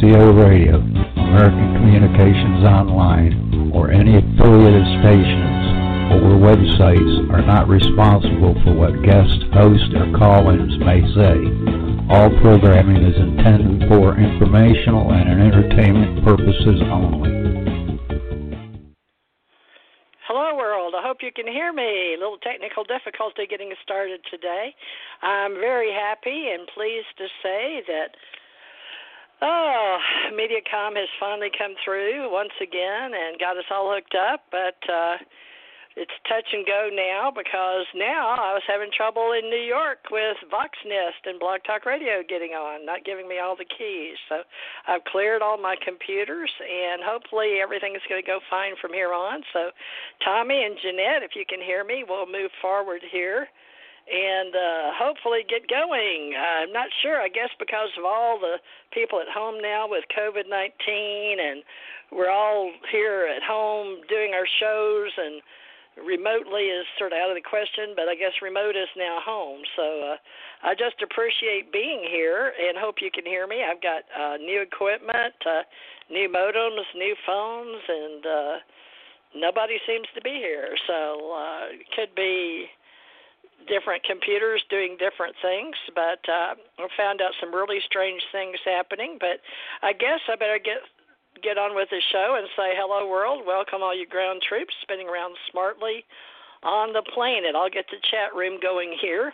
ACO Radio, American Communications Online, or any affiliated stations or websites are not responsible for what guest hosts or call-ins may say. All programming is intended for informational and entertainment purposes only. Hello, world. I hope you can hear me. A little technical difficulty getting started today. I'm very happy and pleased to say that oh, MediaCom has finally come through once again and got us all hooked up, but uh it's touch and go now because now I was having trouble in New York with VoxNest and Blog Talk Radio getting on, not giving me all the keys. So I've cleared all my computers and hopefully everything is going to go fine from here on. So Tommy and Ginette, if you can hear me, we'll move forward here and uh, hopefully get going. I'm not sure. I guess because of all the people at home now with COVID 19, and we're all here at home doing our shows, and remotely is sort of out of the question. But I guess remote is now home. So uh, I just appreciate being here, and hope you can hear me. I've got uh, new equipment, uh, new modems, new phones, and uh, nobody seems to be here. So uh, could be different computers doing different things, but uh, I found out some really strange things happening. But I guess I better get get on with the show and say hello, world. Welcome all you ground troops spinning around smartly on the planet. I'll get the chat room going here,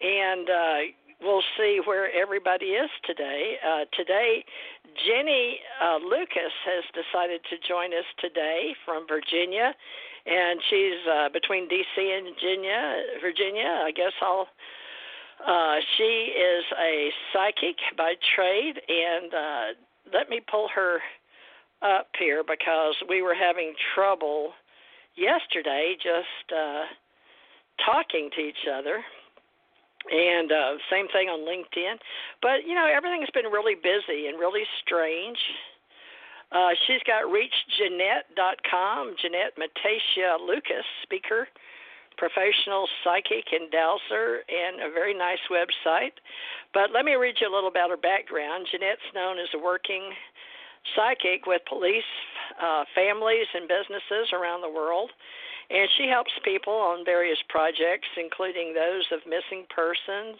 and uh, we'll see where everybody is today. Uh, today, Ginnie uh, Lucas has decided to join us today from Virginia and she's uh, between D.C. and Virginia. Virginia, I guess I'll. Uh, she is a psychic by trade, and uh, let me pull her up here because we were having trouble yesterday just uh, talking to each other. And uh, same thing on LinkedIn. But, you know, everything's been really busy and really strange. Uh, she's got reachginette.com, Ginette Matacia Lucas, speaker professional psychic and dowser, and a very nice website. But let me read you a little about her background. Ginette's known as a working psychic with police, uh, families, and businesses around the world. And she helps people on various projects, including those of missing persons,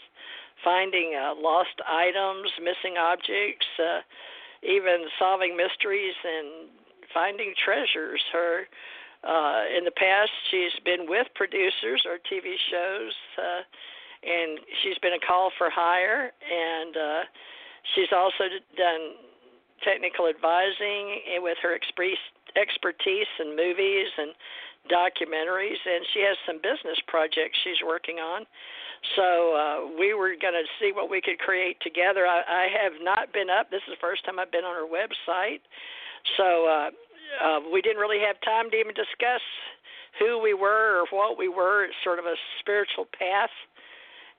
finding uh, lost items, missing objects, uh, even solving mysteries and finding treasures. Her uh, in the past, she's been with producers or TV shows, uh, and she's been a call for hire, and uh, she's also done technical advising with her expertise in movies and documentaries, and she has some business projects she's working on. So uh, we were going to see what we could create together. I, I have not been up. This is the first time I've been on her website. So uh, uh, we didn't really have time to even discuss who we were or what we were. It's sort of a spiritual path.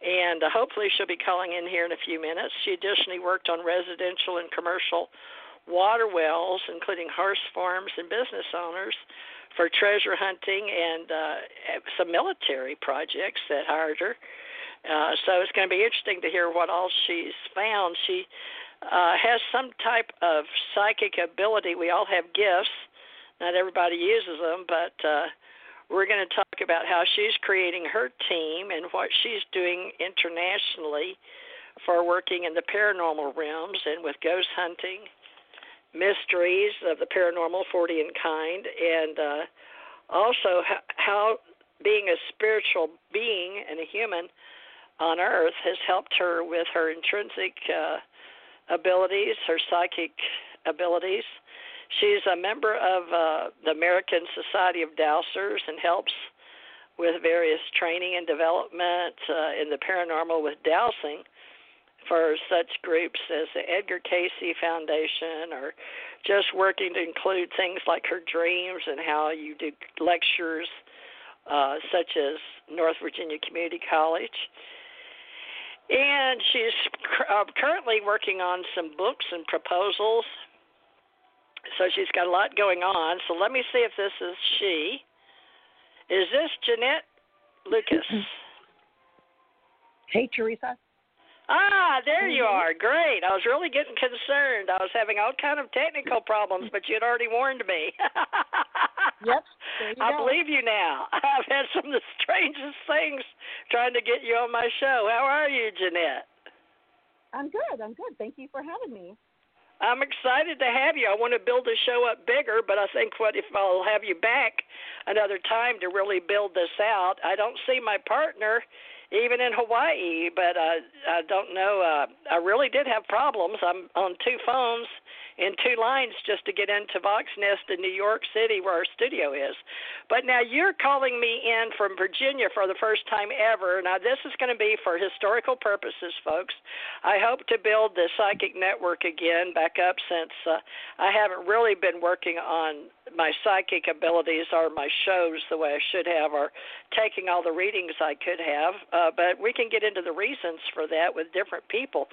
And uh, hopefully she'll be calling in here in a few minutes. She additionally worked on residential and commercial water wells, including horse farms and business owners for treasure hunting and uh, some military projects that hired her. Uh, so it's going to be interesting to hear what all she's found. She uh, has some type of psychic ability. We all have gifts. Not everybody uses them, but uh, we're going to talk about how she's creating her team and what she's doing internationally for working in the paranormal realms and with ghost hunting mysteries of the paranormal, 40 in kind, and uh, also how being a spiritual being and a human on Earth has helped her with her intrinsic uh, abilities, her psychic abilities. She's a member of uh, the American Society of Dowsers and helps with various training and development uh, in the paranormal with dowsing for such groups as the Edgar Cayce Foundation or just working to include things like her dreams and how you do lectures uh, such as North Virginia Community College. And she's uh, currently working on some books and proposals. So she's got a lot going on. So let me see if this is she. Is this Ginette Lucas? Hey, Theresa. Ah, there you are. Great. I was really getting concerned. I was having all kind of technical problems, but you had already warned me. yep. I believe you now. I've had some of the strangest things trying to get you on my show. How are you, Ginette? I'm good. I'm good. Thank you for having me. I'm excited to have you. I want to build the show up bigger, but I think what if I'll have you back another time to really build this out. I don't see my partner even in Hawaii. But uh, I don't know. Uh, I really did have problems. I'm on two phones in two lines just to get into Voxnest in New York City, where our studio is. But now you're calling me in from Virginia for the first time ever. Now, this is going to be for historical purposes, folks. I hope to build the psychic network again back up since uh, I haven't really been working on my psychic abilities or my shows the way I should have, or taking all the readings I could have. Uh, but we can get into the reasons for that with different people.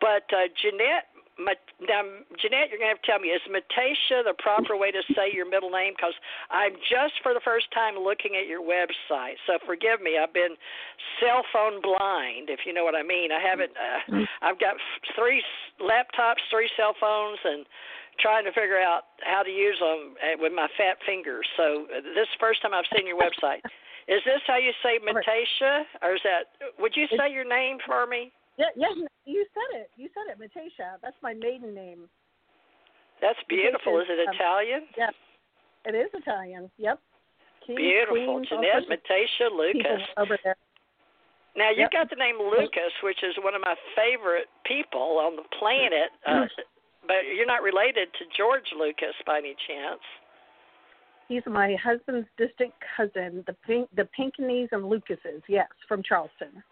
But uh, Ginette now, Ginette, you're going to have to tell me, is Matacia the proper way to say your middle name? Because I'm just for the first time looking at your website. So forgive me, I've been cell phone blind, if you know what I mean. I haven't, uh, I've got three laptops, three cell phones, and trying to figure out how to use them uh, with my fat fingers. So uh, this is the first time I've seen your website. Is this how you say Matacia, or is that? Would you say your name for me? Yeah, yeah, you said it. You said it, Matacia. That's my maiden name. That's beautiful. Is it um, Italian? Yep, it is Italian. Yep. King, beautiful, Ginette Matacia Lucas. Over there. Now you yep. got the name Lucas, which is one of my favorite people on the planet. Uh, but you're not related to George Lucas by any chance. He's my husband's distant cousin, the Pink, the Pinckneys and Lucases, yes, from Charleston.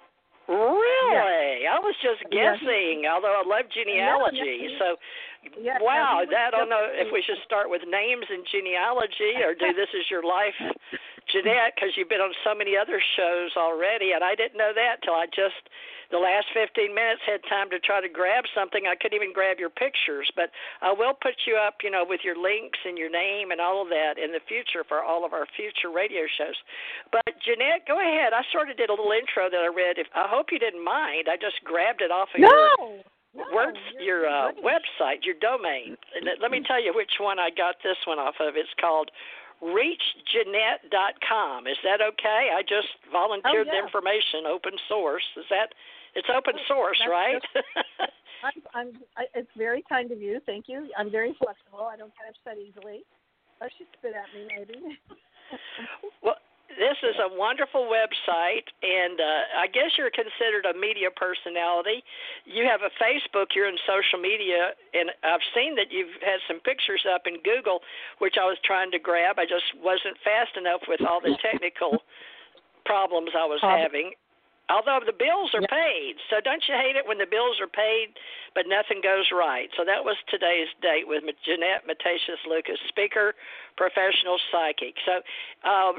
Really? Yes. I was just guessing, yes. although I love genealogy. So, yes. wow, I don't know if we should start with names and genealogy or do this is your life Ginette, because you've been on so many other shows already, and I didn't know that till I just the last 15 minutes had time to try to grab something. I couldn't even grab your pictures, but I will put you up, you know, with your links and your name and all of that in the future for all of our future radio shows. But Ginette, go ahead. I sort of did a little intro that I read. If I hope you didn't mind, I just grabbed it off of no! your No, words your uh, website, your domain. And let- me tell you which one I got this one off of. It's called reachginette.com. Is that okay? I just volunteered the Oh, yeah. information, open source. Is that? It's open source, That's right? I'm, I'm, I, it's very kind of you. Thank you. I'm very flexible. I don't get upset easily. Or she'd spit at me, maybe. well, this is a wonderful website, and uh, I guess you're considered a media personality. You have a Facebook, you're in social media, and I've seen that you've had some pictures up in Google, which I was trying to grab. I just wasn't fast enough with all the technical problems I was Prob- having. Although the bills are paid, so don't you hate it when the bills are paid but nothing goes right? So that was today's date with Ginette Matatius Lucas, speaker, professional psychic. So uh,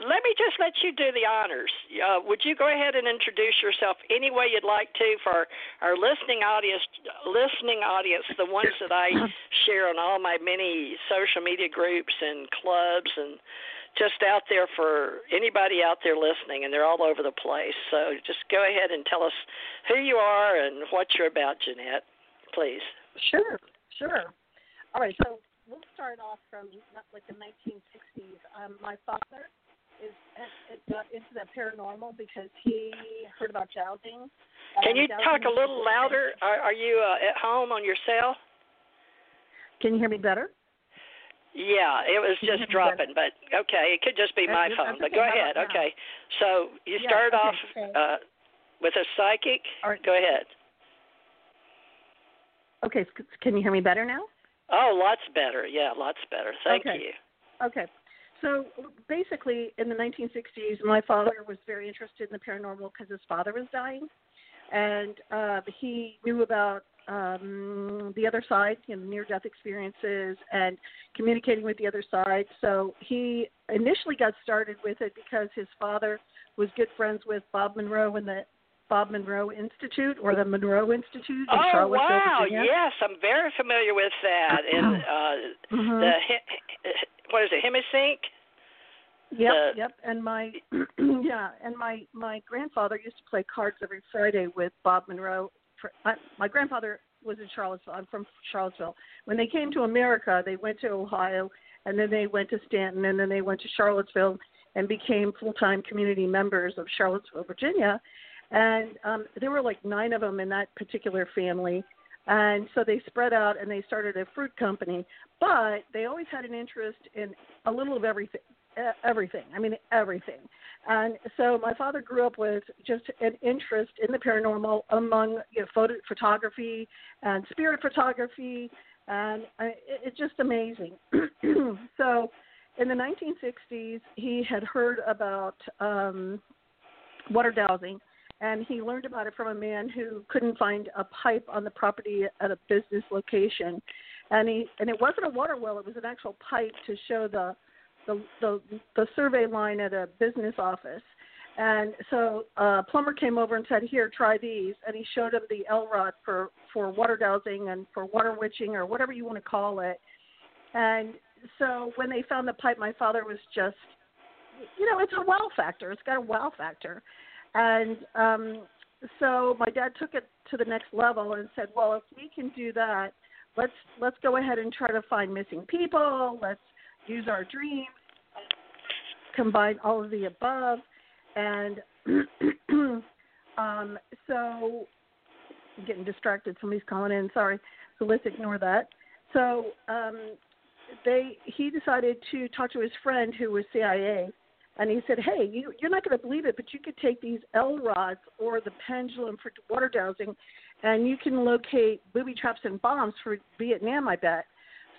let me just let you do the honors. Uh, would you go ahead and introduce yourself any way you'd like to for our listening audience? Listening audience, the ones that I share on all my many social media groups and clubs and just out there for anybody out there listening, and they're all over the place. So just go ahead and tell us who you are and what you're about, Ginette, please. Sure, sure. All right, so we'll start off from like the 1960s. Um, my father is uh, got into the paranormal because he heard about dowsing. Can Um, you talk a little louder? Are, are you uh, at home on your cell? Can you hear me better? Yeah, it was Can just dropping, but okay, it could just be my that's phone. But okay. go ahead. Okay, so you Yeah, started okay, off okay. uh, with a psychic. All right. Go ahead. Okay, can you hear me better now? Oh, lots better. Yeah, lots better. Thank Okay. you. Okay. So basically, in the 1960s, my father was very interested in the paranormal because his father was dying, and uh, he knew about um, the other side, you know, near-death experiences, and communicating with the other side. So he initially got started with it because his father was good friends with Bob Monroe and the Bob Monroe Institute or the Monroe Institute in Oh Charlottesville, wow! Virginia. Yes, I'm very familiar with that. And uh, Mhm. the what is it? Hemi-Sync? Yep, the- yep. And my yeah, and my my grandfather used to play cards every Friday with Bob Monroe. For, I, my grandfather was in Charlottesville. I'm from Charlottesville. When they came to America, they went to Ohio, and then they went to Staunton, and then they went to Charlottesville, and became full-time community members of Charlottesville, Virginia. And um, there were like nine of them in that particular family. And so they spread out and they started a fruit company, but they always had an interest in a little of everything everything. I mean, everything. And so my father grew up with just an interest in the paranormal among you know, photo, photography and spirit photography, and uh, it, it's just amazing. so in the 1960s, he had heard about um, water dowsing. And he learned about it from a man who couldn't find a pipe on the property at a business location, and he and it wasn't a water well; it was an actual pipe to show the the the, the survey line at a business office. And so uh, plumber came over and said, "Here, try these." And he showed him the L rod for for water dowsing and for water witching or whatever you want to call it. And so when they found the pipe, my father was just, you know, it's a wow factor. It's got a wow factor. And um, so my dad took it to the next level and said, "Well, if we can do that, let's let's go ahead and try to find missing people. Let's use our dreams, combine all of the above." And um, so, I'm getting distracted. Somebody's calling in. Sorry. So let's ignore that. So um, they he decided to talk to his friend who was CIA, and he said, "Hey, you, you're not going to believe it, but you could take these L rods or the pendulum for water dowsing, and you can locate booby traps and bombs for Vietnam. I bet."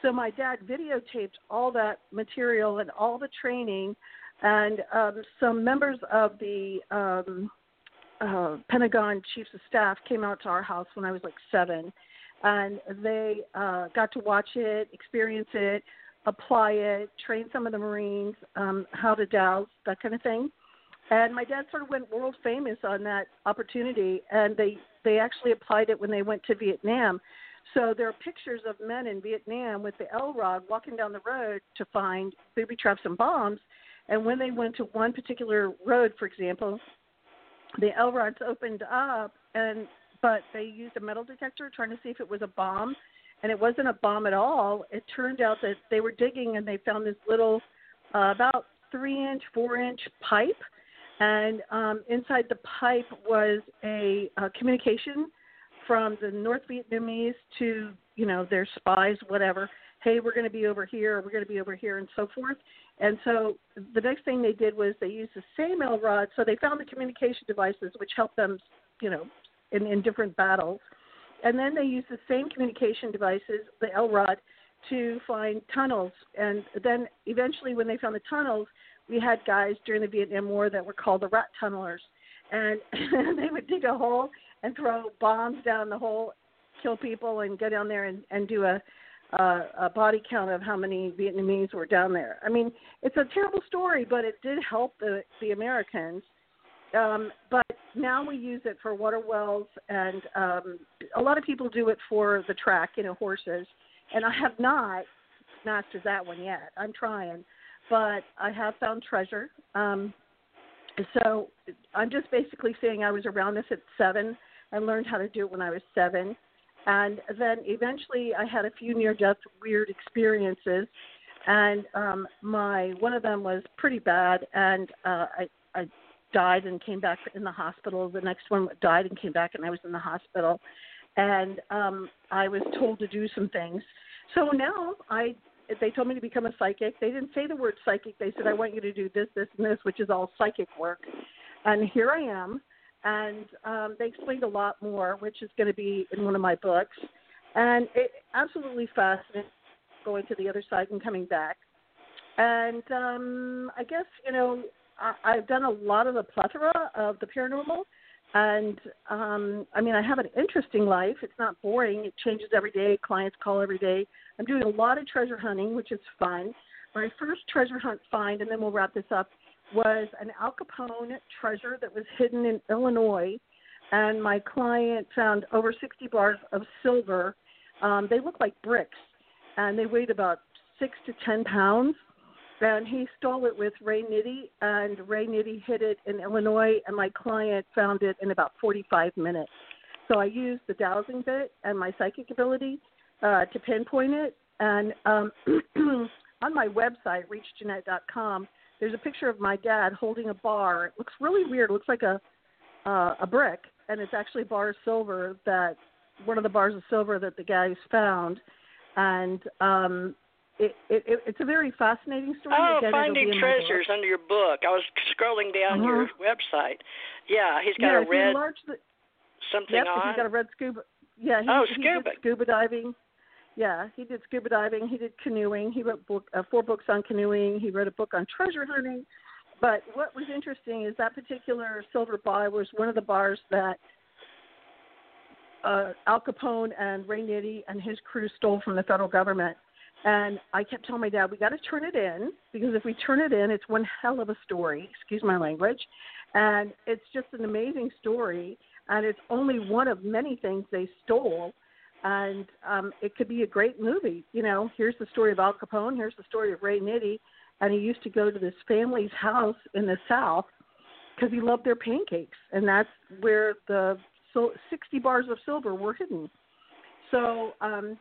So my dad videotaped all that material and all the training, and um, some members of the um, uh, Pentagon chiefs of staff came out to our house when I was like seven, and they uh, got to watch it, experience it. Apply it, train some of the Marines um, how to dowse, that kind of thing. And my dad sort of went world famous on that opportunity, and they they actually applied it when they went to Vietnam. So there are pictures of men in Vietnam with the L rod walking down the road to find booby traps and bombs. And when they went to one particular road, for example, the L rods opened up, and but they used a metal detector trying to see if it was a bomb, and it wasn't a bomb at all. It turned out that they were digging and they found this little, uh, about three inch, four inch pipe, and um, inside the pipe was a, a communication from the North Vietnamese to you know their spies, whatever. Hey, we're going to be over here. We're going to be over here, and so forth. And so the next thing they did was they used the same L rod. So they found the communication devices, which helped them, you know, in, in different battles. And then they used the same communication devices, the L rod, to find tunnels. And then eventually, when they found the tunnels, we had guys during the Vietnam War that were called the rat tunnelers. And they would dig a hole and throw bombs down the hole, kill people, and go down there and, and do a uh, a body count of how many Vietnamese were down there. I mean, it's a terrible story, but it did help the the Americans. Um, but now we use it for water wells, and um, a lot of people do it for the track, you know, horses. And I have not mastered that one yet. I'm trying, but I have found treasure. Um, so I'm just basically saying I was around this at seven. I learned how to do it when I was seven and then eventually I had a few near death weird experiences and um my one of them was pretty bad and uh I I died and came back in the hospital. The next one died and came back and I was in the hospital and um I was told to do some things. So now I they told me to become a psychic. They didn't say the word psychic. They said I want you to do this, this, and this, which is all psychic work. And here I am and um, they explained a lot more, which is going to be in one of my books. And it absolutely fascinating going to the other side and coming back. And um, I guess you know I, I've done a lot of the plethora of the paranormal, and um, I mean I have an interesting life. It's not boring. It changes every day. Clients call every day. I'm doing a lot of treasure hunting, which is fun. My first treasure hunt find, and then we'll wrap this up, was an Al Capone treasure that was hidden in Illinois, and my client found over 60 bars of silver. Um, they look like bricks, and they weighed about six to 10 pounds. And he stole it with Ray Nitty, and Ray Nitty hid it in Illinois, and my client found it in about 45 minutes. So I used the dowsing bit and my psychic ability uh, to pinpoint it. And um, on my website, reachginette.com, there's a picture of my dad holding a bar. It looks really weird. It looks like a uh, a brick, and it's actually a bar of silver that one of the bars of silver that the guys found, and um, it, it, it it's a very fascinating story. Oh, Again, finding treasures under your book. I was scrolling down uh-huh. your website. Yeah, he's got yeah, a red the, something yep, on. he's got a red scuba. Yeah, he, oh, he scuba. did scuba diving. Yeah, he did scuba diving. He did canoeing. He wrote book, uh, four books on canoeing. He wrote a book on treasure hunting. But what was interesting is that particular silver bar was one of the bars that uh, Al Capone and Ray Nitty and his crew stole from the federal government. And I kept telling my dad, we got to turn it in because if we turn it in, it's one hell of a story. Excuse my language. And it's just an amazing story. And it's only one of many things they stole and um, it could be a great movie. You know, here's the story of Al Capone. Here's the story of Ray Nitty, and he used to go to this family's house in the South because he loved their pancakes, and that's where the so 60 bars of silver were hidden. So, um,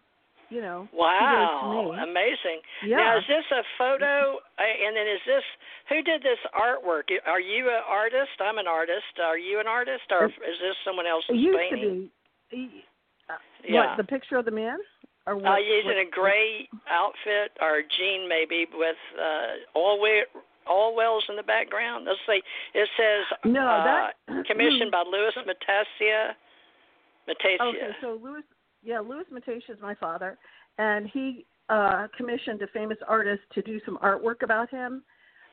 you know, wow, amazing. Yeah. Now, is this a photo? And then is this who did this artwork? Are you an artist? I'm an artist. Are you an artist, or is this someone else's it used painting? To be. Yeah. What, the picture of the man? Or what, uh, he's what, in a gray outfit or jean maybe with uh, all way all wells in the background. Let's see. It says no, uh, that, commissioned by Louis Matacia. Matacia. Okay, so Louis, yeah, Louis Matacia is my father, and he uh, commissioned a famous artist to do some artwork about him.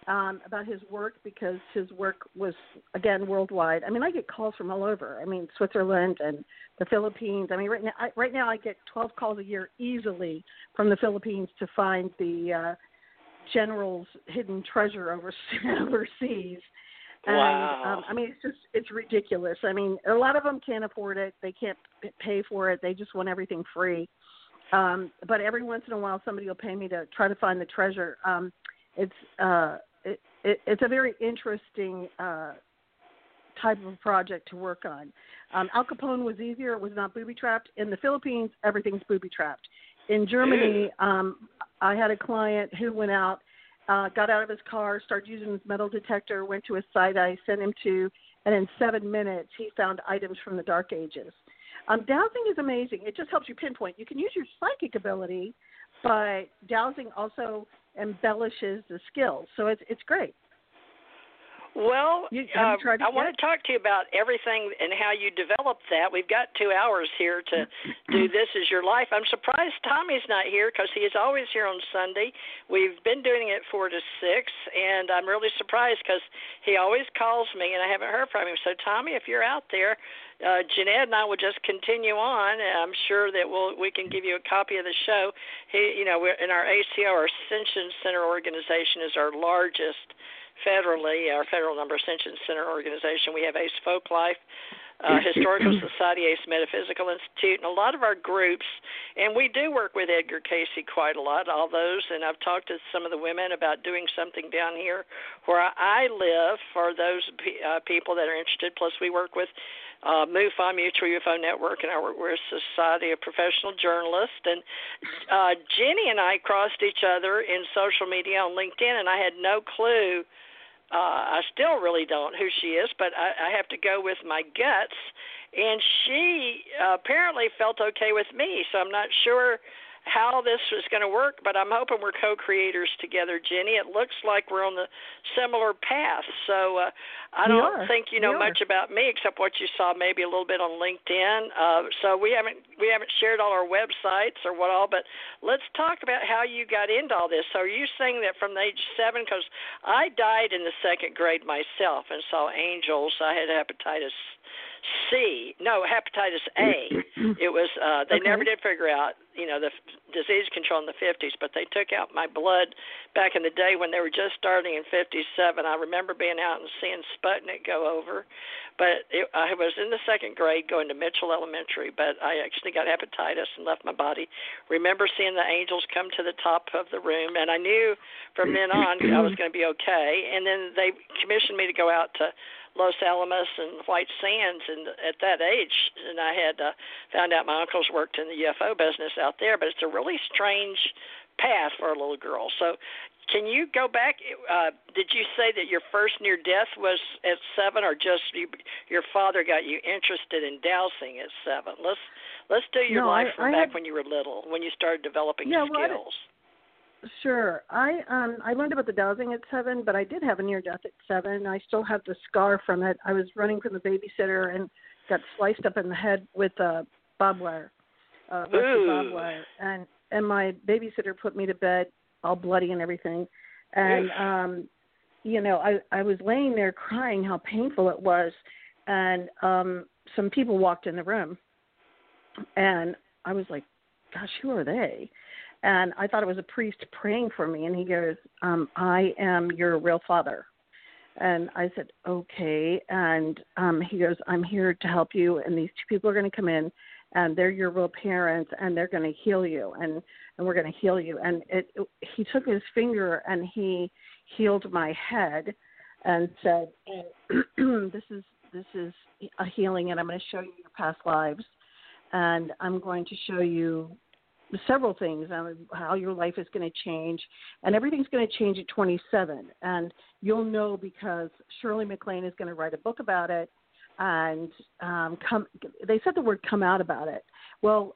um, about his work because his work was again worldwide. I mean, I get calls from all over. I mean, Switzerland and the Philippines. I mean, right now, I, right now I get 12 calls a year easily from the Philippines to find the uh, general's hidden treasure over, overseas. And wow. um, I mean, it's just it's ridiculous. I mean, a lot of them can't afford it. They can't pay for it. They just want everything free. Um, but every once in a while, somebody will pay me to try to find the treasure. Um, it's uh, it, it, it's a very interesting uh, type of project to work on. Um, Al Capone was easier; it was not booby trapped. In the Philippines, everything's booby trapped. In Germany, um, I had a client who went out, uh, got out of his car, started using his metal detector, went to a site I sent him to, and in seven minutes he found items from the Dark Ages. Um, dowsing is amazing. It just helps you pinpoint. You can use your psychic ability, but dowsing also embellishes the skills. So it's it's great. Well, you, uh, I want to talk to you about everything and how you developed that. We've got two hours here to do This Is Your Life. I'm surprised Tommy's not here because he is always here on Sunday. We've been doing it 4 to 6, and I'm really surprised because he always calls me and I haven't heard from him. So, Tommy, if you're out there, uh, Ginette and I will just continue on. I'm sure that we'll we can give you a copy of the show. He, you know, we're, in our ACO, our Ascension Center organization is our largest federally, our federal number Ascension Center organization. We have ACE Folklife, uh, Historical Society, ACE Metaphysical Institute, and a lot of our groups. And we do work with Edgar Cayce quite a lot, all those. And I've talked to some of the women about doing something down here where I live for those uh, people that are interested. Plus, we work with uh, MUFON, Mutual UFO Network, and our, we're a Society of Professional Journalists. And uh, Ginnie and I crossed each other in social media on LinkedIn, and I had no clue uh, I still really don't who she is, but I, I have to go with my guts. And she uh, apparently felt okay with me, so I'm not sure how this is going to work, but I'm hoping we're co-creators together, Ginnie. It looks like we're on the similar path. So uh, I we don't are. think you know we much about me except what you saw maybe a little bit on LinkedIn. Uh, so we haven't we haven't shared all our websites or what all, but let's talk about how you got into all this. So are you saying that from the age seven? Because I died in the second grade myself and saw angels. I had hepatitis C. No, hepatitis A. it was uh they Okay. never did figure out, you know, the f- disease control in the 50s, but they took out my blood back in the day when they were just starting in 57. I remember being out and seeing Sputnik go over, but it, I was in the second grade going to Mitchell Elementary, but I actually got hepatitis and left my body. Remember seeing the angels come to the top of the room, and I knew from then on I was going to be okay. And then they commissioned me to go out to Los Alamos and White Sands, and at that age, and I had uh, found out my uncles worked in the UFO business out there. But it's a really strange path for a little girl. So, can you go back? Uh, did you say that your first near death was at seven, or just you, your father got you interested in dowsing at seven? Let's let's do your No, life I- from I back had- when you were little, when you started developing Yeah, well, skills. Sure. I um I learned about the dowsing at seven, but I did have a near death at seven. I still have the scar from it. I was running from the babysitter and got sliced up in the head with uh barbed wire. Uh barbed wire. And and my babysitter put me to bed all bloody and everything. And um you know, I I was laying there crying how painful it was and um some people walked in the room and I was like, Gosh, who are they? And I thought it was a priest praying for me, and he goes, um, "I am your real father." And I said, "Okay." And um, he goes, "I'm here to help you, and these two people are going to come in, and they're your real parents, and they're going to heal you, and and we're going to heal you." And it, it, he took his finger and he healed my head, and said, "This is this is a healing, and I'm going to show you your past lives, and I'm going to show you several things on how your life is going to change and everything's going to change at 27 and you'll know because shirley maclaine is going to write a book about it and um come they said the word come out about it. Well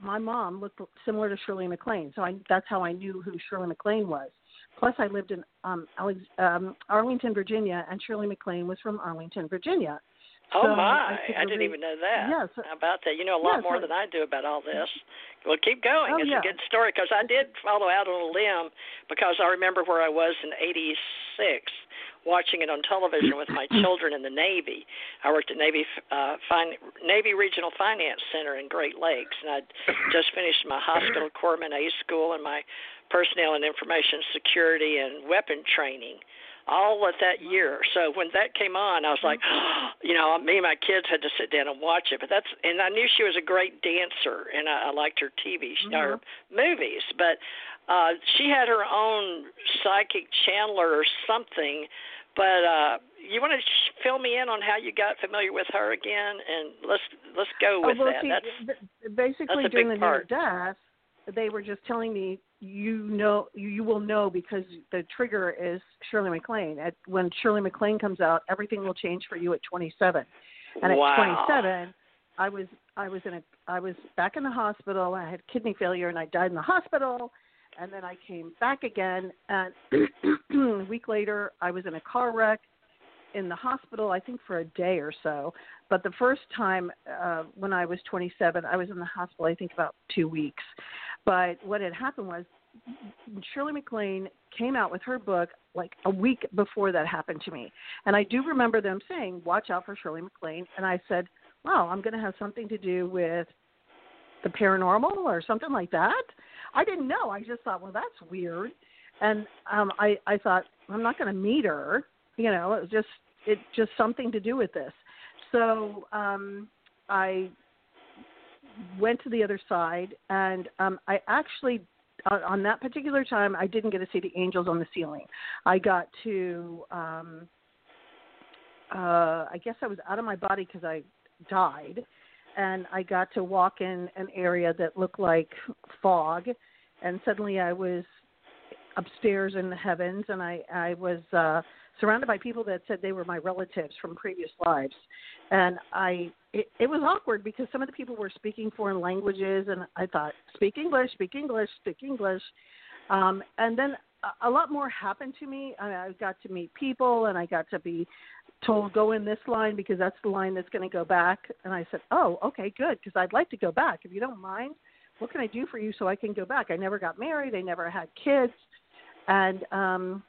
my mom looked similar to shirley maclaine so i that's how i knew who shirley maclaine was. Plus i lived in um, Alex, um arlington virginia and shirley maclaine was from arlington virginia Oh so my! I, I didn't even know that. Yes. How about that? You know a lot yes, more I, than I do about all this. Well, keep going. Oh, it's yeah. a good story because I did follow out on a limb because I remember where I was in '86, watching it on television with my children in the Navy. I worked at Navy uh, fin- Navy Regional Finance Center in Great Lakes, and I'd just finished my hospital corpsman A school and my personnel and information security and weapon training all of that year. So when that came on, I was like, you know, me and my kids had to sit down and watch it. But that's and I knew she was a great dancer, and I, I liked her TV Mhm. or movies. But uh, she had her own psychic channeler or something. But uh, you want to sh- fill me in on how you got familiar with her again, and let's let's go with oh, well, that. See, that's basically that's during the near death, they were just telling me you know you, will know because the trigger is Shirley MacLaine. At when Shirley MacLaine comes out, everything will change for you at 27. And wow. at 27, I was I was in a I was back in the hospital. I had kidney failure and I died in the hospital. And then I came back again, and a week later, I was in a car wreck in the hospital. I think for a day or so. But the first time uh, when I was 27, I was in the hospital. I think about two weeks. But what had happened was Shirley MacLaine came out with her book like a week before that happened to me. And I do remember them saying, Watch out for Shirley MacLaine. And I said, Wow, I'm going to have something to do with the paranormal or something like that. I didn't know. I just thought, Well, that's weird. And um, I, I thought, I'm not going to meet her. You know, it was just, it just something to do with this. So um, I went to the other side, and um, I actually on, that particular time I didn't get to see the angels on the ceiling. I got to um, uh, I guess I was out of my body because I died, and I got to walk in an area that looked like fog, and suddenly I was upstairs in the heavens, and I I was uh, surrounded by people that said they were my relatives from previous lives, and I it, it was awkward because some of the people were speaking foreign languages, and I thought speak English, speak English, speak English, um, and then a, a lot more happened to me. I, I got to meet people, and I got to be told go in this line because that's the line that's going to go back, and I said, oh, okay, good, because I'd like to go back if you don't mind. What can I do for you so I can go back? I never got married. I never had kids, and um,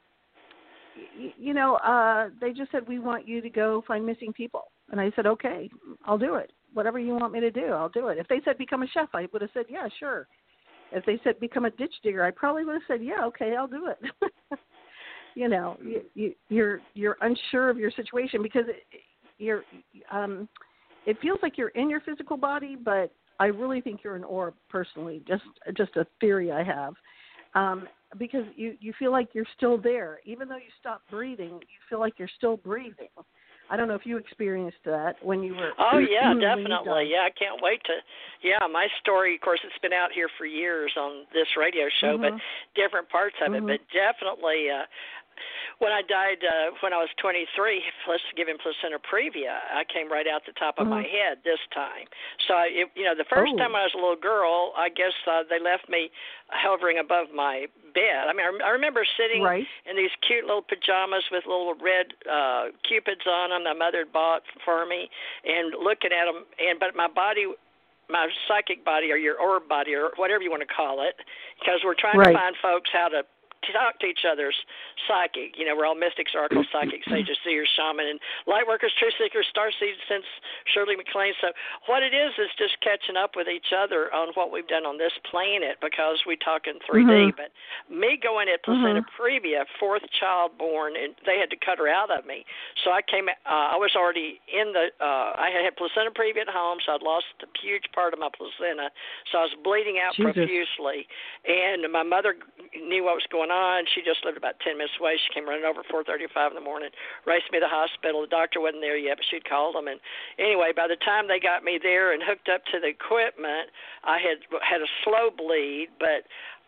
you know, uh, they just said we want you to go find missing people. And I said, okay, I'll do it. Whatever you want me to do, I'll do it. If they said become a chef, I would have said, yeah, sure. If they said become a ditch digger, I probably would have said, yeah, okay, I'll do it. you know, you, you, you're you're unsure of your situation because it, you're um, it feels like you're in your physical body, but I really think you're an orb personally. Just just a theory I have. Um, because you you feel like you're still there, even though you stop breathing. You feel like you're still breathing. I don't know if you experienced that when you were. Oh yeah, definitely. Yeah, I can't wait to. Yeah, my story. Of course, it's been out here for years on this radio show, but Mhm. different parts of it. Mhm. But definitely, uh, when I died uh, when I was 23, let's give him placenta previa. I came right out the top of my Mhm. head this time. So I, it, you know, the first Oh. time I was a little girl, I guess uh, they left me hovering above my bed. I mean, I, I remember sitting Right. in these cute little pajamas with little red uh cupids on them my mother had bought for me and looking at them and but my body my psychic body or your orb body or whatever you want to call it because we're trying Right. to find folks how to talk to each other's psychic. You know, we're all mystics, oracle, psychics, sages, seers, shaman, and light workers, truth seekers, star seeds, since Shirley MacLaine. So what it is is just catching up with each other on what we've done on this planet because we talk in 3D. Mhm. But me going at placenta previa, fourth child born, and they had to cut her out of me. So I came. Uh, I was already in the. Uh, I had had placenta previa at home, so I'd lost a huge part of my placenta. So I was bleeding out Jesus. profusely, and my mother knew what was going on. She just lived about ten minutes away. She came running over at 4:35 in the morning, raced me to the hospital. The doctor wasn't there yet, but she'd called them. And anyway, by the time they got me there and hooked up to the equipment, I had had a slow bleed, but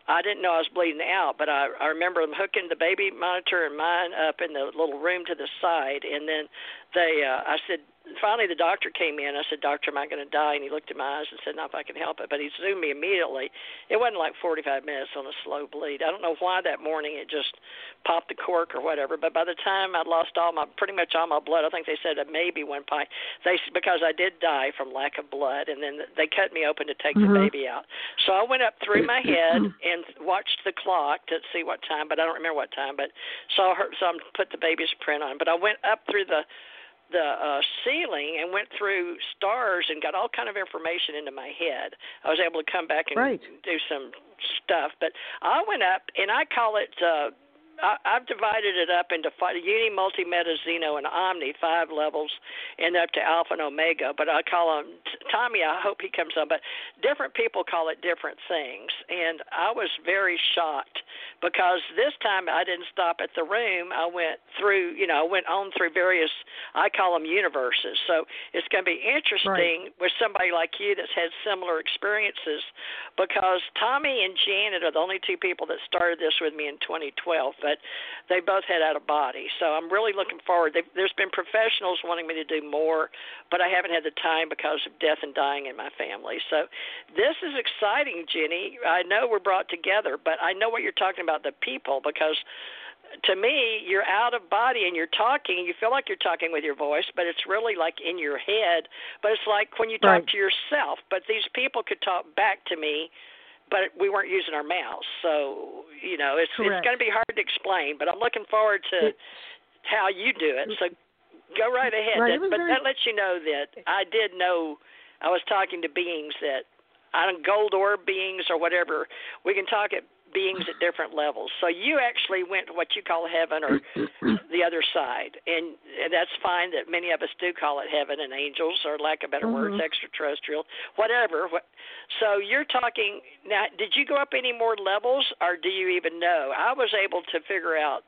I didn't know I was bleeding out, but I, I remember them hooking the baby monitor and mine up in the little room to the side, and then they, uh, I said, finally the doctor came in. I said, "Doctor, am I going to die?" And he looked in my eyes and said, "No, if I can help it." But he zoomed me immediately. It wasn't like 45 minutes on a slow bleed. I don't know why that morning it just popped the cork or whatever. But by the time I'd lost all my, pretty much all my blood, I think they said maybe one pint. They because I did die from lack of blood, and then they cut me open to take mm-hmm. the baby out. So I went up through my head and watched the clock to see what time, but I don't remember what time. But saw her, so I put the baby's print on. But I went up through the the uh, ceiling and went through stars and got all kind of information into my head. I was able to come back and right. do some stuff, but I went up and I call it. uh I've divided it up into five, Uni, Multi, Meta, Xeno, and Omni, five levels, and up to Alpha and Omega. But I call them Tommy. I hope he comes on. But different people call it different things, and I was very shocked because this time I didn't stop at the room. I went through, you know, I went on through various. I call them universes. So it's going to be interesting right. with somebody like you that's had similar experiences, because Tommy and Janet are the only two people that started this with me in 2012 but they both had out of body. So I'm really looking forward. They've, there's been professionals wanting me to do more, but I haven't had the time because of death and dying in my family. So this is exciting, Ginnie. I know we're brought together, but I know what you're talking about the people because to me, you're out of body and you're talking. You feel like you're talking with your voice, but it's really like in your head. But it's like when you talk right. to yourself. But these people could talk back to me but we weren't using our mouths. So you know, it's Correct. it's going to be hard to explain. But I'm looking forward to it's, how you do it. So go right ahead. Right, that, but very... that lets you know that I did know. I was talking to beings that I don't gold orb beings or whatever. We can talk at beings at different levels. So you actually went to what you call heaven or the other side, and, and that's fine. That many of us do call it heaven and angels, or lack of better mm-hmm. words, extraterrestrial, whatever. So you're talking now. Did you go up any more levels, or do you even know? I was able to figure out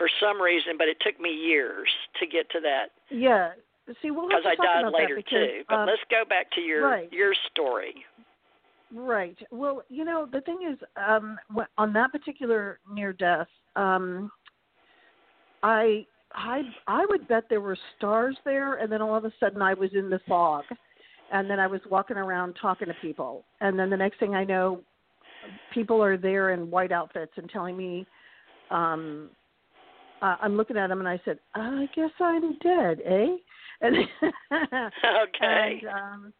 for some reason, but it took me years to get to that. Yeah. See, we'll because I died later because, too. But um, let's go back to your right. your story. Right. Well, you know, the thing is, um, on that particular near death, um, I I I would bet there were stars there, and then all of a sudden I was in the fog, and then I was walking around talking to people, and then the next thing I know, people are there in white outfits and telling me, um, uh, I'm looking at them and I said, I guess I'm dead, eh? And okay. And, um,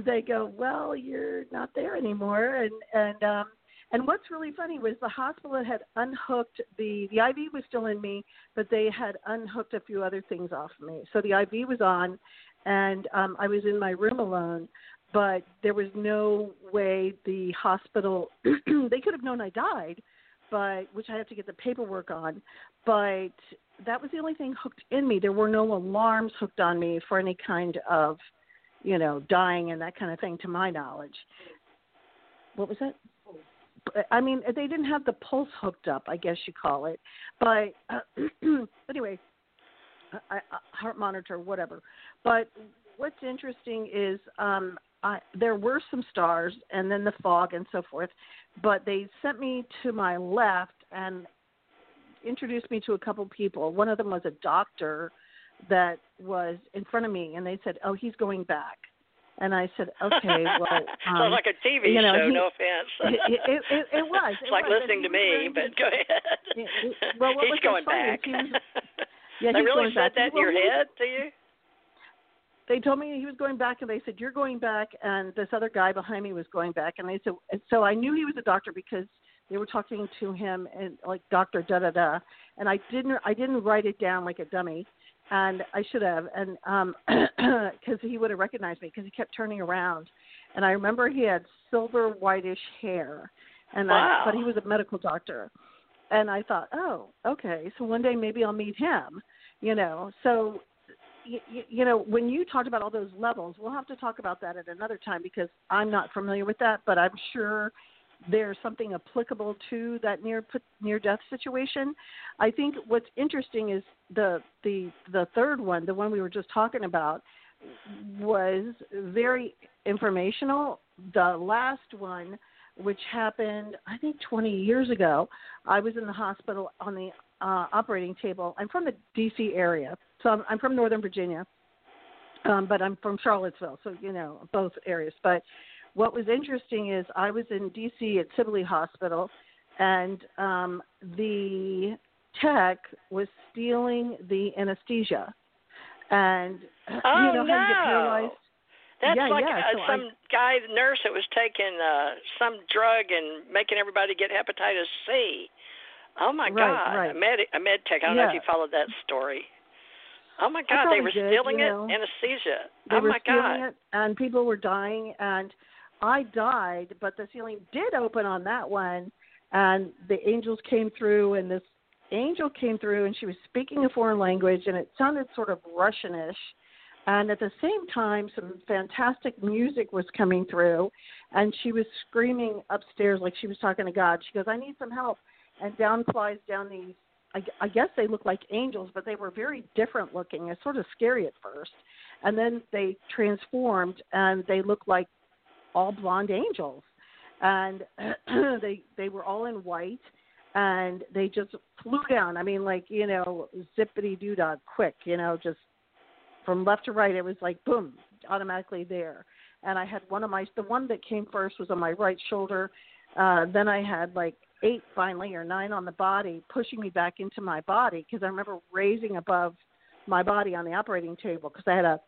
they go, "Well, you're not there anymore." And and um and what's really funny was the hospital had unhooked the the IV was still in me, but they had unhooked a few other things off of me. So the IV was on, and um I was in my room alone. But there was no way the hospital they could have known I died, but which I have to get the paperwork on. But that was the only thing hooked in me. There were no alarms hooked on me for any kind of you know, dying and that kind of thing, to my knowledge. What was that? I mean, they didn't have the pulse hooked up, I guess you call it. But uh, anyway, I, I, heart monitor, whatever. But what's interesting is um, I, there were some stars and then the fog and so forth. But they sent me to my left and introduced me to a couple people. One of them was a doctor that was in front of me, and they said, "Oh, he's going back." And I said, "Okay, well." Um, Sounds like a TV you know, show. He, no offense. it, it, it, it was. It's it like was. listening to me, but go ahead. It, it, well, what he's was going back. He was, yeah, they really said back. that in your he, head to you? They told me he was going back, and they said you're going back, and this other guy behind me was going back, and they said so. I knew he was a doctor because they were talking to him and like doctor da da da, and I didn't I didn't write it down like a dummy and I should have, and um, because he would have recognized me because he kept turning around, and I remember he had silver whitish hair, and wow. I, but he was a medical doctor, and I thought, oh, okay, so one day maybe I'll meet him, you know. So, you, you know, when you talked about all those levels, we'll have to talk about that at another time because I'm not familiar with that, but I'm sure there's something applicable to that near near death situation. I think what's interesting is the the the third one, the one we were just talking about, was very informational. The last one, which happened I think 20 years ago, I was in the hospital on the uh, operating table. I'm from the D.C. area, so I'm, I'm from Northern Virginia, um, but I'm from Charlottesville, so you know both areas. But what was interesting is I was in D.C. at Sibley Hospital, and um, the tech was stealing the anesthesia, and oh, you know no. how you get paralyzed. That's yeah, like yeah. uh, so some I, guy, nurse that was taking uh, some drug and making everybody get hepatitis C. Oh my Right, God! right. A med a med tech. I don't know if you followed that story. Oh my God! They were did, stealing it. know. Anesthesia. they oh my God! it, and people were dying, and I died, but the ceiling did open on that one, and the angels came through, and this angel came through, and she was speaking a foreign language, and it sounded sort of Russianish. And at the same time, some fantastic music was coming through, and she was screaming upstairs like she was talking to God. She goes, "I need some help," and down flies down these. I, I guess they looked like angels, but they were very different looking. It's sort of scary at first, and then they transformed, and they looked like all blonde angels, and they they were all in white, and they just flew down. I mean, like you know, zippity doo dah, quick, you know, just from left to right. It was like boom, automatically there. And I had one of my the one that came first was on my right shoulder. Uh, then I had like eight finally or nine on the body, pushing me back into my body because I remember raising above my body on the operating table because I had a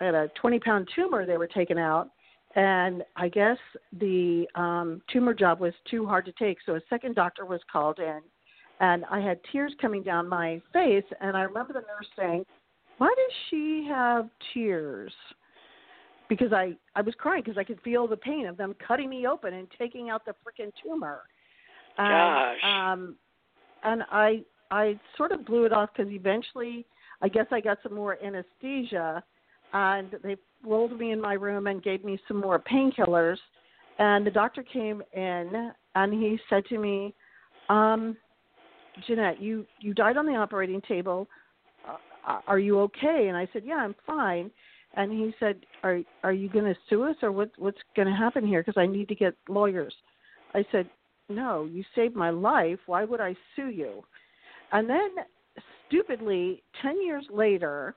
I had a 20 pound tumor they were taking out, and I guess the um, tumor job was too hard to take, so a second doctor was called in, and I had tears coming down my face, and I remember the nurse saying, "Why does she have tears?" Because I I was crying because I could feel the pain of them cutting me open and taking out the freaking tumor. And, Gosh. Um, and I I sort of blew it off because eventually I guess I got some more anesthesia, and they rolled me in my room and gave me some more painkillers. And the doctor came in and he said to me, um, "Ginette, you you died on the operating table. Uh, are you okay?" And I said, "Yeah, I'm fine." And he said, "Are are you going to sue us or what what's going to happen here? Because I need to get lawyers." I said, "No, you saved my life. Why would I sue you?" And then, stupidly, ten years later,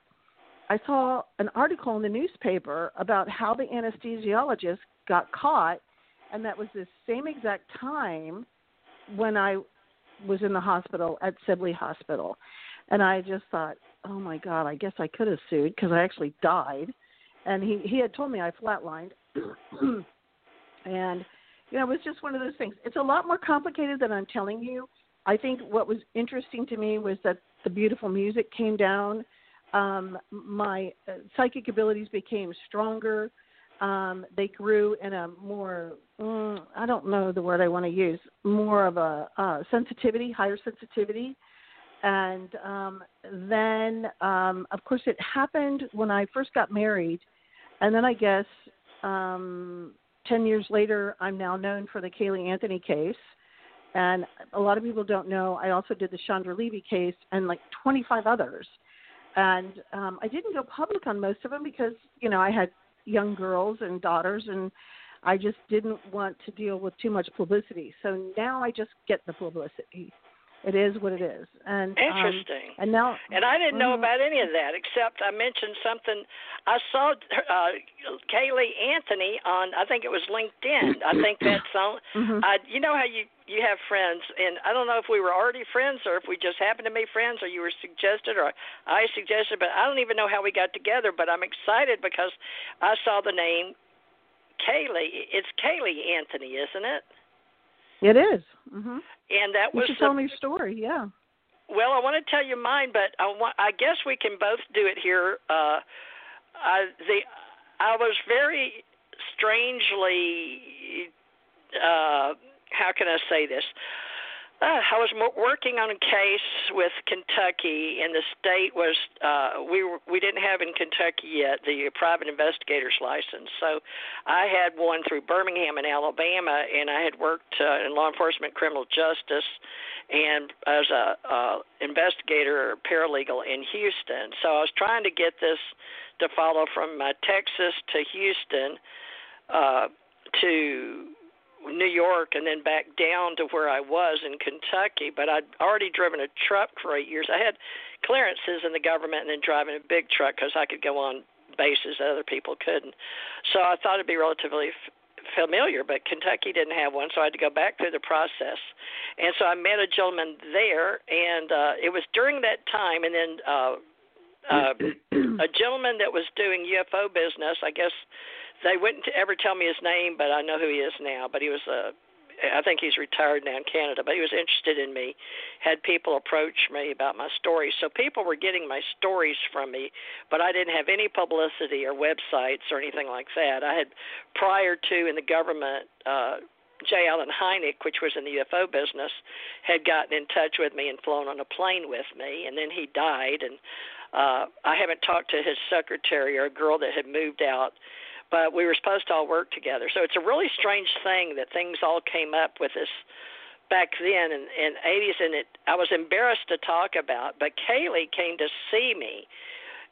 I saw an article in the newspaper about how the anesthesiologist got caught, and that was the same exact time when I was in the hospital at Sibley Hospital. And I just thought, oh my God, I guess I could have sued because I actually died. And he he had told me I flatlined, and you know it was just one of those things. It's a lot more complicated than I'm telling you. I think what was interesting to me was that the beautiful music came down. Um, my uh, psychic abilities became stronger. Um, they grew in a more, mm, I don't know the word I want to use, more of a uh, sensitivity, higher sensitivity. And um, then, um, of course, it happened when I first got married. And then I guess um, 10 years later, I'm now known for the Caylee Anthony case. And a lot of people don't know, I also did the Chandra Levy case and like 25 others. And um, I didn't go public on most of them because, you know, I had young girls and daughters and I just didn't want to deal with too much publicity. So now I just get the publicity. It is what it is. And Interesting. Um, and now And I didn't know Mhm. about any of that except I mentioned something. I saw uh, Caylee Anthony on I think it was LinkedIn. I think that's on. Mhm. I, you know how you you have friends, and I don't know if we were already friends or if we just happened to be friends, or you were suggested, or I suggested. But I don't even know how we got together. But I'm excited because I saw the name Kaylee. It's Caylee Anthony, isn't it? it is. Mhm. And that You was should the tell me your story. Yeah. Well, I want to tell you mine, but I want, I guess we can both do it here. Uh, I, the I was very strangely. Uh, how can I say this? Uh, I was working on a case with Kentucky, and the state was uh, we were, we didn't have in Kentucky yet the private investigator's license. So I had one through Birmingham in Alabama, and I had worked uh, in law enforcement, criminal justice, and as a uh, investigator or paralegal in Houston. So I was trying to get this to follow from uh, Texas to Houston uh, to New York and then back down to where I was in Kentucky. But I'd already driven a truck for eight years. I had clearances in the government and then driving a big truck because I could go on bases that other people couldn't. So I thought it'd be relatively f- familiar, but Kentucky didn't have one, so I had to go back through the process. And so I met a gentleman there, and uh, it was during that time, and then uh, uh, a gentleman that was doing UFO business. I guess they wouldn't ever tell me his name, but I know who he is now. But he was a I think he's retired now in Canada, but he was interested in me. Had people approach me about my stories, so people were getting my stories from me, but I didn't have any publicity or websites or anything like that. I had prior to in the government. uh J. Allen Hynek, which was in the UFO business, had gotten in touch with me and flown on a plane with me, and then he died. And uh, I haven't talked to his secretary or a girl that had moved out but we were supposed to all work together. So it's a really strange thing that things all came up with this back then in in 80s, and it I was embarrassed to talk about. But Kaylee came to see me,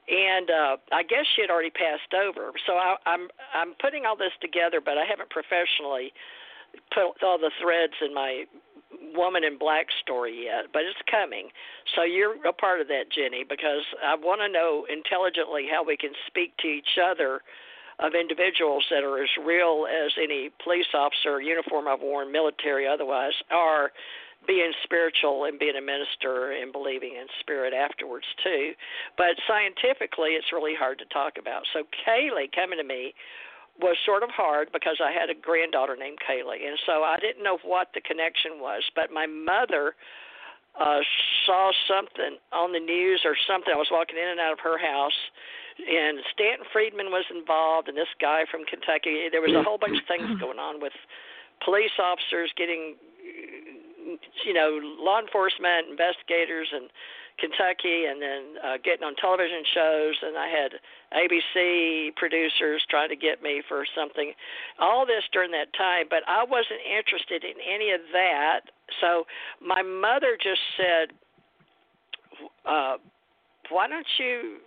and uh, I guess she had already passed over. So I, I'm I'm putting all this together, but I haven't professionally put all the threads in my woman in black story yet, but it's coming. So you're a part of that, Ginnie, because I want to know intelligently how we can speak to each other of individuals that are as real as any police officer, uniform I've worn, military, otherwise, are being spiritual and being a minister and believing in spirit afterwards too. But scientifically, it's really hard to talk about. So Kaylee coming to me was sort of hard because I had a granddaughter named Kaylee, and so I didn't know what the connection was. But my mother uh saw something on the news or something. I was walking in and out of her house and Stanton Friedman was involved, and this guy from Kentucky. There was a whole bunch of things going on with police officers getting, you know, law enforcement investigators and Kentucky, and then uh, getting on television shows. And I had ABC producers trying to get me for something. All this during that time, but I wasn't interested in any of that. So my mother just said, uh, "Why don't you?"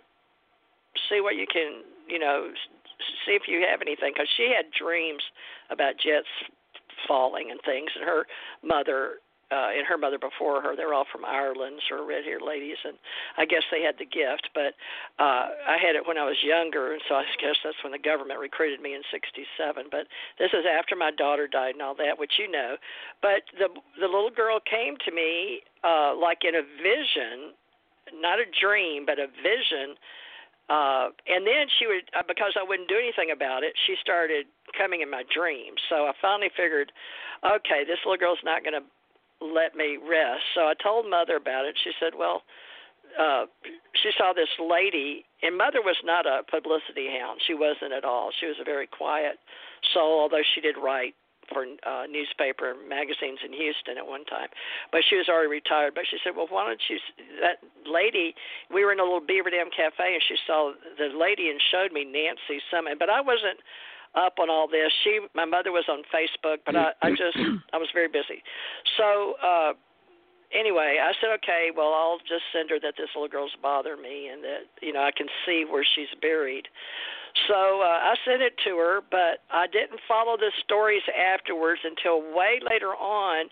see what you can, you know, see if you have anything because she had dreams about jets falling and things, and her mother uh, and her mother before her. They're all from Ireland, sort of red-haired ladies, and I guess they had the gift. But uh, I had it when I was younger, and so I guess that's when the government recruited me in '67. But this is after my daughter died and all that, which you know. But the the little girl came to me uh, like in a vision, not a dream, but a vision uh, and then she would, uh, because I wouldn't do anything about it, she started coming in my dreams. So I finally figured, okay, this little girl's not going to let me rest. So I told mother about it. She said, well, uh, she saw this lady, and mother was not a publicity hound. She wasn't at all. She was a very quiet soul, although she did write for uh, newspaper magazines in Houston at one time, but she was already retired. But she said, "Well, why don't you?" That lady, we were in a little Beaver Dam cafe, and she saw the lady and showed me Nancy Summit, but I wasn't up on all this. She, my mother was on Facebook, but I, I just, I was very busy. So. uh anyway, I said, okay, well, I'll just send her that this little girl's bothering me and that, you know, I can see where she's buried. So uh, I sent it to her, but I didn't follow the stories afterwards until way later on.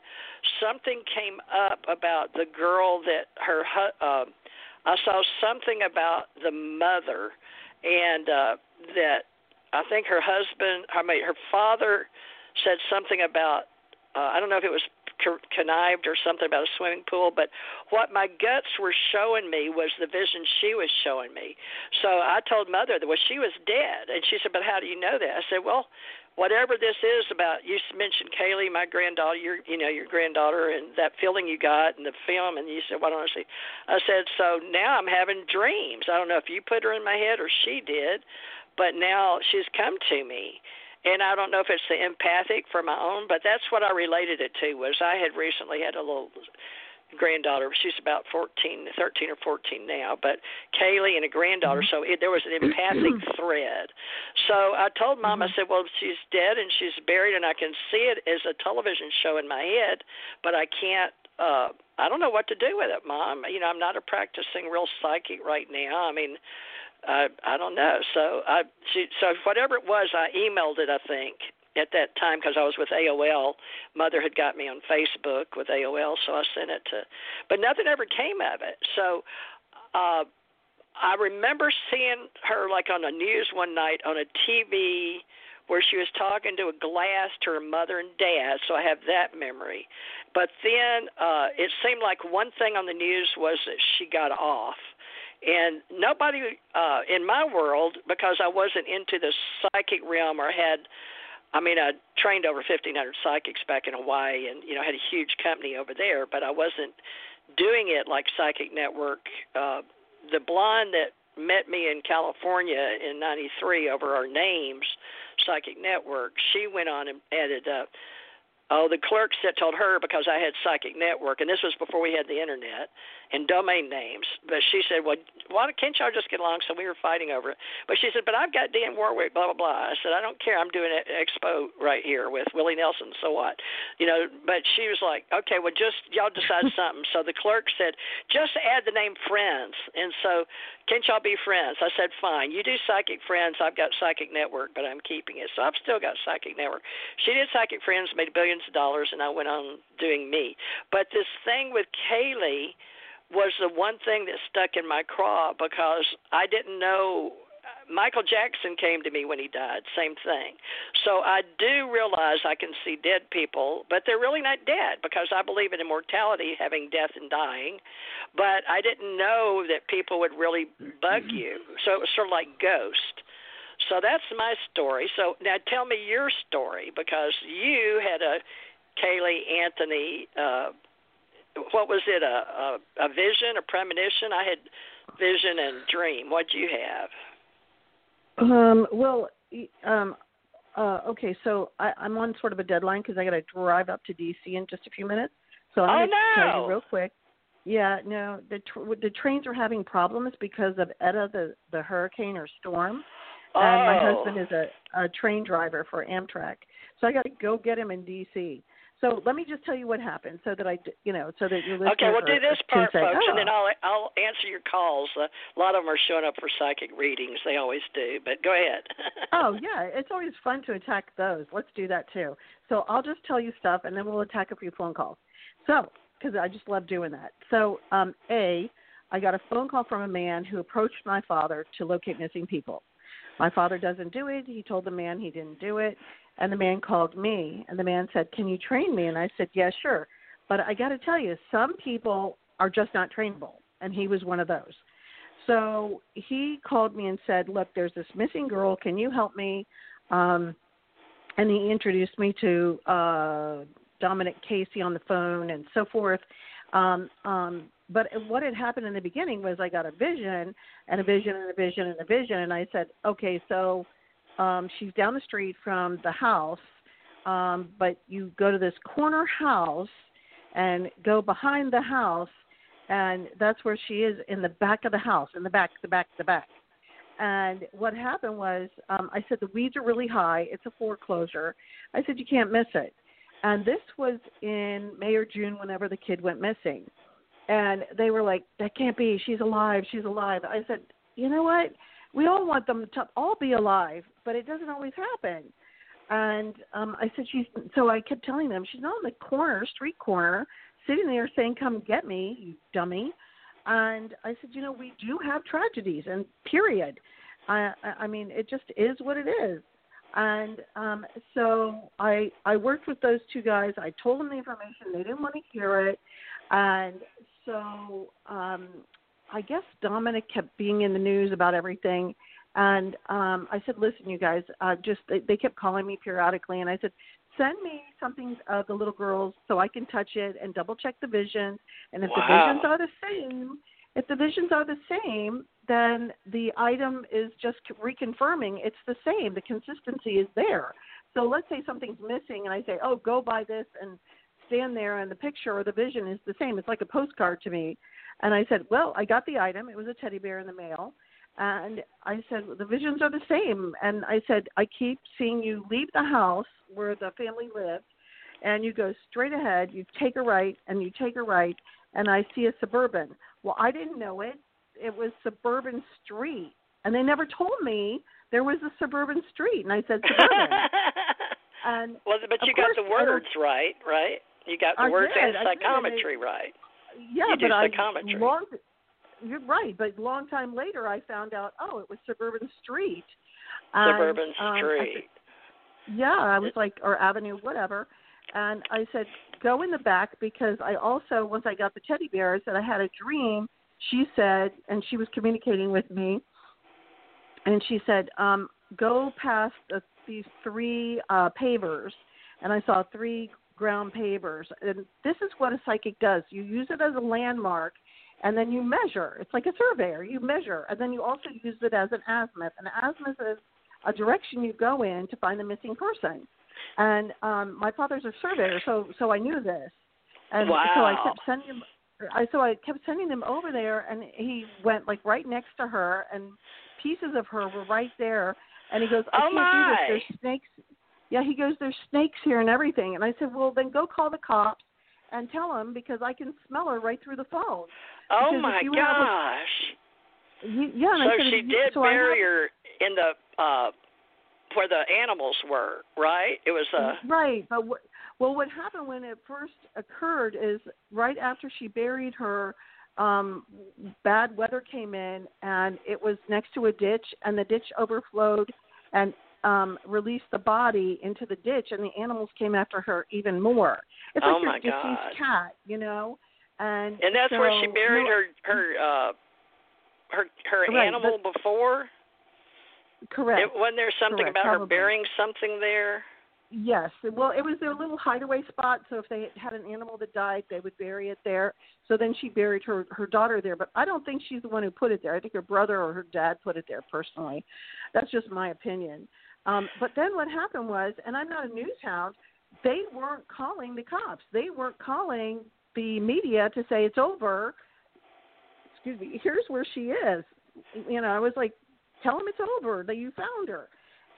Something came up about the girl that her. Uh, I saw something about the mother, and uh, that I think her husband, I mean, her father said something about. Uh, I don't know if it was connived or something about a swimming pool, but what my guts were showing me was the vision she was showing me. So I told mother that well she was dead, and she said, "But how do you know that?" I said, "Well." Whatever this is about, you mentioned Kaylee, my granddaughter, your you know your granddaughter, and that feeling you got in the film, and you said, "Why don't I see?" I said, "So now I'm having dreams. I don't know if you put her in my head or she did, but now she's come to me, and I don't know if it's the empathic for my own, but that's what I related it to. Was I had recently had a little granddaughter. She's about 14, 13 or 14 now, but Kaylee and a granddaughter. Mm-hmm. So it, there was an empathic thread. So I told mom, I mm-hmm. said, well, she's dead and she's buried, and I can see it as a television show in my head, but I can't. uh I don't know what to do with it, mom. You know, I'm not a practicing real psychic right now. I mean, I I don't know. So I she, so whatever it was, I emailed it. I think at that time because I was with AOL. Mother had got me on Facebook with AOL, so I sent it to. But nothing ever came of it. So uh, I remember seeing her like on the news one night on a TV where she was talking to a glass to her mother and dad, so I have that memory. But then uh it seemed like one thing on the news was that she got off. And nobody uh in my world because I wasn't into the psychic realm or had I mean, I trained over 1,500 psychics back in Hawaii, and you know, had a huge company over there. But I wasn't doing it like Psychic Network. Uh, the blonde that met me in California in '93 over our names, Psychic Network, she went on and added. Uh, Oh, the clerks that told her because I had Psychic Network, and this was before we had the internet and domain names. But she said, "Well, why can't y'all just get along?" So we were fighting over it. But she said, "But I've got Dionne Warwick, blah blah blah." I said, "I don't care. I'm doing an expo right here with Willie Nelson. So what?" You know. But she was like, "Okay, well, just y'all decide something." So the clerk said, "Just add the name Friends." And so, can't y'all be friends? I said, "Fine. You do Psychic Friends. I've got Psychic Network, but I'm keeping it. So I've still got Psychic Network." She did Psychic Friends, made billions of dollars, and I went on doing me. But this thing with Kaylee was the one thing that stuck in my craw because I didn't know. Michael Jackson came to me when he died, same thing. So I do realize I can see dead people, but they're really not dead because I believe in immortality, having death and dying. But I didn't know that people would really bug you. So it was sort of like ghost. So that's my story. So now tell me your story because you had a Caylee Anthony. Uh, what was it? A, a a vision, a premonition? I had vision and dream. What do you have? Um. Well. Um. Uh, okay, so I, I'm on sort of a deadline because I got to drive up to DC in just a few minutes. So I'm oh, going to no. tell you real quick. Yeah, no, the tr- the trains are having problems because of Eta, the the hurricane or storm. Oh. And my husband is a, a train driver for Amtrak, so I got to go get him in D.C. So let me just tell you what happened, so that I, you know, so that listeners Okay, well, do this part, say, folks, oh. and then I'll I'll answer your calls. Uh, a lot of them are showing up for psychic readings. They always do. But go ahead. oh yeah, it's always fun to attack those. Let's do that too. So I'll just tell you stuff, and then we'll attack a few phone calls. So because I just love doing that. So um, a, I got a phone call from a man who approached my father to locate missing people. My father doesn't do it. He told the man he didn't do it. And the man called me, and the man said, Can you train me? And I said, Yeah, sure. But I got to tell you, some people are just not trainable. And he was one of those. So he called me and said, Look, there's this missing girl. Can you help me? Um, and he introduced me to uh, Dominic Casey on the phone and so forth. Um, um, but what had happened in the beginning was I got a vision and a vision and a vision and a vision, and I said, okay, so um, she's down the street from the house, um, but you go to this corner house and go behind the house, and that's where she is in the back of the house, in the back, the back, the back. And what happened was, um, I said the weeds are really high. It's a foreclosure. I said you can't miss it. And this was in May or June, whenever the kid went missing and they were like, "That can't be. She's alive. She's alive." I said, "You know what? We all want them to all be alive, but it doesn't always happen." And um I said, "She's." So I kept telling them, "She's not on the corner, street corner, sitting there saying, "Come get me, you dummy." And I said, "You know, we do have tragedies, and period. I I mean, it just is what it is." And um so I I worked with those two guys. I told them the information. They didn't want to hear it. And so um, I guess Dominic kept being in the news about everything. And um, I said, listen, you guys, uh, just they, they kept calling me periodically, and I said, send me something of the little girls so I can touch it and double check the visions. And if Wow. the visions are the same, if the visions are the same, then the item is just reconfirming it's the same. The consistency is there. So let's say something's missing, and I say, oh, go buy this and stand there, and the picture or the vision is the same. It's like a postcard to me. And I said, well, I got the item. It was a teddy bear in the mail. And I said, the visions are the same. And I said, I keep seeing you leave the house where the family lived, and you go straight ahead. You take a right, and you take a right, and I see a suburban. Well, I didn't know it. It was Suburban Street, and they never told me there was a suburban street. And I said suburban. and well, but you got the words right, right? You got the I words did, and I psychometry right. yeah, You do but I psychometry. long you're right, but a long time later, I found out. Oh, it was Suburban Street. Suburban and, um, Street. I said, yeah, I was like, or Avenue, whatever. And I said, go in the back because I also, once I got the teddy bears, that I had a dream. She said, and she was communicating with me, and she said, um, go past the, these three uh, pavers, and I saw three ground pavers. And this is what a psychic does. You use it as a landmark and then you measure. It's like a surveyor. You measure, and then you also use it as an azimuth. An azimuth is a direction you go in to find the missing person. And um, my father's a surveyor, so so I knew this. And wow. so I kept sending him. I so I kept sending him over there, and he went like right next to her, and pieces of her were right there. And he goes, I oh can't my. do this. There's snakes. Yeah, he goes, there's snakes here and everything. And I said, well, then go call the cops and tell them because I can smell her right through the phone. Oh Because my have a- gosh! You, yeah, so said, she did so bury her in the uh where the animals were, right? It was uh Right, but what, well, what happened when it first occurred is right after she buried her, um, bad weather came in and it was next to a ditch, and the ditch overflowed and um, released the body into the ditch, and the animals came after her even more. It's Oh like your my deceased God. cat, you know. And and that's where she so- buried no, her her uh her her Right, animal before. Correct. It, wasn't there something Correct, about her burying something there? Yes. Well, it was their little hideaway spot. So if they had an animal that died, they would bury it there. So then she buried her her daughter there. But I don't think she's the one who put it there. I think her brother or her dad put it there personally. That's just my opinion. Um, but then what happened was, and I'm not a news hound, they weren't calling the cops. They weren't calling the media to say it's over. Excuse me. Here's where she is. You know, I was like, tell them it's over. That you found her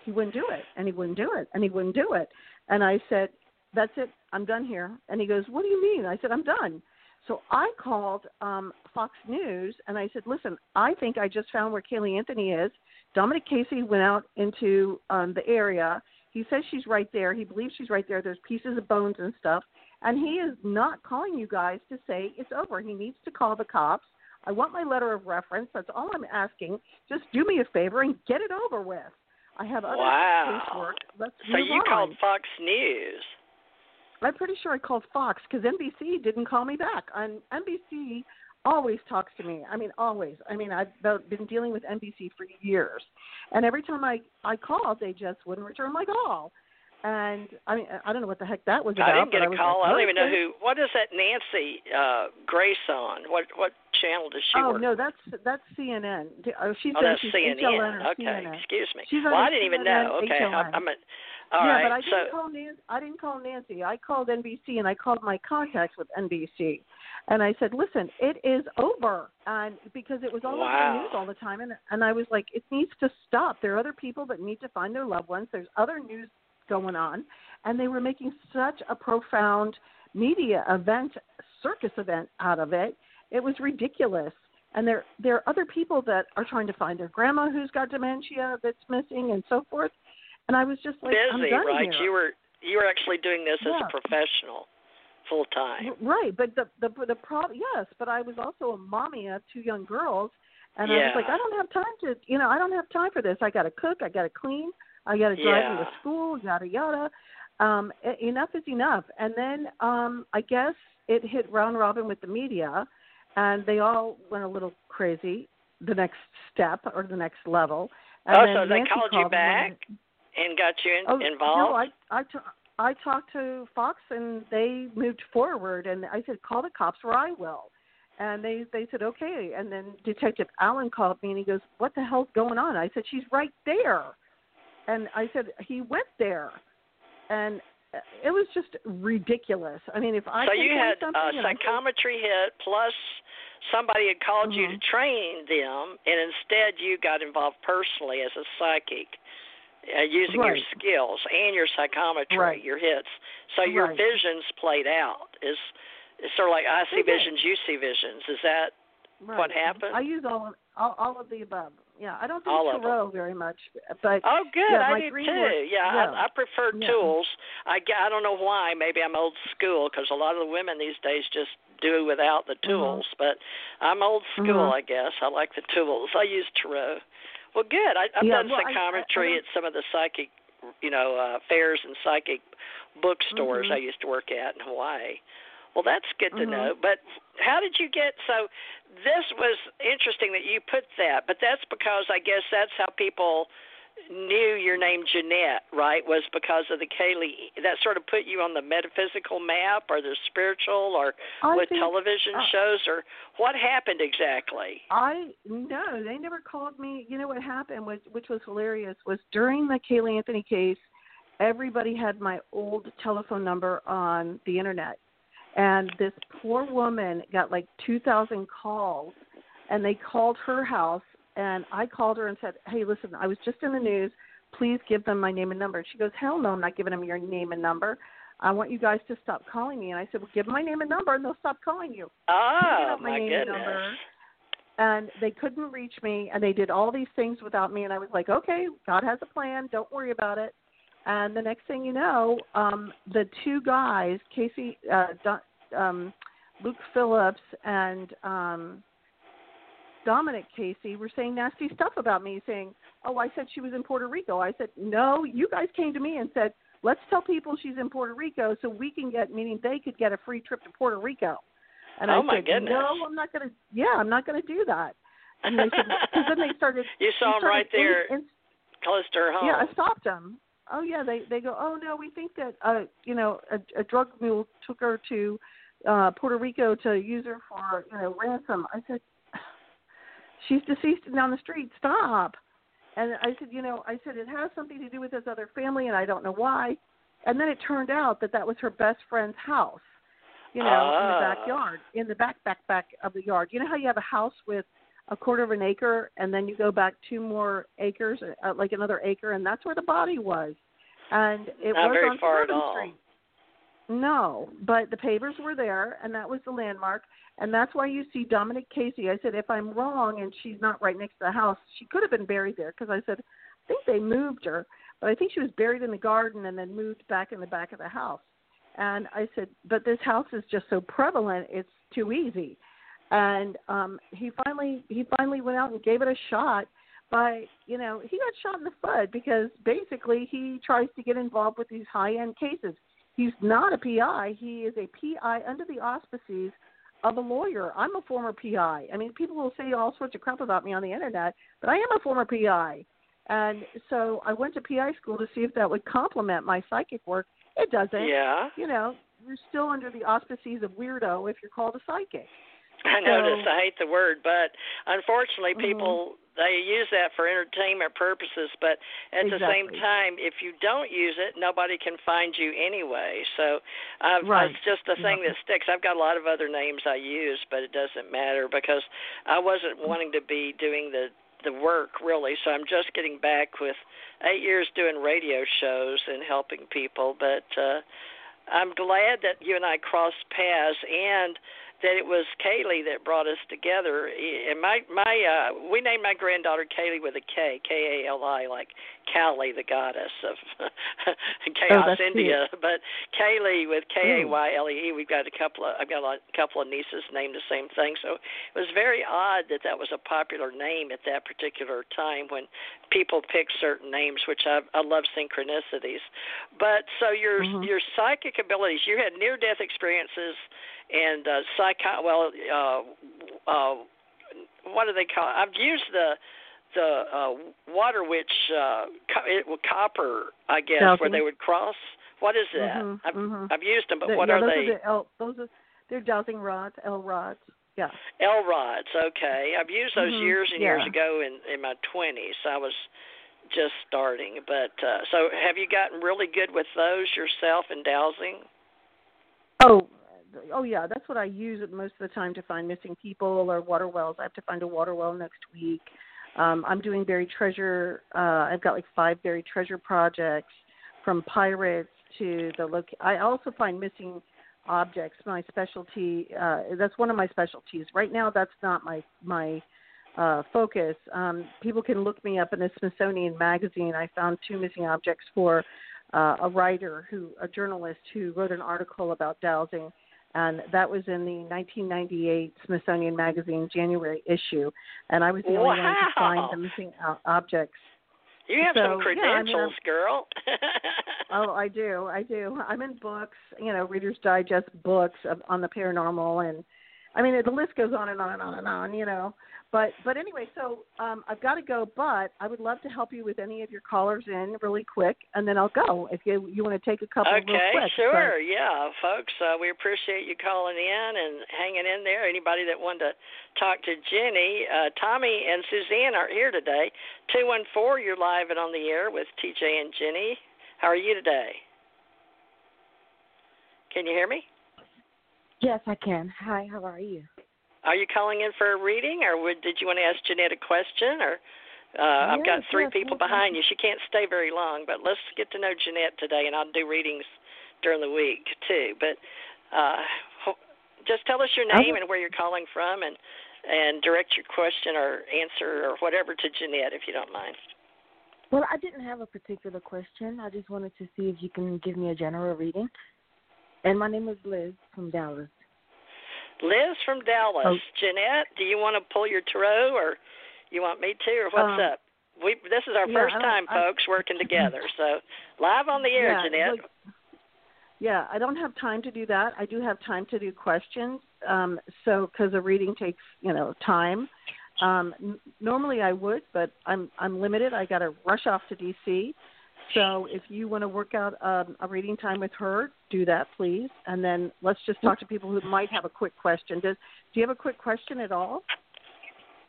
he wouldn't do it and he wouldn't do it and he wouldn't do it and i said that's it i'm done here and he goes what do you mean i said i'm done so i called um fox news and i said listen i think i just found where caylee anthony is dominic casey went out into um the area he says she's right there he believes she's right there there's pieces of bones and stuff and he is not calling you guys to say it's over he needs to call the cops i want my letter of reference that's all i'm asking just do me a favor and get it over with I have other Wow. casework. Let's So move you on. called Fox News. I'm pretty sure I called Fox because NBC didn't call me back. And NBC always talks to me. I mean, always. I mean, I've been dealing with NBC for years, and every time I I called, they just wouldn't return my call. And I mean, I don't know what the heck that was about. I didn't get a call. like, I don't even know who. What is that Nancy uh Grace on? What what channel does she Oh work? no, that's that's CNN. Uh, She's oh, that's she's CNN. HLN Okay, CNN. excuse me. She's well, I didn't even CNN, know. Okay, HLN. I'm a. All yeah, right. but I didn't so call Nancy. I didn't call Nancy. I called NBC and I called my contacts with NBC, and I said, "Listen, it is over." And because it was all over the news all the time, and and I was like, "It needs to stop." There are other people that need to find their loved ones. There's other news going on, and they were making such a profound media event, circus event out of it. It was ridiculous. And there there are other people that are trying to find their grandma who's got dementia that's missing and so forth. And I was just like, I'm busy, done right? here. You were you were actually doing this as a professional, full time. Right, but the the the problem, yes, but I was also a mommy of two young girls, and I was like, I don't have time to, you know, I don't have time for this. I got to cook, I got to clean, I got to drive them to school, yada yada. Um, enough is enough. And then um, I guess it hit round robin with the media, and they all went a little crazy. The next step or the next level. And Oh, then so they called you and back? And got you in, Oh, involved? No, I I t- I talked to Fox and they moved forward and I said call the cops or I will. And they they said okay and then Detective Allen called me and he goes what the hell's going on? I said she's right there. And I said he went there. And it was just ridiculous. I mean if I so you had a psychometry hit plus somebody had called you to Mhm. train them and instead you got involved personally as a psychic uh, using your skills and your psychometry Right. your hits so your Right. visions played out is it's sort of like i see visions you see visions is that right. what happened? I use all of all, all of the above. Yeah, I don't do All tarot very much, but Oh, good. Yeah, I do too. work- yeah, yeah. I, I prefer Yeah. tools. I, g- I don't know why. Maybe I'm old school because a lot of the women these days just do without the Mm-hmm. tools. But I'm old school, Mhm. I guess. I like the tools. I use tarot. Well, good. I, I've Yeah, done well, I- I- I at some of the psychic, you know, uh, fairs and psychic bookstores Mhm. I used to work at in Hawaii. Well, that's good to Mhm. know. But how did you get so? This was interesting that you put that, but that's because I guess that's how people knew your name Ginette, right? Was because of the Kaylee. That sort of put you on the metaphysical map, or the spiritual, or I with think- television uh, shows, or what happened exactly? I no, they never called me. You know what happened was, which was hilarious, was during the Caylee Anthony case, everybody had my old telephone number on the internet, and this poor woman got like two thousand calls, and they called her house, and I called her and said, "Hey, listen, I was just in the news. Please give them my name and number." And she goes, "Hell no, I'm not giving them your name and number." I want you guys to stop calling me. And I said, well, give them my name and number, and they'll stop calling you. Oh my my and goodness! number. and they couldn't reach me and they did all these things without me and i was like okay god has a plan don't worry about it and the next thing you know um the two guys casey uh Don, um luke phillips and um dominic casey were saying nasty stuff about me saying oh i said she was in puerto rico i said no you guys came to me and said let's tell people she's in puerto rico so we can get meaning they could get a free trip to puerto rico and Oh, I my said, goodness. "No, I'm not going to. Yeah, I'm not going to do that." And they said, because then they started. you saw they him right there, in- in- close to her home. yeah, I stopped them. Oh yeah, they they go. Oh no, we think that uh you know a, a drug mule took her to uh Puerto Rico to use her for you know ransom. I said, she's deceased and down the street. Stop. And I said, you know, I said it has something to do with this other family, and I don't know why. And then it turned out that that was her best friend's house, you know, in the Ah. backyard, in the back back back of the yard. You know how you have a house with a quarter of an acre, and then you go back two more acres, uh, like another acre, and that's where the body was. And it Not was very on far at all. Street. No, but the pavers were there, and that was the landmark, and that's why you see Dominic Casey. I said, if I'm wrong and she's not right next to the house, she could have been buried there because I said, I think they moved her, but I think she was buried in the garden and then moved back in the back of the house. And I said, but this house is just so prevalent, it's too easy. And um he finally he finally went out and gave it a shot. But you know he got shot in the foot because basically he tries to get involved with these high end cases. He's not a PI. He is a PI under the auspices of a lawyer. I'm a former PI. I mean, people will say all sorts of crap about me on the internet, but I am a former PI. And so I went to PI school to see if that would complement my psychic work. It doesn't. Yeah, You know, you're still under the auspices of weirdo if you're called a psychic. I So- noticed. I hate the word, but unfortunately, Mhm. people they use that for entertainment purposes. But at the same time, if you don't use it, nobody can find you anyway. So I've, Right. it's just a thing Yeah. that sticks. I've got a lot of other names I use, but it doesn't matter because I wasn't mm. wanting to be doing the the work really. So I'm just getting back with eight years doing radio shows and helping people. But uh, I'm glad that you and I crossed paths and that it was Kaylee that brought us together. And my my uh we named my granddaughter Kaylee with a K, K A L I, like Kali, the goddess of Chaos Oh, India. But Kaylee with K A Y L E E. We've got a couple of I've got a couple of nieces named the same thing. So it was very odd that that was a popular name at that particular time when people pick certain names, which I I love synchronicities. But so your Mhm. your psychic abilities, you had near death experiences and uh psycho well uh uh what do they call it? I've used the the uh water witch uh co- it, well, copper I guess where they would cross what is that Mhm, I've mhm. I've used them but The- what yeah, are those they Are the L, those are they're dowsing rods, L rods. Yeah. L rods okay I've used those Mhm, years and years ago in in my 20s I was just starting but uh so have you gotten really good with those yourself in dowsing Oh, oh yeah, that's what I use most of the time to find missing people or water wells. I have to find a water well next week. Um, I'm doing buried treasure. Uh, I've got like five buried treasure projects, from pirates to the loc. I also find missing objects. My specialty. Uh, that's one of my specialties. Right now, that's not my my uh, focus. Um, people can look me up in the Smithsonian Magazine. I found two missing objects for uh, a writer who, a journalist who wrote an article about dowsing, and that was in the 1998 Smithsonian Magazine January issue, and I was the only wow. one to find the missing uh, objects. You have so, some credentials, yeah, I mean, girl. oh, I do, I do. I'm in books, you know, Reader's Digest books on the paranormal, and I mean the list goes on and on and on and on, you know. But but anyway, so um, I've got to go. But I would love to help you with any of your callers in really quick, and then I'll go if you you want to take a couple okay, quick. sure, yeah, folks. Uh, we appreciate you calling in and hanging in there. Anybody that wanted to talk to Ginnie, uh, Tommy, and Suzanne are here today. Two one four, you're live and on the air with TJ and Ginnie. How are you today? Can you hear me? Yes, I can. Hi, how are you? Are you calling in for a reading, or would, did you want to ask Ginette a question? Or uh, I've got three yes, people yes, behind you. She can't stay very long, but let's get to know Ginette today, and I'll do readings during the week too. But uh, just tell us your name and where you're calling from, and and direct your question or answer or whatever to Ginette, if you don't mind. Well, I didn't have a particular question. I just wanted to see if you can give me a general reading. And my name is Liz from Dallas. Liz from Dallas. Oh. Ginette, do you want to pull your tarot, or you want me to, or what's Um, up? We this is our yeah, first time, I- folks, working together. So live on the air, yeah, Ginette. look, yeah, I don't have time to do that. I do have time to do questions. Um, so because a reading takes you know time. Um, n- normally I would, but I'm I'm limited. I got to rush off to DC. So if you want to work out um, a reading time with her, do that, please. And then let's just talk to people who might have a quick question. Does do you have a quick question at all?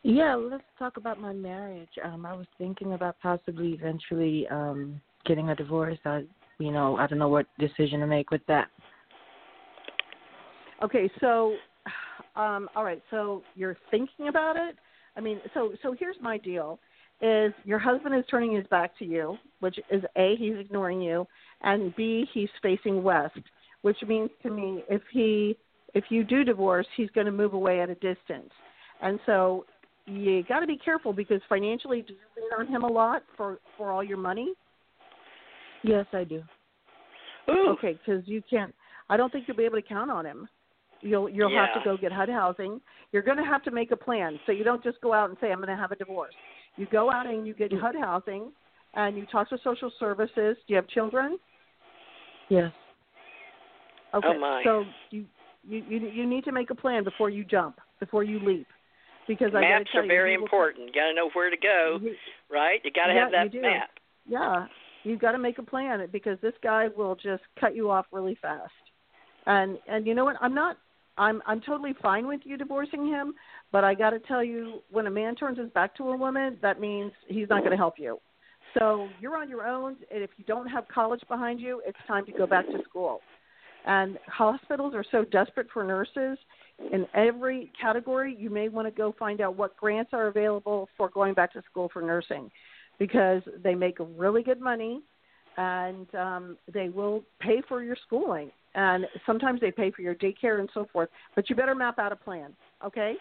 Yeah, let's talk about my marriage. Um, I was thinking about possibly eventually um getting a divorce. I you know, I don't know what decision to make with that. Okay, so um, all right, so you're thinking about it. I mean, so so here's my deal: is your husband is turning his back to you, which is a he's ignoring you, and b he's facing west, which means to me if he if you do divorce, he's going to move away at a distance, and so you got to be careful because financially, do you lean on him a lot for for all your money? Yes, I do. Ooh. Okay, because you can't. I don't think you'll be able to count on him. You'll you'll have to go get HUD housing. You're going to have to make a plan. So you don't just go out and say I'm going to have a divorce. You go out and you get HUD housing, and you talk to social services. Do you have children? Yes. Okay. Oh, my. So you you you you need to make a plan before you jump, before you leap, because I Maps tell are you, very he important. You got to know where to go, he- right? You got to Yeah, have that you do. map. Yeah, you've got to make a plan because this guy will just cut you off really fast. And and you know what? I'm not. I'm I'm totally fine with you divorcing him, but I got to tell you, when a man turns his back to a woman, that means he's not going to help you. So you're on your own, and if you don't have college behind you, it's time to go back to school. And hospitals are so desperate for nurses in every category. You may want to go find out what grants are available for going back to school for nursing because they make really good money and um, they will pay for your schooling. And sometimes they pay for your daycare and so forth. But you better map out a plan, okay?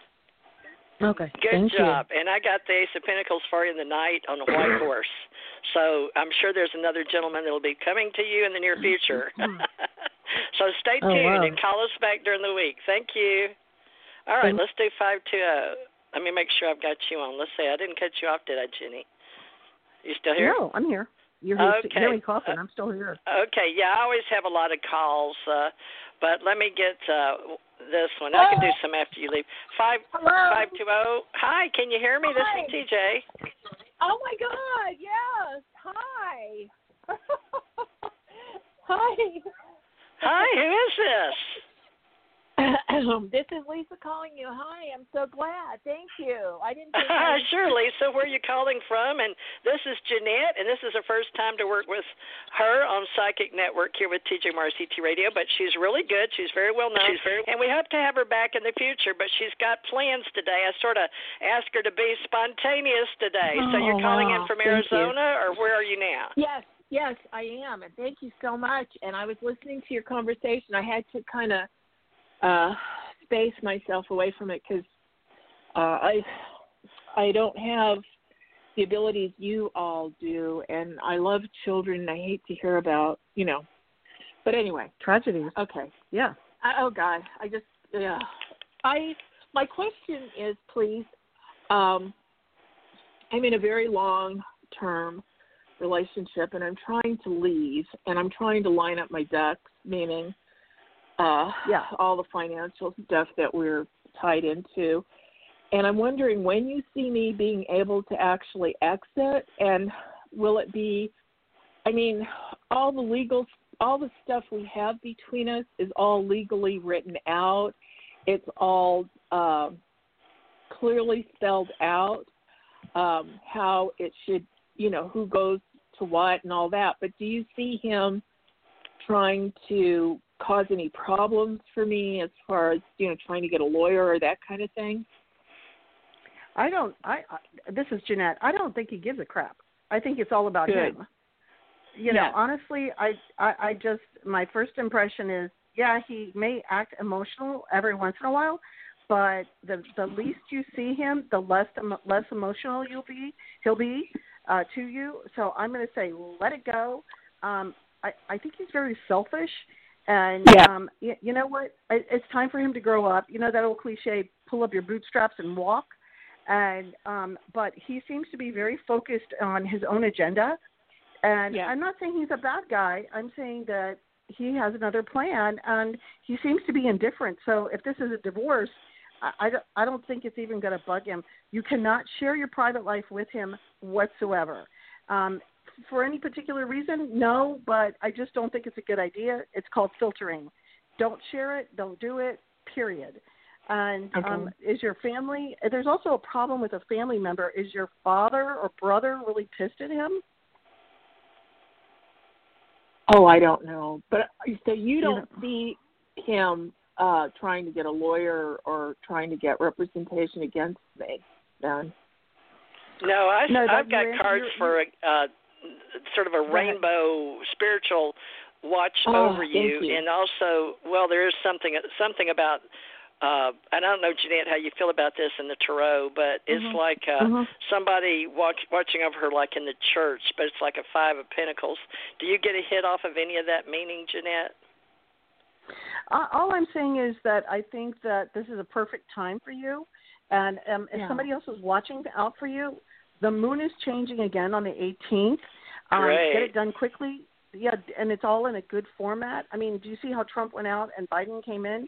Okay. Good Thank job. And I got the Ace of Pentacles for you in the night on a white horse. So I'm sure there's another gentleman that will be coming to you in the near future. so stay Oh, tuned wow. and call us back during the week. Thank you. All right, let's do 520. Let me make sure I've got you on. Let's see. I didn't cut you off, did I, Ginnie? You still here? No, I'm here. You're here. Okay. Hear coughing. I'm still here. Okay, yeah, I always have a lot of calls, uh, but let me get uh, this one. I can do oh. some after you leave. Five Hello. five two zero. Hi, can you hear me? This is TJ. Oh my God! Yes. Hi. Hi. Hi, who is this? Um, this is Lisa calling you. Hi. I'm so glad. Thank you. I didn't think. I- sure, Lisa. Where are you calling from? And this is Ginette, and this is her first time to work with her on Psychic Network here with TJ Morris ET Radio. But she's really good. She's very well known, She's very- and we hope to have her back in the future. But she's got plans today. I sort of asked her to be spontaneous today. so you're Oh, calling in from Arizona, or where are you now? Yes. Yes, I am, and thank you so much. And I was listening to your conversation. I had to kind of uh space myself away from it because uh, I I don't have the abilities you all do, and I love children. And I hate to hear about you know. But anyway, Tragedies. okay. Yeah. I, oh God, I just yeah. I my question is, please. Um, I'm in a very long term relationship, and I'm trying to leave, and I'm trying to line up my ducks, meaning uh, yeah, all the financial stuff that we're tied into. And I'm wondering when you see me being able to actually exit, and will it be? I mean, all the legal all the stuff we have between us is all legally written out. It's all uh, clearly spelled out um, how it should, you know, who goes to what and all that. But do you see him trying to cause any problems for me as far as you know trying to get a lawyer or that kind of thing? I don't. I, I this is Ginette. I don't think he gives a crap. I think it's all about Good. him you know, Yeah. honestly, I, I I just my first impression is yeah, he may act emotional every once in a while, but the the least you see him, the less less emotional you'll be. He'll be uh, to you. So I'm going to say let it go. Um, I I think he's very selfish, and Yeah. um, you, you know what? It, it's time for him to grow up. You know that old cliche: pull up your bootstraps and walk. And um, but he seems to be very focused on his own agenda and Yeah. I'm not saying he's a bad guy. I'm saying that he has another plan, and he seems to be indifferent. So if this is a divorce, I, I, don't, I don't think it's even going to bug him. You cannot share your private life with him whatsoever. Um, for any particular reason, no, but I just don't think it's a good idea. It's called filtering. Don't share it. Don't do it. Period. And Okay. um, is your family? There's also a problem with a family member. Is your father or brother really pissed at him? Oh, I don't know. But uh, so you don't don't- see him uh trying to get a lawyer or trying to get representation against me then? No, I, no, I've got you're- cards you're- for uh, sort of a ahead. rainbow spiritual watch Oh, over you, you. and also, well, there is something something about. Uh, I don't know, Ginette, how you feel about this in the tarot, but it's Mhm. like uh, Mhm. somebody watch, watching over her, like in the church, but it's like a five of pentacles. Do you get a hit off of any of that meaning, Ginette? Uh, all I'm saying is that I think that this is a perfect time for you, and um, if Yeah. somebody else is watching out for you, the moon is changing again on the 18th. Um, Great. Get it done quickly. Yeah, and it's all in a good format. I mean, do you see how Trump went out and Biden came in?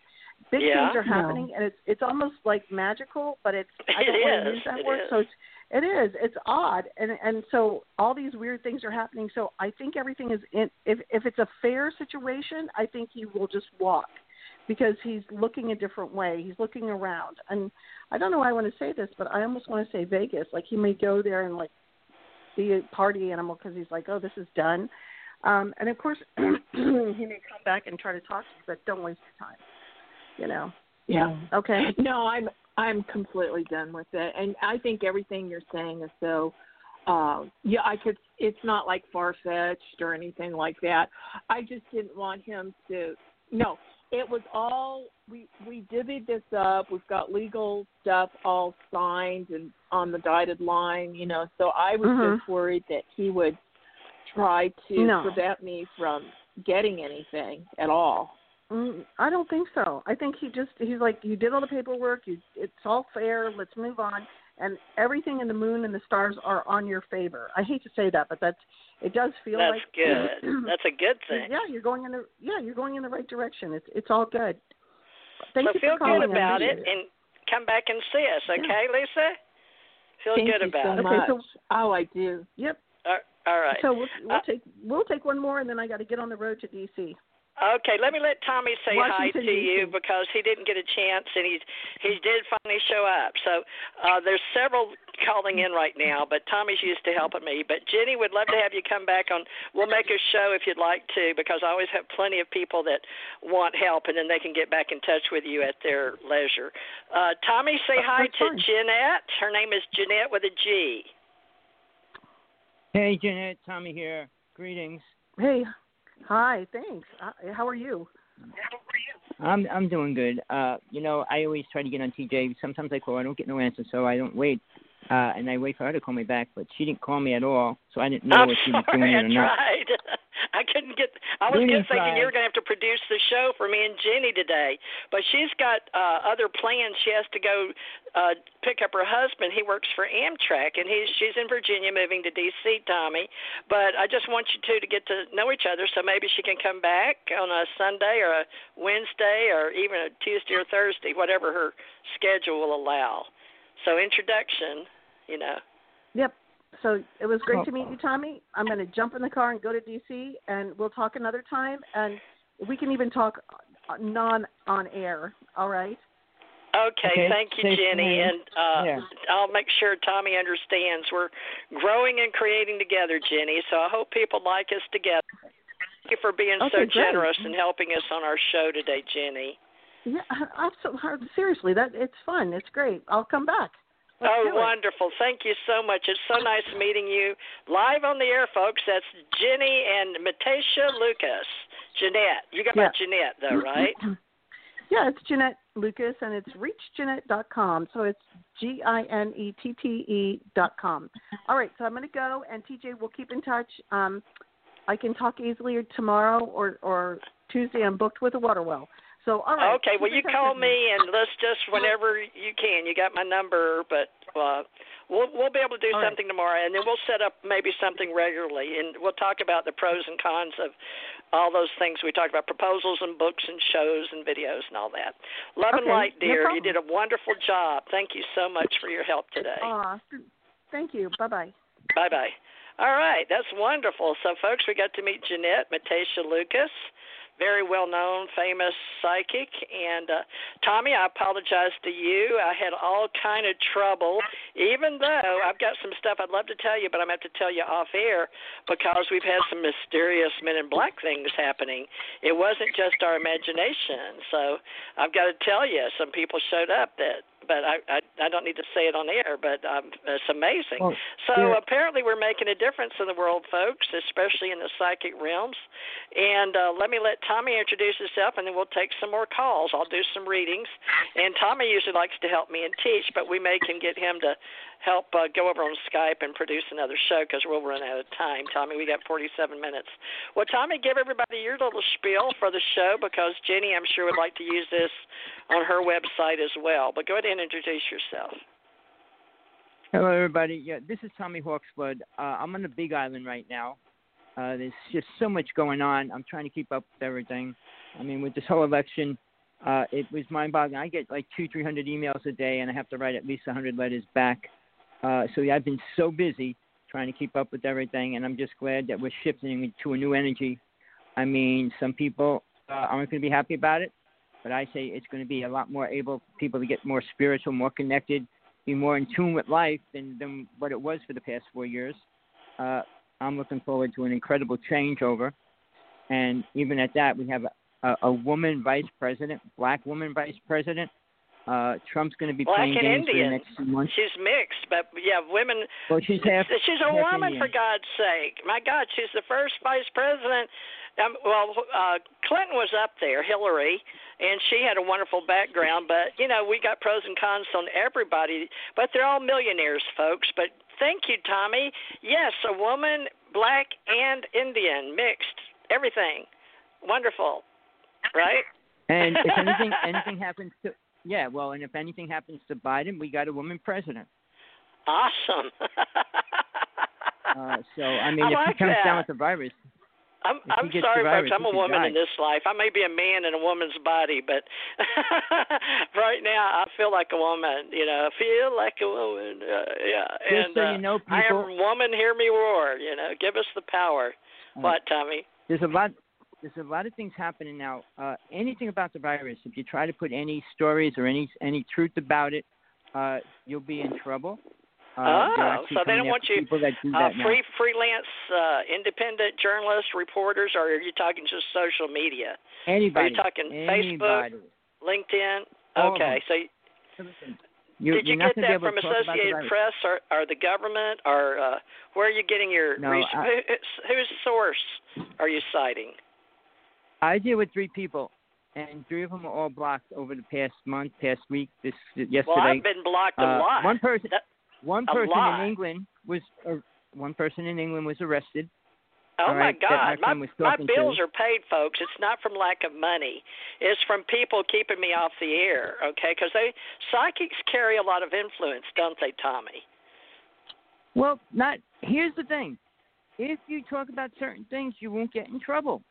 Big Yeah. things are happening, and it's it's almost like magical, but it's I don't want to use that it word. is. So it's it is. It's odd, and and so all these weird things are happening. So I think everything is in. If if it's a fair situation, I think he will just walk, because he's looking a different way. He's looking around, and I don't know why I want to say this, but I almost want to say Vegas. Like he may go there and like be a party animal because he's like, oh, this is done. Um, and of course, he may come back and try to talk to you, but don't waste your time. You know. Yeah. Okay. No, I'm I'm completely done with it, and I think everything you're saying is so. Uh, yeah, I could. It's not like far fetched or anything like that. I just didn't want him to. No, it was all we we divvied this up. We've got legal stuff all signed and on the dotted line, you know. So I was Mhm. just worried that he would try to No. prevent me from getting anything at all. Mm, I don't think so. I think he just he's like you did all the paperwork. You it's all fair. Let's move on. And everything in the moon and the stars are on your favor. I hate to say that, but that's it does feel That's like good. That's a good thing. yeah, you're going in the yeah you're going in the right direction. It's it's all good. Thank so you feel for calling. good about it, appreciate and come back and see us, okay, Lisa? Feel Thank good you about so it. Okay, much. so- oh, I do. Yep. All- All right. So we'll, we'll Uh, take we'll take one more, and then I got to get on the road to DC. Okay, let me let Tommy say Washington, hi to you because he didn't get a chance and he he did finally show up. So uh there's several calling in right now, but Tommy's used to helping me. But Ginnie would love to have you come back on. We'll make a show if you'd like to because I always have plenty of people that want help and then they can get back in touch with you at their leisure. Uh Tommy, say Uh, hi that's to fine. Ginette. Her name is Ginette with a G. Hey, Ginette, Tommy here. Greetings. Hey, hi, thanks. Uh, how are you? I'm I'm doing good. Uh, you know, I always try to get on TJ. Sometimes I call, I don't get no answer, so I don't wait. Uh, and I wait for her to call me back, but she didn't call me at all, so I didn't know I'm if she was doing or not. right. I couldn't get. I was just thinking you were tried. going to have to produce the show for me and Ginnie today, but she's got uh other plans. She has to go uh pick up her husband. He works for Amtrak, and he's she's in Virginia, moving to D.C. Tommy. But I just want you two to get to know each other, so maybe she can come back on a Sunday or a Wednesday or even a Tuesday or Thursday, whatever her schedule will allow. So introduction, you know. Yep. So it was great Oh. to meet you, Tommy. I'm going to jump in the car and go to DC, and we'll talk another time, and we can even talk uh, non on air. All right. Okay, Okay, thank you, Ginnie, Lynn. and uh, Yeah. I'll make sure Tommy understands we're growing and creating together, Ginnie. So I hope people like us together. Thank you for being so great. generous and helping us on our show today, Ginnie. Yeah, absolutely. Seriously, that it's fun. It's great. I'll come back. Let's oh, wonderful! Thank you so much. It's so nice meeting you live on the air, folks. That's Ginnie and Matacia Lucas. Ginette, you got my Ginette though, right? yeah, it's Ginette Lucas, and it's reachginette.com. So it's G I N E T T E dot com. All right, so I'm going to go, and TJ, we'll keep in touch. Um, I can talk easily tomorrow or or Tuesday. I'm booked with a water well. So all right. Okay, well you call me and let's just whenever you can. You got my number, but uh, we'll we'll be able to do All right. something tomorrow, and then we'll set up maybe something regularly, and we'll talk about the pros and cons of all those things we talked about, proposals and books and shows and videos and all that. Love and Okay, light, no dear. you did a wonderful job. Thank you so much for your help today. Aw, thank you. Bye bye. Bye bye. All right, that's wonderful. So, folks, we got to meet Ginette Matacia Lucas, very well known, famous psychic. And uh, Tommy, I apologize to you. I had all kind of trouble, even though I've got some stuff I'd love to tell you, but I'm have to tell you off air because we've had some mysterious men in black things happening. It wasn't just our imagination. So I've got to tell you, some people showed up that but I, I I don't need to say it on air, but um, it's amazing. Well, So yeah. apparently, we're making a difference in the world, folks, especially in the psychic realms. And uh, let me let Tommy introduce himself, and then we'll take some more calls. I'll do some readings. And Tommy usually likes to help me and teach, but we may can get him to help uh, go over on Skype and produce another show because we'll run out of time. Tommy, we got 47 minutes. Well, Tommy, give everybody your little spiel for the show because Ginnie, I'm sure, would like to use this on her website as well. But go ahead and introduce yourself. Hello, everybody. Yeah, this is Tommy Hawksblood. Uh, I'm on the Big Island right now. Uh, there's just so much going on. I'm trying to keep up with everything. I mean, with this whole election, uh, it was mind-boggling. I get like two, three hundred emails a day, and I have to write at least a hundred letters back. Uh, so yeah, I've been so busy trying to keep up with everything, and I'm just glad that we're shifting to a new energy. I mean, some people uh, aren't going to be happy about it, but I say it's going to be a lot more able people to get more spiritual, more connected, be more in tune with life than than what it was for the past four years. Uh, I'm looking forward to an incredible changeover, and even at that, we have a, a, a woman vice president, black woman vice president. Uh, Trump's going to be Black playing and games for the Indian. next two months. She's mixed, but yeah, women. Well, she's half. she's a half woman, Indian. for God's sake. My God, she's the first vice president. Um, well, uh, Clinton was up there, Hillary, and she had a wonderful background. But you know, we got pros and cons on everybody, but they're all millionaires, folks. But thank you, Tommy. Yes, a woman, black and Indian, mixed, everything, wonderful, right? And if anything anything happens to yeah, well, and if anything happens to Biden, we got a woman president. Awesome. Uh, so I mean, I if like he comes that. down with the virus, I'm I'm sorry, the folks. I'm a woman die. in this life. I may be a man in a woman's body, but right now I feel like a woman. You know, I feel like a woman. Uh, yeah, just and so uh, you know, people, I am woman. Hear me roar. You know, give us the power. uh, What, Tommy? there's a lot. There's a lot of things happening now. Uh, anything about the virus, if you try to put any stories or any any truth about it, uh, you'll be in trouble. Uh, Oh, so they don't want you, that do Uh, that now. free freelance, uh, independent journalists, reporters, or are you talking just social media? Anybody. Are you talking Facebook. LinkedIn? All Okay, so you- So listen, you're, Did you get that from to talk about the Associated. Press or, or the government, or uh, where are you getting your No, res- I- who, whose source are you citing? I deal with three people, and three of them are all blocked over the past month, past week, this yesterday. Well, I've been blocked a Uh, lot. One person, That- one person in England was, uh, one person in England was arrested Oh right, my God, my my bills to. are paid, folks. It's not from lack of money. It's from people keeping me off the air. Okay, because they psychics carry a lot of influence, don't they, Tommy? Well, not. Here's the thing: if you talk about certain things, you won't get in trouble.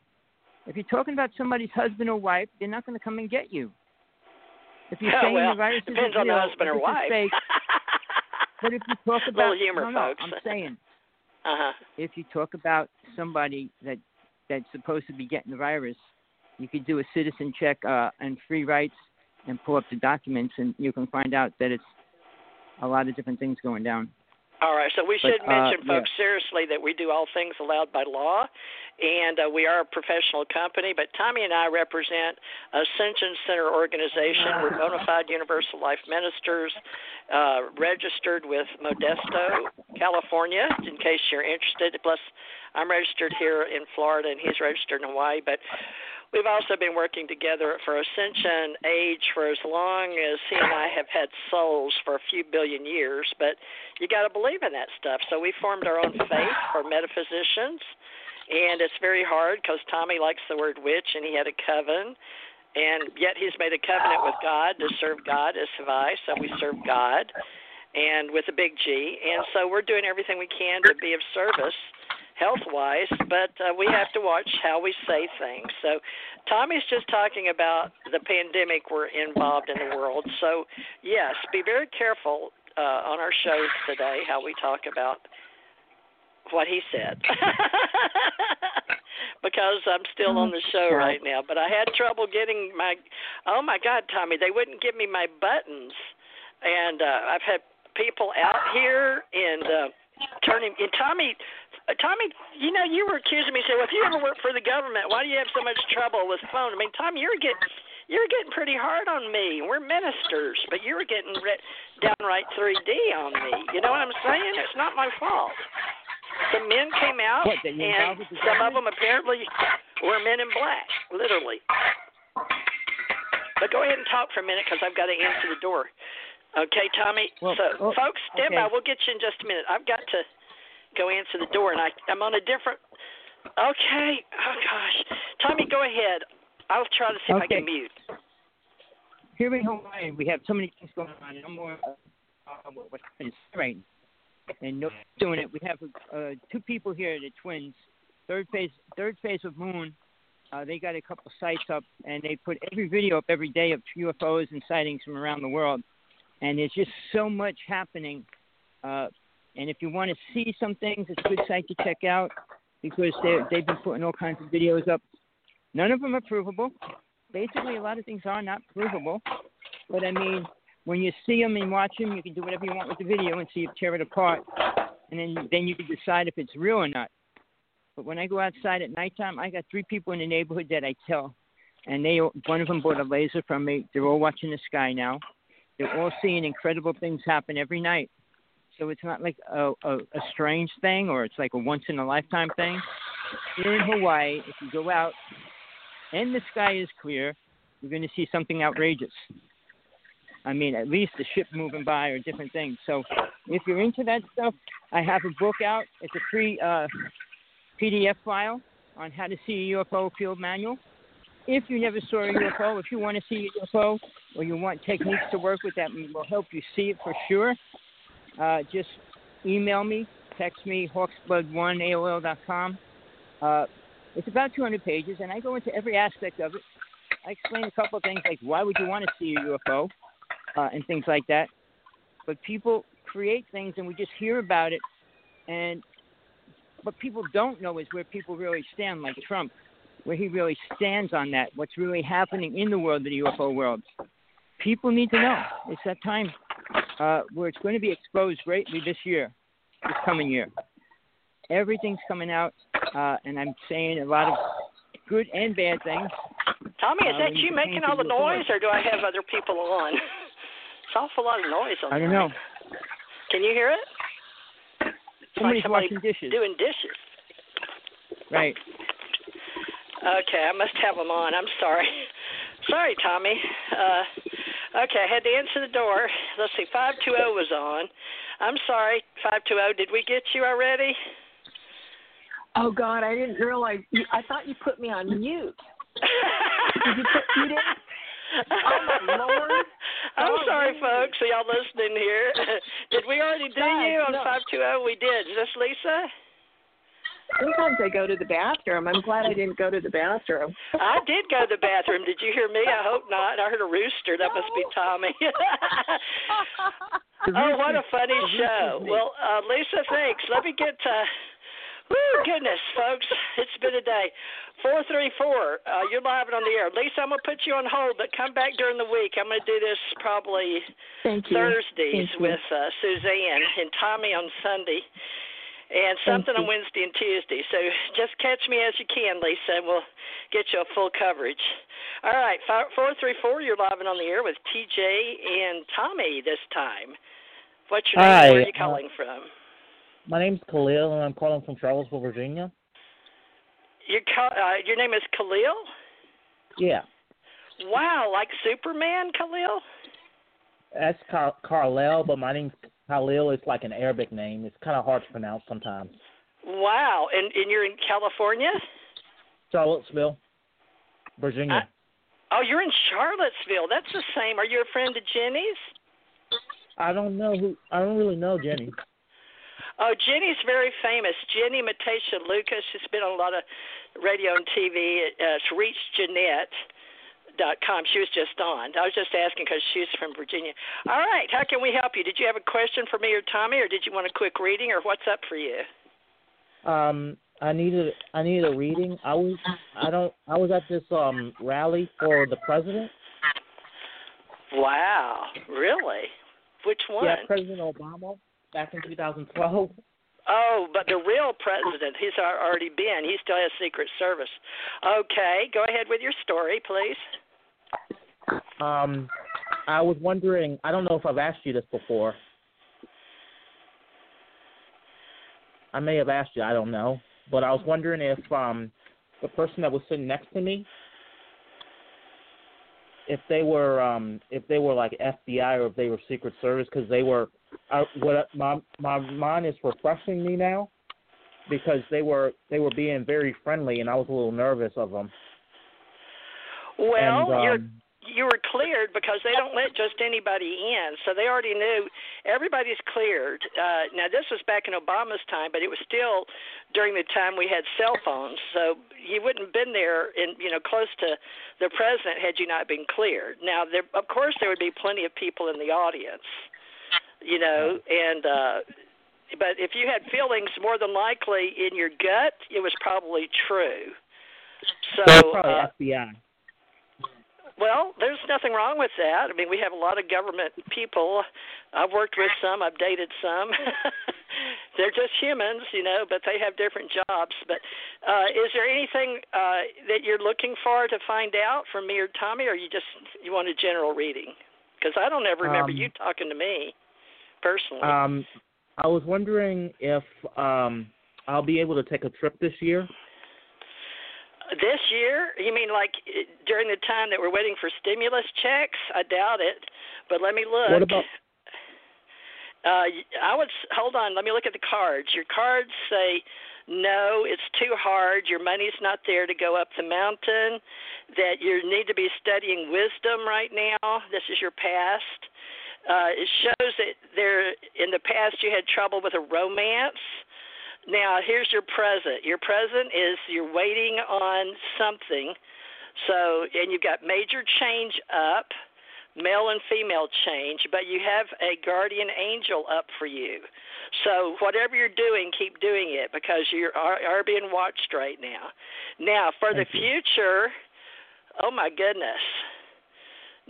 If you're talking about somebody's husband or wife, they're not going to come and get you. If you're saying well, the virus depends is on real, the husband or wife. Fake, but if you talk about humor, no, no, folks. I'm saying uh-huh. if you talk about somebody that that's supposed to be getting the virus, you could do a citizen check uh, and free rights and pull up the documents, and you can find out that it's a lot of different things going down. All right, so we But, should uh, mention, folks, yeah. seriously that we do all things allowed by law, and uh, we are a professional company. But Tommy and I represent Ascension Center Organization. We're bona fide Universal Life Ministers, uh, registered with Modesto, California, in case you're interested. Plus, I'm registered here in Florida, and he's registered in Hawaii. But We've also been working together for Ascension Age for as long as he and I have had souls for a few billion years, but you got to believe in that stuff. So we formed our own faith for metaphysicians, and it's very hard because Tommy likes the word witch, and he had a coven, and yet he's made a covenant with God to serve God as have I, so we serve God, and with a big G, and so we're doing everything we can to be of service health wise, but uh, we have to watch how we say things. So, Tommy's just talking about the pandemic we're involved in the world. So, yes, be very careful uh, on our shows today how we talk about what he said. because I'm still on the show right now, but I had trouble getting my Oh my god, Tommy, they wouldn't give me my buttons. And uh I've had people out here and uh turning and Tommy uh, Tommy, you know, you were accusing me, saying, "Well, if you ever work for the government, why do you have so much trouble with phone?" I mean, Tommy, you're getting you're getting pretty hard on me. We're ministers, but you were getting re- downright 3D on me. You know what I'm saying? It's not my fault. The men came out, What, and involved with the some of them apparently were men in black, literally. But go ahead and talk for a minute because I've got to answer the door. Okay, Tommy. Well, so, well, folks, stand okay. by. We'll get you in just a minute. I've got to go answer the door, and I, I'm on a different. Okay. Oh gosh, Tommy, go ahead. I'll try to see if I Okay. can mute. Here in Hawaii, we have so many things going on. I'm more uh, what- what's happening right and no one's doing it. We have uh, two people here, the twins. Third phase, third phase of Moon. Uh, they got a couple sites up, and they put every video up every day of UFOs and sightings from around the world. And there's just so much happening. Uh, and if you want to see some things, it's a good site to check out because they they've been putting all kinds of videos up. None of them are provable. Basically, a lot of things are not provable. But I mean, when you see them and watch them, you can do whatever you want with the video and see it tear it apart, and then then you can decide if it's real or not. But when I go outside at nighttime, I got three people in the neighborhood that I tell, and they one of them bought a laser from me. They're all watching the sky now. They're all seeing incredible things happen every night. So it's not like a, a, a strange thing or it's like a once in a lifetime thing. Here in Hawaii, if you go out and the sky is clear, you're going to see something outrageous. I mean, at least a ship moving by or different things. So if you're into that stuff, I have a book out. It's a free uh, PDF file on how to see a UFO field manual. If you never saw a UFO, if you want to see a UFO or you want techniques to work with that will help you see it for sure, uh, just email me, text me, hawksblood1 AOL.com. Uh, it's about 200 pages, and I go into every aspect of it. I explain a couple of things like why would you want to see a UFO uh, and things like that. But people create things, and we just hear about it, and what people don't know is where people really stand, like Trump, where he really stands on that, what's really happening in the world, the UFO world. People need to know. It's that time uh, where it's going to be exposed greatly this year, this coming year. Everything's coming out, uh, and I'm saying a lot of good and bad things. Tommy, is Uh, that you you making all the noise, or do I have other people on? it's an awful lot of noise on I don't know. Can you hear it? It's Somebody's like somebody washing dishes. doing dishes. Right. Okay, I must have them on. I'm sorry. Sorry, Tommy. Uh, okay, I had to answer the door. Let's see, 520 was on. I'm sorry, 520. Did we get you already? Oh God, I didn't realize. You, I thought you put me on mute. Did you put you didn't? Oh my lord! I'm Oh, sorry, really? folks. Y'all listening here? did we already do you on no. five two zero? We did. Is this Lisa? Sometimes I go to the bathroom. I'm glad I didn't go to the bathroom. I did go to the bathroom. Did you hear me? I hope not. I heard a rooster. That must be Tommy. oh, what a funny show. Well, uh, Lisa, thanks. Let me get to. Woo, goodness, folks. It's been a day. 434, uh, you're live and on the air. Lisa, I'm going to put you on hold, but come back during the week. I'm going to do this probably Thank you. Thursdays Thank you. with uh, Suzanne and Tommy on Sunday, and something on. Wednesday and Tuesday. So just catch me as you can, Lisa, and we'll get you a full coverage. All right, four three four. You're live and on the air with TJ and Tommy this time. What's your name? Hi, and Where are you uh, calling from? My name's Khalil, and I'm calling from Charlottesville, Virginia. Your ca- uh, your name is Khalil. Yeah, Wow, like Superman, Khalil. that's Car- Carlel, but my name's Khalil. It's like an Arabic name. It's kind of hard to pronounce sometimes. Wow, and and you're in California. Charlottesville, Virginia. Oh, you're in Charlottesville. That's the same. Are you a friend of Ginnie's? I don't know who. I don't really know Ginnie. Oh, Ginnie's very famous. Ginnie Matacia Lucas. She's been on a lot of radio and TV. Uh, it's reachginette.com. She was just on. I was just asking because she's from Virginia. All right. How can we help you? Did you have a question for me or Tommy, or did you want a quick reading, or what's up for you? Um, I needed. I needed a reading. I was. I don't. I was at this um rally for the president. Wow. Really? Which one? Yeah, President Obama back in 2012. Oh, but the real president, he's already been. He still has Secret Service. Okay, go ahead with your story, please. Um, I was wondering. I don't know if I've asked you this before. I may have asked you. I don't know, but I was wondering if um the person that was sitting next to me, if they were um if they were like FBI or if they were Secret Service because they were. I, what my my mind is refreshing me now because they were they were being very friendly and I was a little nervous of them. Well, and, um, you're you were cleared because they don't let just anybody in. So they already knew everybody's cleared. Uh, now this was back in Obama's time, but it was still during the time we had cell phones. So you wouldn't have been there in you know close to the president had you not been cleared. Now there, of course, there would be plenty of people in the audience, you know, and. uh but if you had feelings more than likely in your gut, it was probably true. So So probably uh, FBI. well, there's nothing wrong with that. I mean, we have a lot of government people. I've worked with some, I've dated some. They're just humans, you know, but they have different jobs. But uh is there anything uh that you're looking for to find out from me or Tommy or you just you want a general reading? Cuz I don't ever remember Um, you talking to me personally. Um, I was wondering if um I'll be able to take a trip this year. This year? You mean like during the time that we're waiting for stimulus checks? I doubt it. But let me look. What about Uh, I would hold on. Let me look at the cards. Your cards say no, it's too hard. Your money's not there to go up the mountain. That you need to be studying wisdom right now. This is your past. Uh, it shows that there in the past you had trouble with a romance. Now here's your present. Your present is you're waiting on something. So and you've got major change up male and female change, but you have a guardian angel up for you. So whatever you're doing, keep doing it because you are, are being watched right now. Now for the you. future, oh my goodness.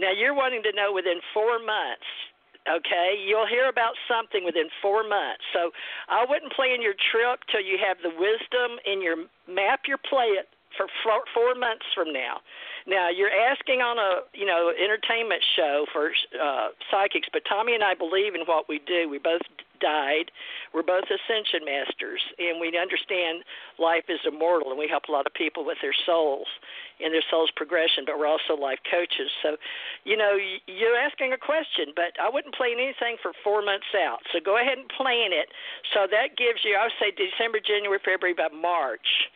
Now you're wanting to know within four months. Okay, you'll hear about something within four months. So I wouldn't plan your trip till you have the wisdom in your map your play for four, four months from now. Now you're asking on a you know entertainment show for uh, psychics, but Tommy and I believe in what we do. We both died. We're both ascension masters, and we understand life is immortal, and we help a lot of people with their souls and their soul's progression. But we're also life coaches. So, you know, you're asking a question, but I wouldn't plan anything for four months out. So go ahead and plan it. So that gives you, I would say, December, January, February, by March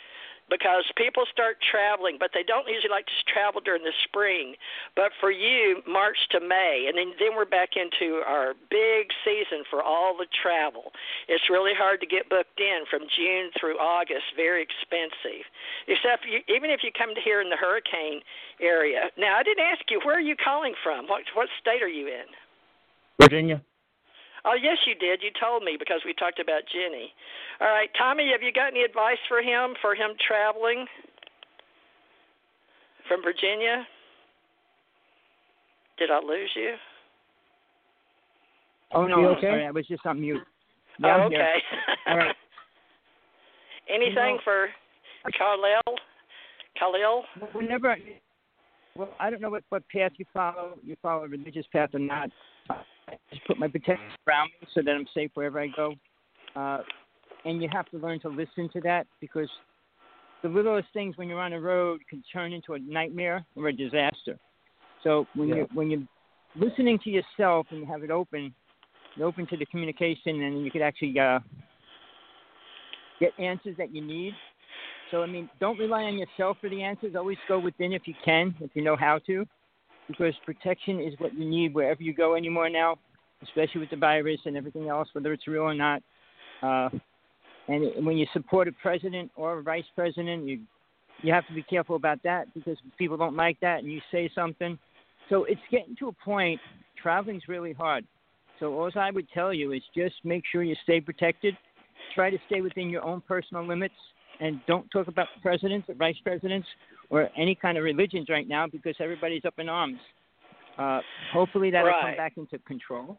because people start traveling, but they don't usually like to travel during the spring. But for you, March to May, and then then we're back into our big season for all the travel. It's really hard to get booked in from June through August. Very expensive, except you, even if you come to here in the hurricane area. Now, I didn't ask you where are you calling from. What what state are you in? Virginia. Oh, yes, you did. You told me because we talked about Ginnie. All right, Tommy, have you got any advice for him for him traveling from Virginia? Did I lose you? Oh no, You okay? sorry, I was just on mute. Yeah, oh, okay. All right. Anything You know- for Khalil? Khalil? Whenever, well, I don't know what what path you follow. You follow a religious path or not. I just put my protection around me so that I'm safe wherever I go. Uh, and you have to learn to listen to that because the littlest things when you're on the road can turn into a nightmare or a disaster. So when Yeah. you when you're listening to yourself and you have it open, you're open to the communication, and you could actually uh, get answers that you need. So I mean, don't rely on yourself for the answers. Always go within if you can, if you know how to, because protection is what you need wherever you go anymore now, especially with the virus and everything else, whether it's real or not. Uh, and when you support a president or a vice president, you you have to be careful about that because people don't like that, and you say something. So it's getting to a point. Traveling's really hard. So all I would tell you is just make sure you stay protected. Try to stay within your own personal limits, and don't talk about presidents or vice presidents or any kind of religions right now because everybody's up in arms. Uh, hopefully that'll come back into control.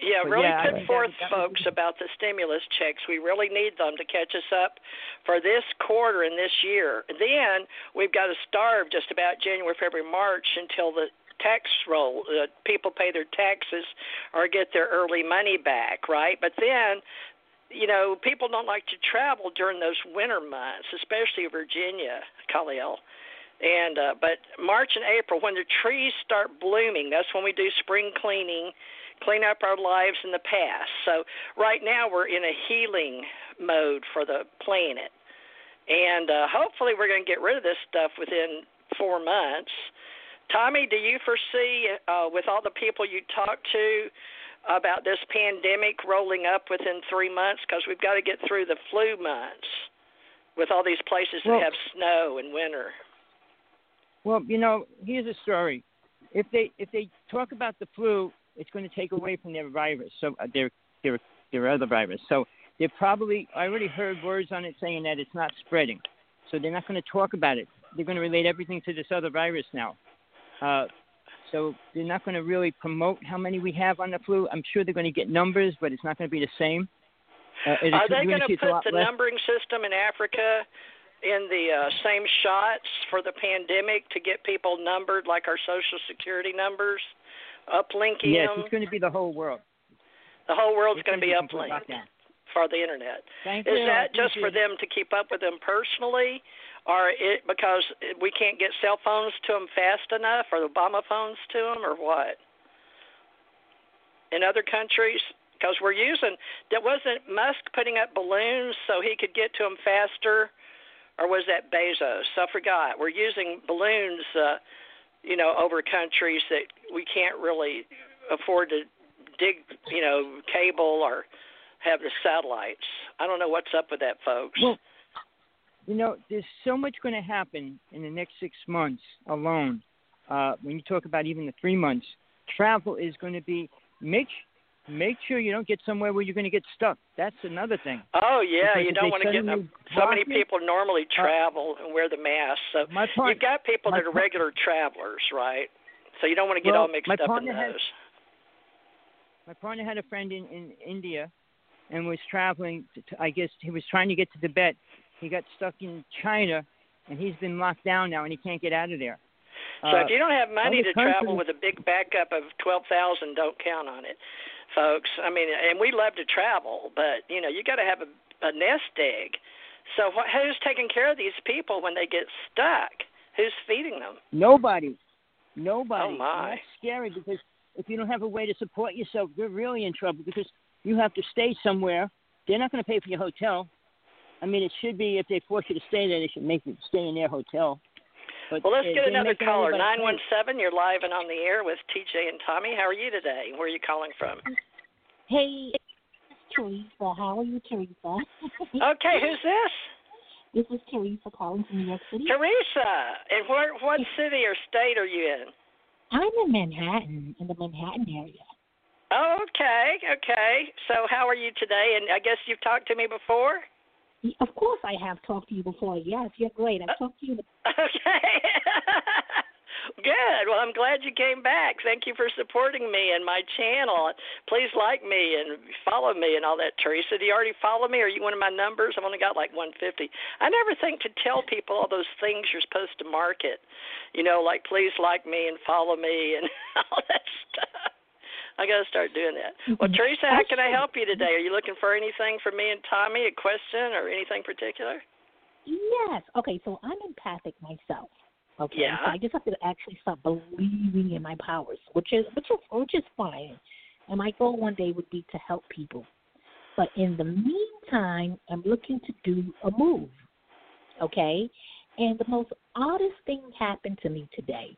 Yeah, But really yeah, I put think forth, folks, about the stimulus checks. We really need them to catch us up for this quarter and this year. Then we've got to starve just about January, February, March until the tax roll. Uh, people pay their taxes or get their early money back, right? But then, you know, people don't like to travel during those winter months, especially Virginia, Khalil. And uh, but March and April, when the trees start blooming, that's when we do spring cleaning clean up our lives in the past. So right now we're in a healing mode for the planet, and uh, hopefully we're going to get rid of this stuff within four months. Tommy, do you foresee, uh, with all the people you talk to, about this pandemic rolling up within three months? Because we've got to get through the flu months with all these places Well- that have snow and winter. Well, you know, here's a story. If they if they talk about the flu, it's going to take away from their virus, so uh, their their their other virus. So they're probably I already heard words on it saying that it's not spreading, so they're not going to talk about it. They're going to relate everything to this other virus now. Uh, so they're not going to really promote how many we have on the flu. I'm sure they're going to get numbers, but it's not going to be the same. Uh, Are they going to see it's a put the less. numbering system in Africa in the uh, same shots for the pandemic to get people numbered like our social security numbers? Uplinking Yes, them. it's going to be the whole world. The whole world's It's going to be uplinked for the internet. Thank Is you. that Thank just for them to keep up with them personally, or it because we can't get cell phones to them fast enough, or Obama phones to them, or what? In other countries, because we're using that wasn't Musk putting up balloons so he could get to them faster, or was that Bezos? I forgot. We're using balloons, uh, you know, over countries that we can't really afford to dig, you know, cable or have the satellites. I don't know what's up with that, folks. Well, you know, there's so much going to happen in the next six months alone. Uh, when you talk about even the three months, travel is going to be make make sure you don't get somewhere where you're going to get stuck. That's another thing. oh yeah, because you don't want to get. So many people normally travel and wear the mask, so My part, you've got people that are regular travelers, right? So you don't want to get Well, all mixed up in those. my partner had a friend in in India, and was traveling. To, I guess he was trying to get to Tibet. He got stuck in China, and he's been locked down now, and he can't get out of there. So Uh, if you don't have money to travel with a big backup of twelve thousand, don't count on it. folks. I mean, and we love to travel, but you know, you got to have a, a nest egg. So what, who's taking care of these people when they get stuck? Who's feeding them? Nobody. Nobody. Oh my. And that's scary because if you don't have a way to support yourself, you're really in trouble because you have to stay somewhere. They're not going to pay for your hotel. I mean, it should be if they force you to stay there, they should make you stay in their hotel. But Well, let's get another caller. everybody Nine pay. one seven. You're live and on the air with TJ and Tommy. How are you today? Where are you calling from? Hey, it's Teresa. How are you, Teresa? Okay, who's this? This is Teresa calling from New York City. Teresa. And where, what city or state are you in? I'm in Manhattan, in the Manhattan area. Oh, okay, okay. So how are you today? And I guess you've talked to me before. Of course, I have talked to you before. Yes, you're great. I've talked to you. Okay. Good. Well, I'm glad you came back. Thank you for supporting me and my channel. Please like me and follow me and all that. Teresa, do you already follow me? Are you one of my numbers? I've only got like 150. I never think to tell people all those things you're supposed to market. You know, like please like me and follow me and all that stuff. I got to start doing that. Well, Mhm. Teresa, how can I help you today? Are you looking for anything from me and Tommy? A question or anything particular? Yes. Okay, so I'm empathic myself. Okay, Yeah. so I just have to actually start believing in my powers, which is which is which is fine. And my goal one day would be to help people. But in the meantime, I'm looking to do a move. Okay? And the most oddest thing happened to me today.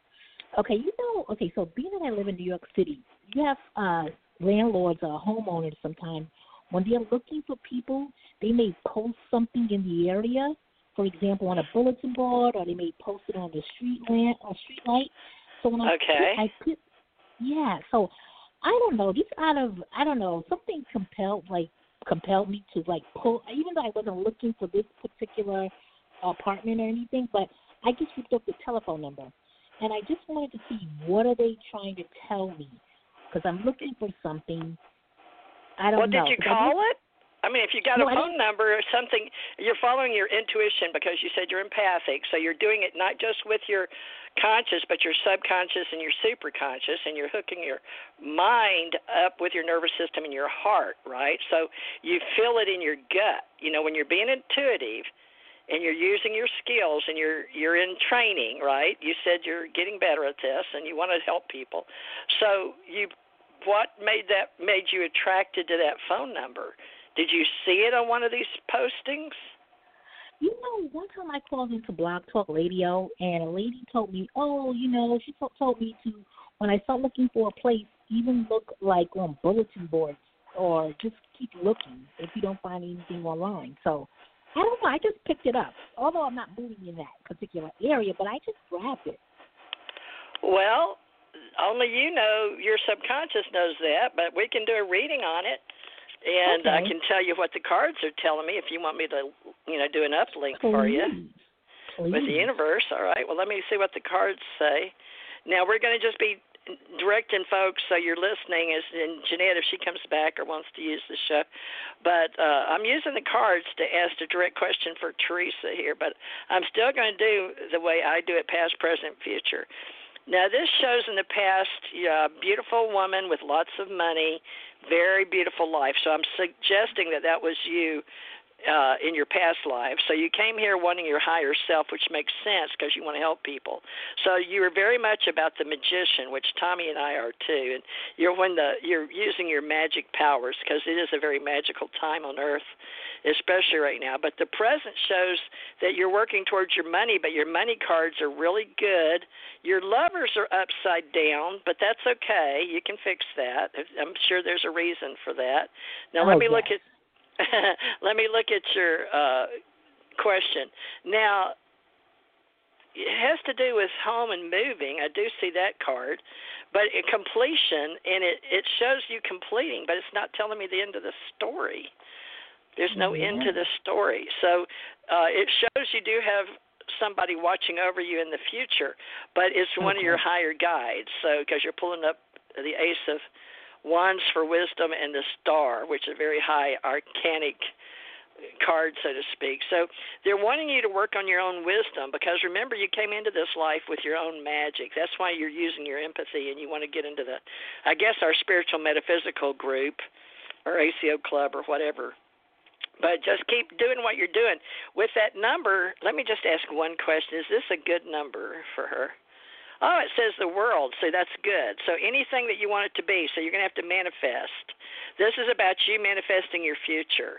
Okay, you know, okay, so being that I live in New York City, you have uh landlords or homeowners sometimes when they're looking for people, they may post something in the area, for example, on a bulletin board, or they may post it on the street lamp or street light. So when I Okay. I put, yeah. So I don't know. Just out of I don't know something compelled like compelled me to like pull. Even though I wasn't looking for this particular apartment or anything, but I just looked up the telephone number, and I just wanted to see what are they trying to tell me because I'm looking for something. I don't Well, know. did you 'cause I call it? I mean, if you got No, a phone number or something, you're following your intuition because you said you're empathic. So you're doing it not just with your conscious, but your subconscious and your superconscious, and you're hooking your mind up with your nervous system and your heart, right? So you feel it in your gut. You know, when you're being intuitive and you're using your skills and you're you're in training, right? You said you're getting better at this and you want to help people. So you what made that made you attracted to that phone number? Did you see it on one of these postings? You know, one time I called into Blog Talk Radio, and a lady told me, "Oh, you know," she to- told me to when I start looking for a place, even look like on bulletin boards, or just keep looking if you don't find anything online. So I don't know. I just picked it up, although I'm not moving in that particular area, but I just grabbed it. Well, only you know your subconscious knows that, but we can do a reading on it. And I can tell you what the cards are telling me if you want me to, you know, do an uplink for you. Please. with the universe. All right. Well, let me see what the cards say. Now we're going to just be directing folks so you're listening is and Ginette if she comes back or wants to use the show. But uh, I'm using the cards to ask a direct question for Teresa here, but I'm still going to do the way I do it past, present, future. Now this shows in the past a beautiful woman with lots of money, very beautiful life. So I'm suggesting that that was you uh, in your past life. So you came here wanting your higher self, which makes sense because you want to help people. So you were very much about the magician, which Tommy and I are too. And you're when the you're using your magic powers because it is a very magical time on Earth, especially right now. But the present shows that you're working towards your money, but your money cards are really good. Your lovers are upside down, but that's okay. You can fix that. I'm sure there's a reason for that. Now let Oh, me look at let me look at your uh, question. Now, it has to do with home and moving. I do see that card, but it, completion, and it it shows you completing, but it's not telling me the end of the story. There's no end to the story, so uh, it shows you do have somebody watching over you in the future, but it's one of your higher guides. So because you're pulling up the Ace of Wands for wisdom and the Star, which is a very high arcanic card, so to speak. So they're wanting you to work on your own wisdom because remember, you came into this life with your own magic. That's why you're using your empathy and you want to get into the, I guess, our spiritual metaphysical group or ACO club or whatever. But just keep doing what you're doing. With that number, let me just ask one question. Is this a good number for her? Oh, it says the world. So that's good. So anything that you want it to be. So you're going to have to manifest. This is about you manifesting your future.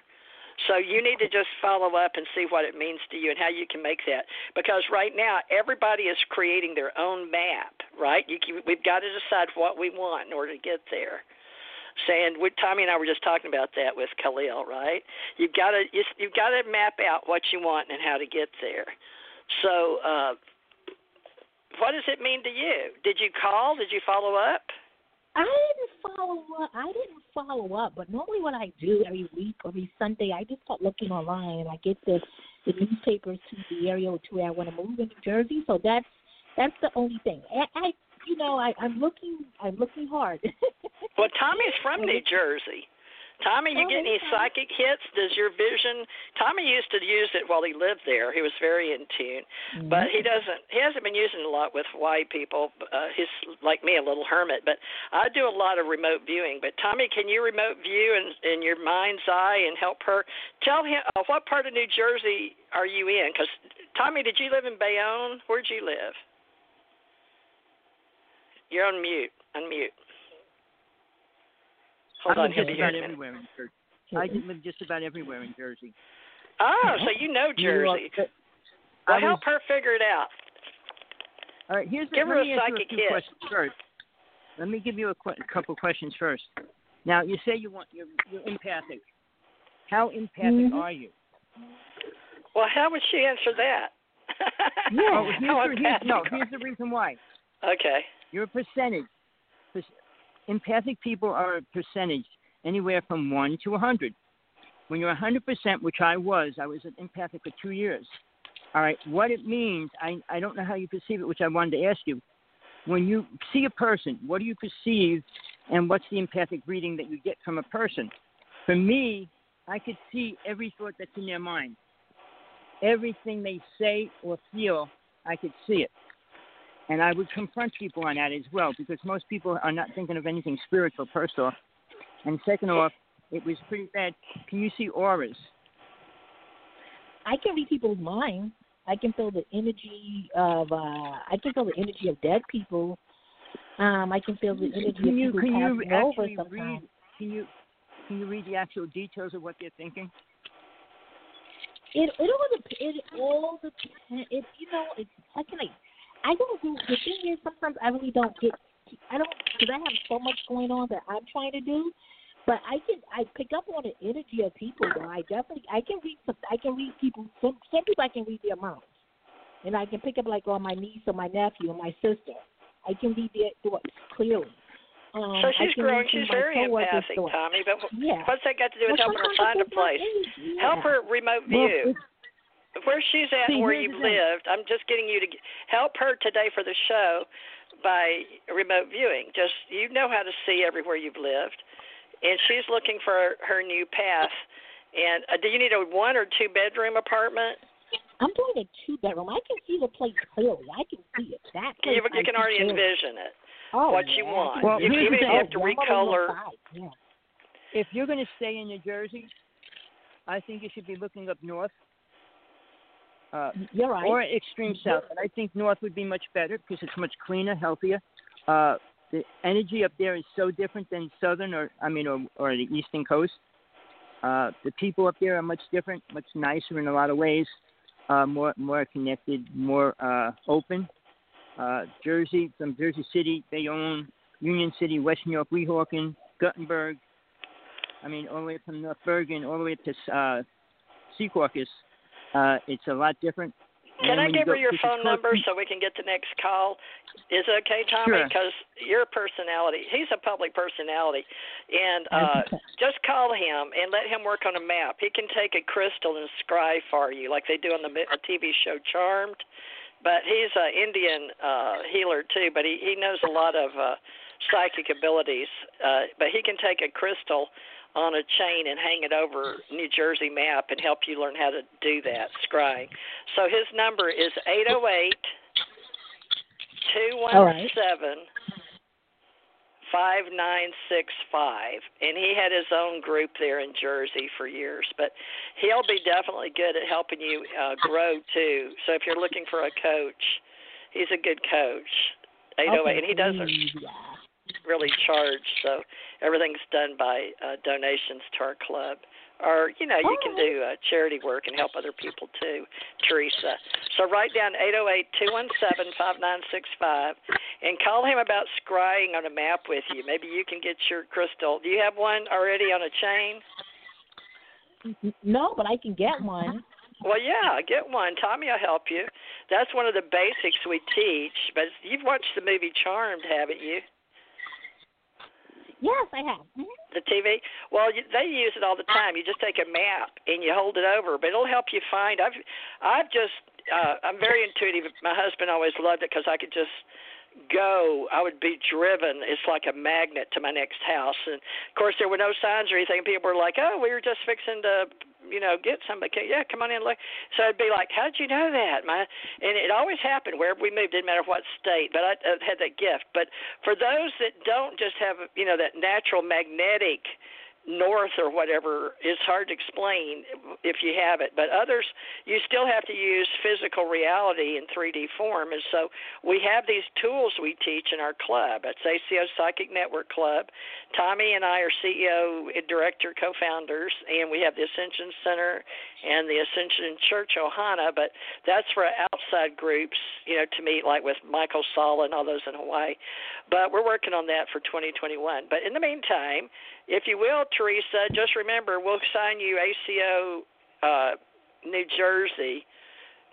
So you need to just follow up and see what it means to you and how you can make that. Because right now everybody is creating their own map, right? You can, we've got to decide what we want in order to get there. Saying, we, Tommy and I were just talking about that with Khalil, right? You've got to you, you've got to map out what you want and how to get there. So, uh, what does it mean to you? Did you call? Did you follow up? I didn't follow up. I didn't follow up, but normally what I do every week or every Sunday, I just start looking online and I get the the newspapers to the area to where I want to move in New Jersey. So that's that's the only thing. I, I you know, I, I'm looking I'm looking hard. well, Tommy's from New Jersey. Tommy, you oh, get any psychic hits? Does your vision? Tommy used to use it while he lived there. He was very in tune, mm-hmm. but he doesn't. He hasn't been using it a lot with white people. Uh, he's like me, a little hermit. But I do a lot of remote viewing. But Tommy, can you remote view in in your mind's eye and help her? Tell him uh, what part of New Jersey are you in? Because Tommy, did you live in Bayonne? Where'd you live? You're on mute. Unmute. Hold I on, live just about everywhere in Jersey. I live just about everywhere in Jersey. Oh, so you know Jersey. You know, well, was, help her figure it out. All right, here's give let her me a psychic you a few questions first. Let me give you a, qu- a couple questions first. Now, you say you want you're, you're empathic. How empathic mm-hmm. are you? Well, how would she answer that? yeah. Oh, here's the, here's, no, here's the reason why. Okay. You're percentage empathic people are a percentage anywhere from 1 to 100. When you're 100%, which I was, I was an empathic for two years. All right, what it means, I, I don't know how you perceive it, which I wanted to ask you. When you see a person, what do you perceive, and what's the empathic reading that you get from a person? For me, I could see every thought that's in their mind. Everything they say or feel, I could see it. And I would confront people on that as well because most people are not thinking of anything spiritual, first off. And second off, it was pretty bad. Can you see auras? I can read people's minds. I can feel the energy of uh I can feel the energy of dead people. Um, I can feel the energy can you, of people can you over read, sometimes. Can you can you read the actual details of what they're thinking? It it all it all depends. It you know it's how can I I don't do the thing is sometimes I really don't get I don't because I have so much going on that I'm trying to do. But I can I pick up on the energy of people though. I definitely I can read some I can read people some some people I can read their minds. And I can pick up like on my niece or my nephew or my sister. I can read their thoughts clearly. Um, so she's growing. She's very empathic. Tommy. But yeah. what's that got to do with well, helping her find a place? Yeah. Help her remote view. Well, where she's at See, and where you've the thing. lived. I'm just getting you to help her today for the show by remote viewing. Just you know how to see everywhere you've lived, and she's looking for her new path. And uh, do you need a one or two bedroom apartment? I'm doing a two bedroom. I can see the place clearly. I can see it. That place You, you can see already clearly. envision it. oh, what yeah, you want. Well, see If, even if you thing. have to yeah, I'm on recolor. Yeah. If you're going to stay in New Jersey, I think you should be looking up north. Uh, You're right. or extreme south. And I think north would be much better because it's much cleaner, healthier. Uh, the energy up there is so different than southern or I mean or or the eastern coast. Uh, the people up there are much different, much nicer in a lot of ways, uh, more more connected, more uh, open. Uh, Jersey, from Jersey City, Bayonne, Union City, West New York, Weehawken, Guttenberg. I mean, all the way from North Bergen, all the way to uh, Secaucus. Uh, it's a lot different. Can I give her your phone number so we can get the next call? Is it okay, Tommy? Sure. Because your personality, he's a public personality, and uh, just call him and let him work on a map. He can take a crystal and scry for you, like they do on the TV show Charmed. But he's an Indian uh, healer too. But he he knows a lot of uh, psychic abilities. Uh, but he can take a crystal on a chain and hang it over New Jersey map and help you learn how to do that scrying. So his number is eight zero eight two one seven five nine six five. And he had his own group there in jersey for years but he'll be definitely good at helping you uh grow too. So if you're looking for a coach he's a good coach. Eight oh eight. And he doesn't really charge so everything's done by uh donations to our club. Or you know you can do uh, charity work and help other people too teresa. So write down eight zero eight two one seven five nine six five and call him about scrying on a map with you. Maybe you can get your crystal. Do you have one already on a chain? No, but I can get one. well yeah get one. Tommy will help you. That's one of the basics we teach but you've watched the movie charmed haven't you Yes, I have. Mhm. the TV. Well, you, they use it all the time. You just take a map and you hold it over, but it'll help you find. I've I've just uh, I'm very intuitive. My husband always loved it because I could just go. I would be driven. It's like a magnet to my next house. And of course, there were no signs or anything. People were like, "Oh, we were just fixing to." You know, get somebody. Yeah, come on in. Look. So I'd be like, "How'd you know that?" My and it always happened wherever we moved. Didn't matter what state, but I, I had that gift. But for those that don't just have, you know, that natural magnetic north or whatever it's hard to explain if you have it. But others you still have to use physical reality in 3D form. And so we have these tools we teach in our club. It's ACO Psychic Network Club. Tommy and I are CEO director co-founders and we have the Ascension Center and the Ascension Church Ohana. But that's for outside groups you know to meet like with Michael Salla and all those in Hawaii. But we're working on that for 2021 but in the meantime if you will, Teresa, just remember we'll sign you ACO uh, New Jersey.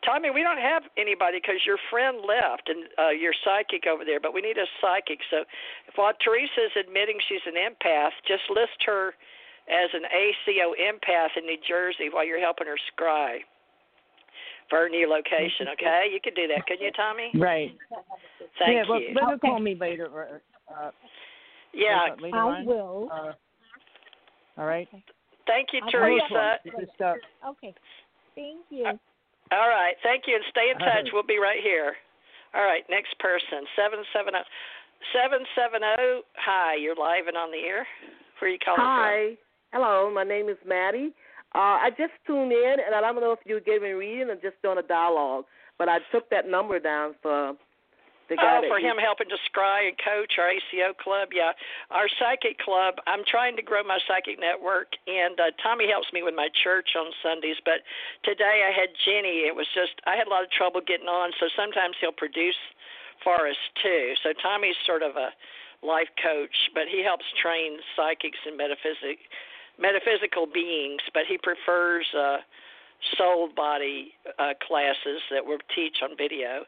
Tommy, we don't have anybody because your friend left and uh, your psychic over there, but we need a psychic. So while Teresa is admitting she's an empath, just list her as an ACO empath in New Jersey while you're helping her scry for her new location. Okay, you could do that, couldn't you, Tommy? Right. Thank yeah, well, you. let her call me later. Or, uh, yeah, later I on. will. Uh, all right. thank you, I'll Teresa. Just, uh, Okay. Thank you. All right, thank you, and stay in All right. touch. We'll be right here. All right, next person, seven seven zero. Seven seven zero. Hi, you're live and on the air. Where are you calling Hi. Hello, my name is Maddie. Uh, I just tuned in, and I don't know if you gave me a reading or just doing a dialogue, but I took that number down for the from? guy Oh, for him helping to scry and coach our ACO club. Yeah, our psychic club. I'm trying to grow my psychic network, and uh, Tommy helps me with my church on Sundays. But today I had Ginnie. It was just I had a lot of trouble getting on, so sometimes he'll produce for us too. So Tommy's sort of a life coach, but he helps train psychics and metaphysic metaphysical beings, but he prefers uh soul body uh classes that we teach on video.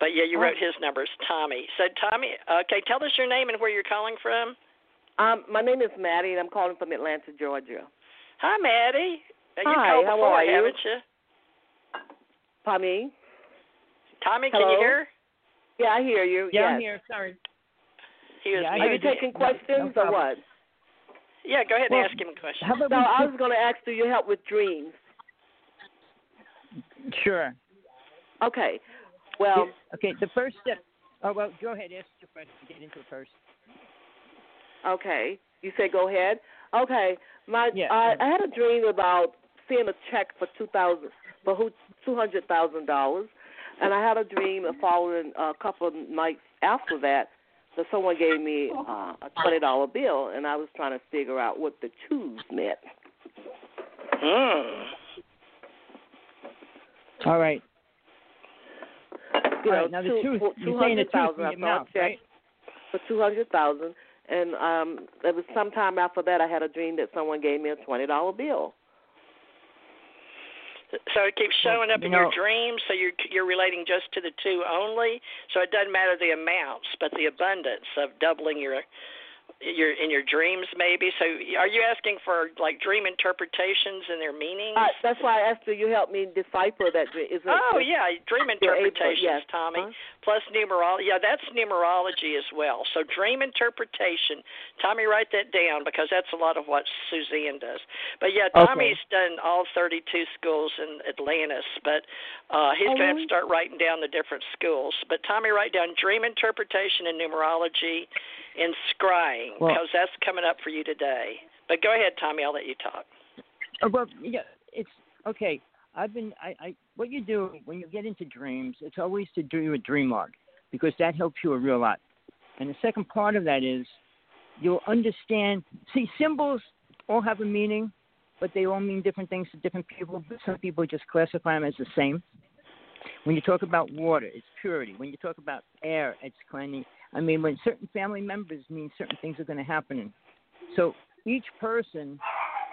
But yeah, you wrote his numbers, Tommy. So Tommy, okay, tell us your name and where you're calling from. Um, my name is Maddie, and I'm calling from Atlanta, Georgia. Hi, Maddie. Uh, You Hi, called how before, are you? haven't you? Pardon me? Tommy, can you Hello? hear? Yeah, I hear you. yeah, yes. I'm here. Sorry. He was Yeah, Are you heard muted. taking No- no questions or what? Yeah, go ahead Well, and ask him a question. How about No, I was going to ask, do you help with dreams? Sure. Okay. Well, Okay, the first step. Oh well, go ahead. Ask your question. Get into it first. Okay. You say go ahead. Okay. My Yeah. I, I had a dream about seeing a check for two thousand for who two hundred thousand dollars, and I had a dream the following a couple of nights after that that someone gave me uh, a twenty dollar bill, and I was trying to figure out what the twos meant. Hmm. All right. You All know, right. Now the two, two. saying the 200,000, I your saw a check right? for two hundred thousand, and um, it was sometime after that I had a dream that someone gave me a twenty dollar bill. So it keeps showing up you in your dreams. So you're you're relating just to the two only. So it doesn't matter the amounts, but the abundance of doubling your your in your dreams maybe. So are you asking for like dream interpretations and their meanings? Uh, that's why I asked you. You help me decipher that dream. Is it, Oh yeah, dream you're able- interpretations, yes, Tommy. huh? Plus numerology. Yeah, that's numerology as well. So dream interpretation. Tommy, write that down because that's a lot of what Suzanne does. But yeah, Tommy's okay. done all 32 schools in Atlantis, but uh, he's Oh, going to have to start writing down the different schools. But Tommy, write down dream interpretation and numerology and scrying Well- because that's coming up for you today. But go ahead, Tommy. I'll let you talk. Uh, well, yeah, it's okay. I've been, I, I, what you do when you get into dreams, it's always to do a dream log because that helps you a real lot. And the second part of that is you'll understand. See, symbols all have a meaning, but they all mean different things to different people. But some people just classify them as the same. When you talk about water, it's purity. When you talk about air, it's cleansing. I mean, when certain family members mean certain things are going to happen. So each person,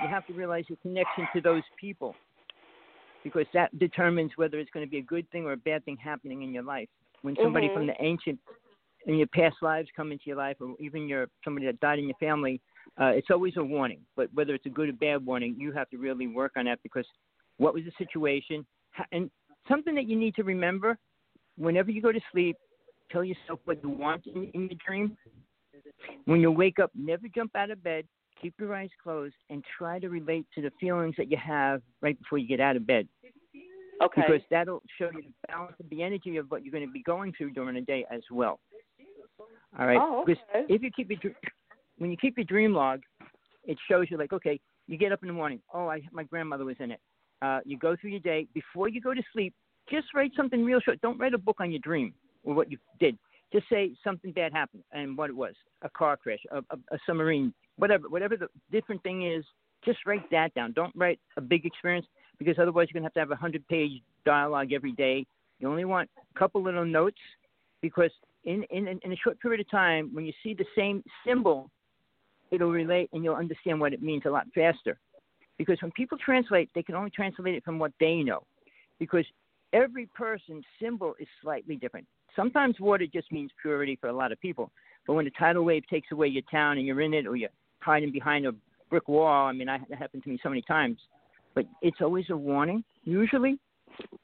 you have to realize your connection to those people because that determines whether it's going to be a good thing or a bad thing happening in your life. When somebody Mhm. from the ancient in your past lives come into your life, or even your somebody that died in your family, uh, it's always a warning. But whether it's a good or bad warning, you have to really work on that because what was the situation? And something that you need to remember: whenever you go to sleep, tell yourself what you want in, in your dream. When you wake up, never jump out of bed. Keep your eyes closed and try to relate to the feelings that you have right before you get out of bed Okay. because that'll show you the balance of the energy of what you're going to be going through during the day as well. All right. Oh, okay. Because if you keep your when you keep your dream log, it shows you like okay, you get up in the morning. Oh, I my grandmother was in it. Uh, you go through your day before you go to sleep. Just write something real short. Don't write a book on your dream or what you did. Just say something bad happened and what it was, a car crash, a, a, a submarine, whatever, whatever the different thing is. Just write that down. Don't write a big experience because otherwise you're going to have to have a hundred page dialogue every day. You only want a couple little notes because in, in in a short period of time, when you see the same symbol, it'll relate and you'll understand what it means a lot faster. Because when people translate, they can only translate it from what they know. Because every person's symbol is slightly different. Sometimes water just means purity for a lot of people. But when a tidal wave takes away your town and you're in it or you're hiding behind a brick wall, I mean, I, that happened to me so many times. But it's always a warning, usually.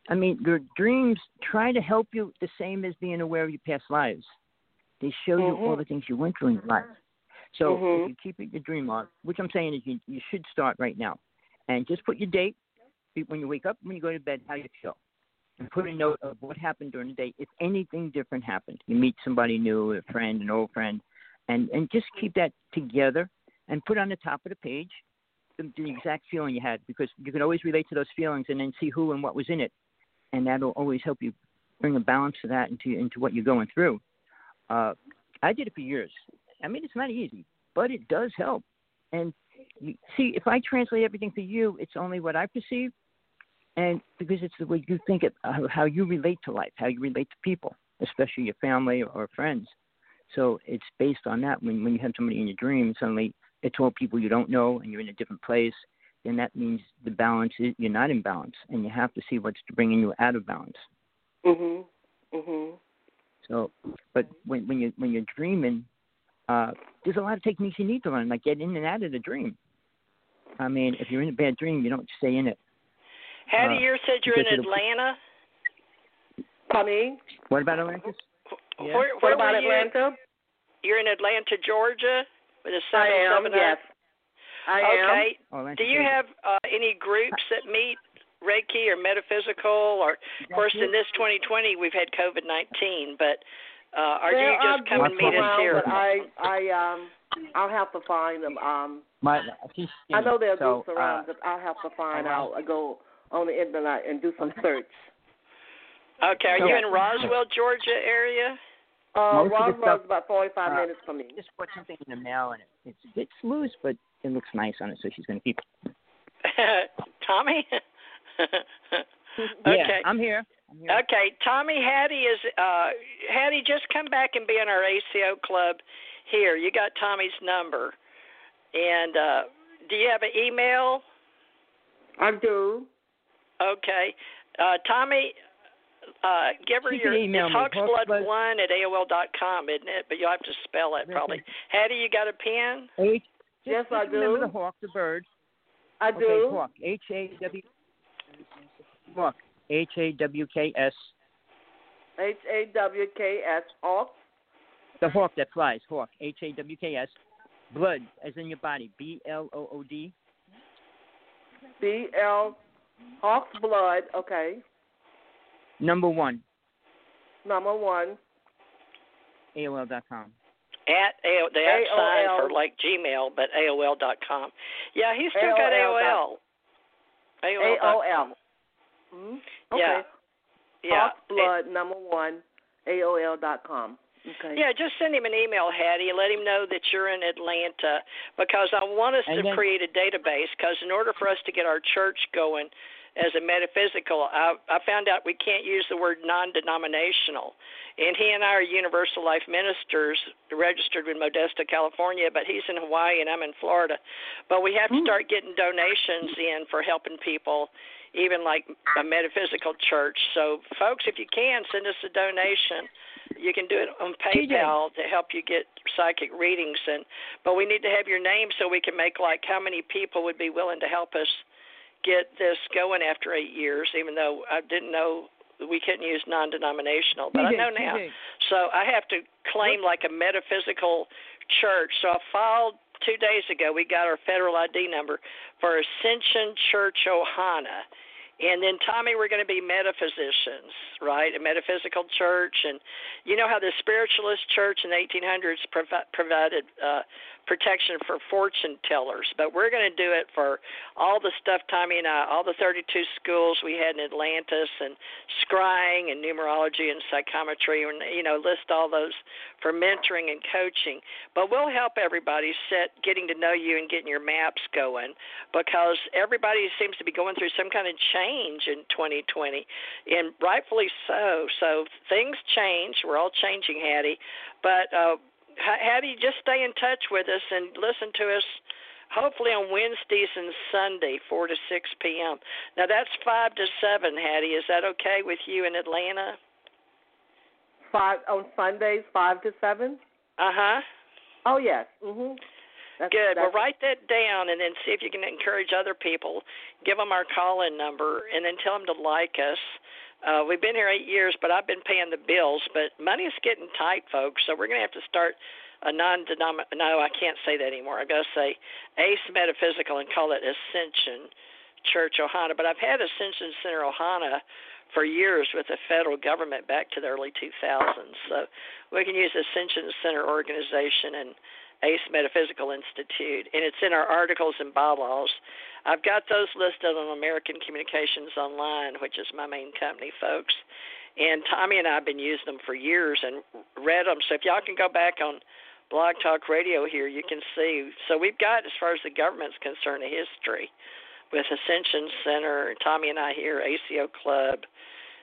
I mean, your dreams try to help you the same as being aware of your past lives. They show you all Mhm. the things you went through in your life. So Mhm. if you keep it your dream log, which I'm saying is you, you should start right now, and just put your date when you wake up, when you go to bed, how you feel, and put a note of what happened during the day. If anything different happened, you meet somebody new, a friend, an old friend, and and just keep that together and put on the top of the page the, the exact feeling you had because you can always relate to those feelings and then see who and what was in it, and that'll always help you bring a balance to that into into what you're going through. Uh, I did it for years. I mean, it's not easy, but it does help. And you, see, if I translate everything for you, it's only what I perceive, and because it's the way you think it, how how you relate to life, how you relate to people, especially your family or friends. So it's based on that. When when you have somebody in your dream, suddenly it's all people you don't know, and you're in a different place. Then that means the balance is you're not in balance, and you have to see what's bringing you out of balance. Mhm. Mhm. So, but when when you when you're dreaming, uh, there's a lot of techniques you need to learn, like get in and out of the dream. I mean, if you're in a bad dream, you don't stay in it. Hattie, Uh, you said you're in because it'll- Atlanta. Tommy, What about Atlantis? Yeah. Where, what about were you? Atlanta? You're in Atlanta, Georgia, with a I seven am. seven Yes, I am. Okay. Oh, Do you have uh, any groups that meet Reiki or metaphysical? Or of course, in this 2020, we've had COVID 19, but uh, or do there you just are come and groups meet us around, here? But I, I, um, I'll have to find them. Um, My, I know there are so, groups around, uh, but I'll have to find out. I go on the internet and do some search. Okay. Are you in Roswell, Georgia area? Uh, Most of the Roswell's about 45 uh, minutes from me. just put something in the mail, and it, it's it's loose, but it looks nice on it, so she's gonna keep it. Tommy. Yeah, okay. I'm here. I'm here. Okay, Tommy Hattie is uh Hattie just come back and be in our ACO club here. You got Tommy's number. And uh do you have an email? I do. Okay. Uh Tommy uh give her She can your email it's me, hawksblood Hawksblood. one at AOL dot com, isn't it? But you'll have to spell it probably. Hattie, you got a pen? H. Just, Yes, just I remember the hawk, the bird. I Okay, do. hawk. H A W. Hawk. H A W K S. H A W K S Hawks. The hawk that flies, hawk. H A W K S. Blood, as in your body. B L O O D. B L Hawks Blood. Okay. Number one. Number one. AOL dot com. At AOL, the at sign AOL. for like Gmail, but AOL dot com. Yeah, he's still got AOL. AOL. AOL. O L. Mhm. Okay. Yeah. Yeah. Hawks Blood number one. AOL dot com. Okay. Yeah, just send him an email, Hattie, let him know that you're in Atlanta because I want us to create a database because in order for us to get our church going as a metaphysical, I, I found out we can't use the word non-denominational. And he and I are Universal Life Ministers registered in Modesto, California, but he's in Hawaii and I'm in Florida. But we have to hmm. start getting donations in for helping people, even like a metaphysical church. So, folks, if you can, send us a donation. You can do it on PayPal to help you get psychic readings, and but we need to have your name so we can make like how many people would be willing to help us get this going after eight years. Even though I didn't know we couldn't use non-denominational, but I know now. So I have to claim like a metaphysical church. So I filed two days ago. We got our federal ID number for Ascension Church Ohana. And then Tommy, we're going to be metaphysicians, right? A metaphysical church, and you know how the spiritualist church in the 1800s provi- provided uh, protection for fortune tellers, but we're going to do it for all the stuff Tommy and I, all the 32 schools we had in Atlantis, and scrying and numerology and psychometry, and you know, list all those for mentoring and coaching. But we'll help everybody set getting to know you and getting your maps going because everybody seems to be going through some kind of change in 2020, and rightfully so. So things change. We're all changing, Hattie. But uh, H- Hattie, just stay in touch with us and listen to us. Hopefully on Wednesdays and Sunday, four to six p.m. Now that's five to seven, Hattie. Is that okay with you in Atlanta? Five on Sundays, five to seven. Uh huh. Oh yes. Mhm. That's, Good. That's, Well, write that down and then see if you can encourage other people. Give them our call-in number and then tell them to like us. Uh, we've been here eight years, but I've been paying the bills. But money is getting tight, folks. So we're going to have to start a non-denominational. No, I can't say that anymore. I've got to say Ace Metaphysical and call it Ascension Church Ohana. But I've had Ascension Center Ohana for years with the federal government back to the early 2000s. So we can use Ascension Center organization and Ace Metaphysical Institute, and it's in our articles and bylaws. I've got those listed on American Communications Online, which is my main company, folks. And Tommy and I have been using them for years and read them. So if y'all can go back on Blog Talk Radio here, you can see. So we've got, as far as the government's concerned, a history with Ascension Center, Tommy and I here, ACO Club,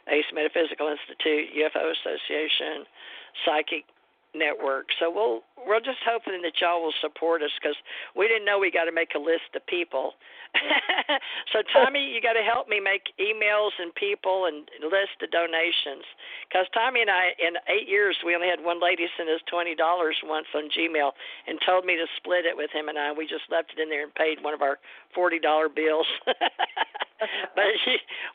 Ace Metaphysical Institute, UFO Association, Psychic Network. So we'll we're just hoping that y'all will support us because we didn't know we got to make a list of people. so Tommy, you got to help me make emails and people and list the donations. Because Tommy and I, in eight years, we only had one lady send us twenty dollars once on Gmail and told me to split it with him and I. We just left it in there and paid one of our forty dollar bills. but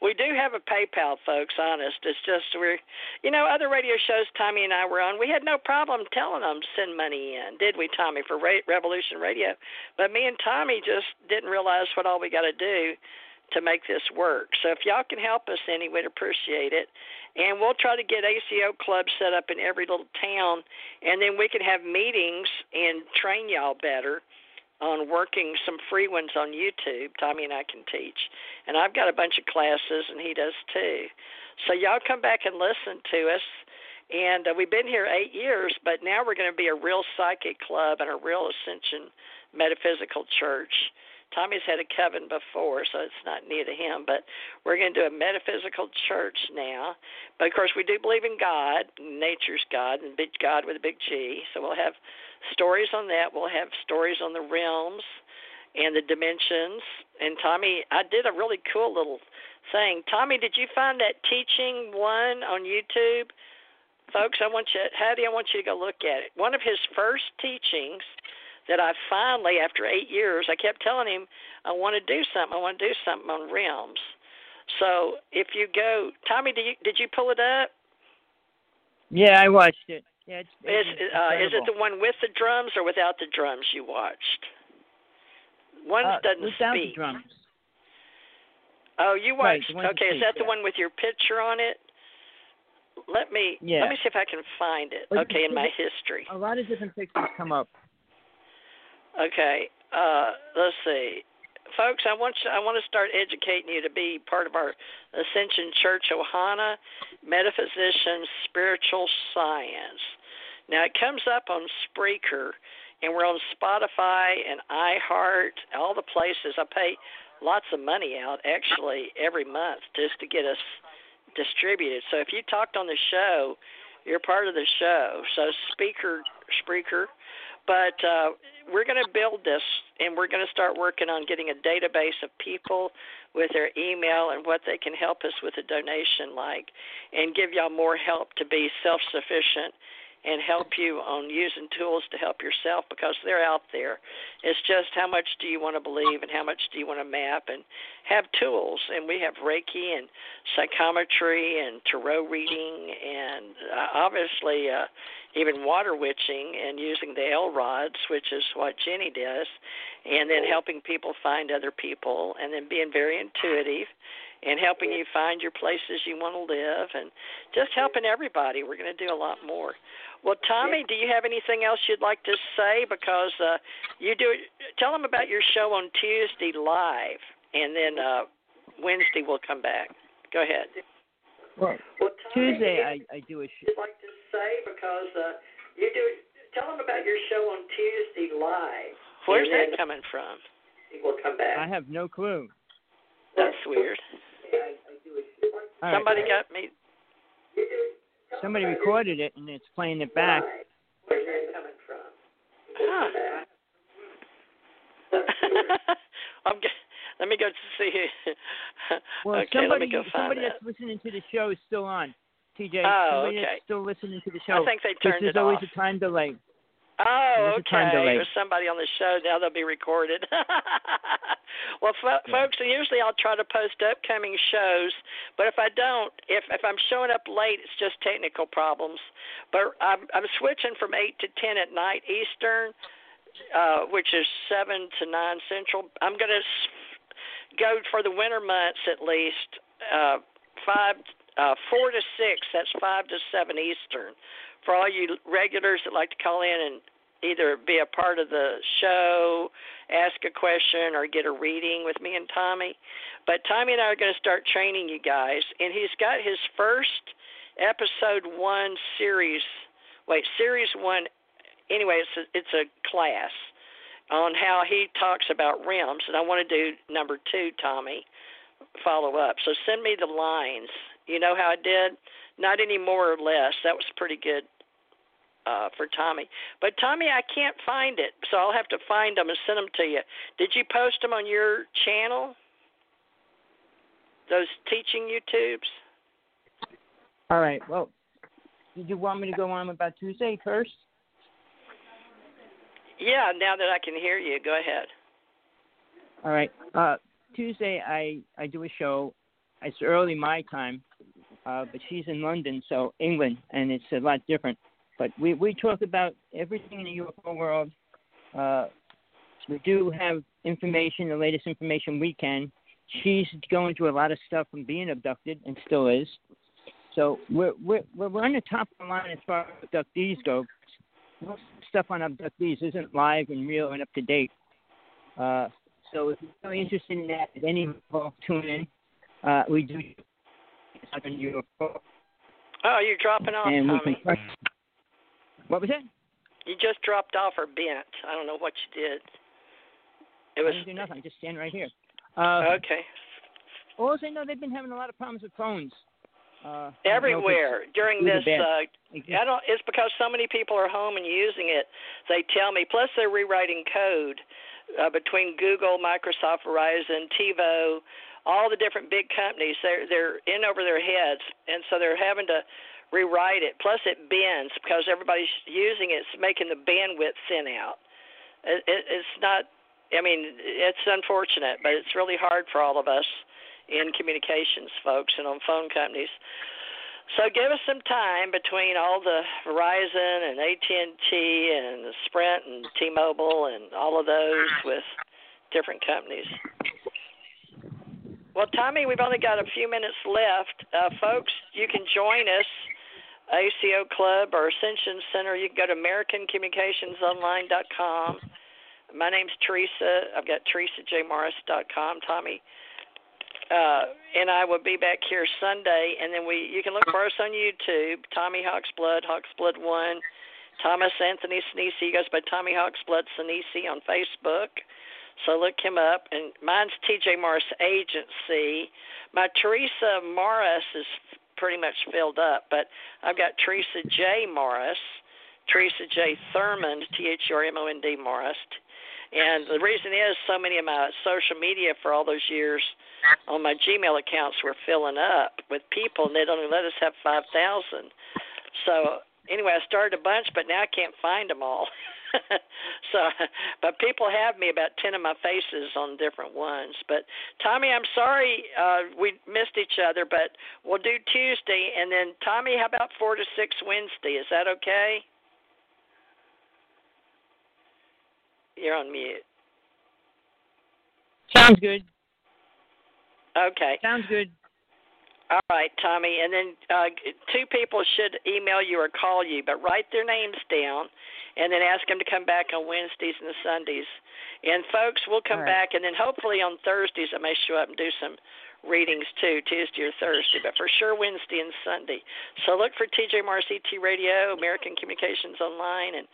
we do have a PayPal, folks. Honest, it's just we're, you know, other radio shows Tommy and I were on. We had no problem telling them to send money in, did we, Tommy, for Ra- Revolution Radio? But me and Tommy just didn't realize what all we got to do to make this work. So if y'all can help us any, we'd appreciate it. And we'll try to get ACO clubs set up in every little town, and then we can have meetings and train y'all better on working some free ones on YouTube. Tommy and I can teach. And I've got a bunch of classes, and he does too. So y'all come back and listen to us. And uh, we've been here eight years, but now we're going to be a real psychic club and a real ascension metaphysical church. Tommy's had a coven before, so it's not new to him, but we're going to do a metaphysical church now. But of course, we do believe in God, nature's God, and big God with a big G. So we'll have stories on that. We'll have stories on the realms and the dimensions. And Tommy, I did a really cool little thing. Tommy, did you find that teaching one on YouTube? Folks, I want you, Hattie, I want you to go look at it. One of his first teachings that I finally, after eight years, I kept telling him, I want to do something. I want to do something on realms. So if you go, Tommy, did you did you pull it up? Yeah, I watched it. Yeah, it's, Is it's uh, is it the one with the drums or without the drums you watched? One uh, doesn't without speak. the drums? Oh, you watched. that okay, is that the yeah. one with your picture on it? Let me Yeah. let me see if I can find it. Okay, in my history. A lot of different pictures come up. Okay, uh, let's see, folks. I want you, I want to start educating you to be part of our Ascension Church Ohana Metaphysicians Spiritual Science. Now it comes up on Spreaker, and we're on Spotify and iHeart, all the places. I pay lots of money out actually every month just to get us distributed. So if you talked on the show, you're part of the show. So Spreaker, Spreaker. but uh, we're going to build this and we're going to start working on getting a database of people with their email and what they can help us with a donation like and give y'all more help to be self-sufficient and help you on using tools to help yourself because they're out there. It's just how much do you want to believe and how much do you want to map and have tools. And we have Reiki and psychometry and tarot reading and uh, obviously uh, even water witching and using the L rods, which is what Ginnie does, and then helping people find other people and then being very intuitive and helping you find your places you want to live and just helping everybody. We're going to do a lot more. Well, Tommy, do you have anything else you'd like to say? Because uh, you do. Tell them about your show on Tuesday live, and then uh, Wednesday we'll come back. Go ahead. Well, Tuesday I, I do a show. You'd like to say because uh, you do. Tell them about your show on Tuesday live. Where's that coming from? We'll come back. I have no clue. That's weird. All right. Somebody got me. Somebody recorded it and it's playing it back. Where that coming from? Huh. I'm g- let me go to see. Well, okay, somebody, let me go find somebody that. that's listening to the show is still on. TJ, Oh, somebody okay. that's still listening to the show. I think they turned there's always a time delay. Oh, There's a time okay. There's somebody on the show now. They'll be recorded. well, fo- Yeah. folks, usually I'll try to post upcoming shows, but if I don't, if if I'm showing up late, it's just technical problems. But I'm I'm switching from eight to ten at night Eastern, uh, which is seven to nine Central. I'm gonna s- go for the winter months at least. Uh, five, uh, four to six. That's five to seven Eastern. For all you regulars that like to call in and either be a part of the show, ask a question, or get a reading with me and Tommy. But Tommy and I are going to start training you guys, and he's got his first episode one series. Wait, series one. Anyway, it's a, it's a class on how he talks about rims, and I want to do number two, Tommy. Follow up. So send me the lines. You know how I did? Not any more or less. That was pretty good uh, for Tommy. But Tommy, I can't find it, so I'll have to find them and send them to you. Did you post them on your channel? Those teaching YouTubes? All right. Well, did you want me to go on about Tuesday first? Yeah, now that I can hear you, go ahead. All right. Uh, Tuesday, I I do a show. It's early my time, uh, but she's in London, so England, and it's a lot different. But we we talk about everything in the UFO world. Uh, we do have information, the latest information we can. She's going through a lot of stuff from being abducted, and still is. So we're we're we're on the top of the line as far as abductees go. Most stuff on abductees isn't live and real and up to date. Uh, so if you're really interested in that at any level, tune in. Uh, we do Oh, you're dropping off, and Tommy. What was that? You just dropped off or bent. I don't know what you did. It I was didn't do nothing. I just stand right here. Uh, okay. Also, I know they've been having a lot of problems with phones. Uh, I don't know if it's Everywhere during this uh I don't it's because so many people are home and using it. They tell me plus they're rewriting code uh, between Google, Microsoft, Verizon, TiVo, all the different big companies. They're they're in over their heads and so they're having to rewrite it. Plus it bends because everybody's using it. It's making the bandwidth thin out. It, it, it's not I mean, it's unfortunate, but it's really hard for all of us in communications folks and on phone companies. So give us some time between all the Verizon and AT&T and Sprint and T-Mobile and all of those with different companies. Well, Tommy, we've only got a few minutes left. Uh, folks, you can join us, ACO Club or Ascension Center. You can go to AmericanCommunicationsOnline.com. My name's Teresa. I've got TeresaJMorris.com. Tommy uh, and I will be back here Sunday, and then we you can look for us on YouTube, Tommy Hawksblood, Hawksblood One, Thomas Anthony Sinisi. He goes by Tommy Hawksblood Sinisi on Facebook. So look him up. And mine's TJ Morris Agency. My Teresa Morris is pretty much filled up, but I've got Theresa J Morris, Teresa J Thurmond, T H R M O N D Morris. And the reason is so many of my social media for all those years on my Gmail accounts were filling up with people, and they'd only let us have 5,000. So anyway, I started a bunch, but now I can't find them all. so, but people have me about ten of my faces on different ones. But Tommy, I'm sorry uh, we missed each other, but we'll do Tuesday, and then Tommy, how about four to six Wednesday? Is that okay? You're on mute. Sounds good. Okay. Sounds good. All right, Tommy. And then uh, two people should email you or call you, but write their names down and then ask them to come back on Wednesdays and Sundays. And folks, we'll come right. back, and then hopefully on Thursdays I may show up and do some readings too, Tuesday or Thursday, but for sure Wednesday and Sunday. So look for TJ Morris ET Radio, American Communications Online, and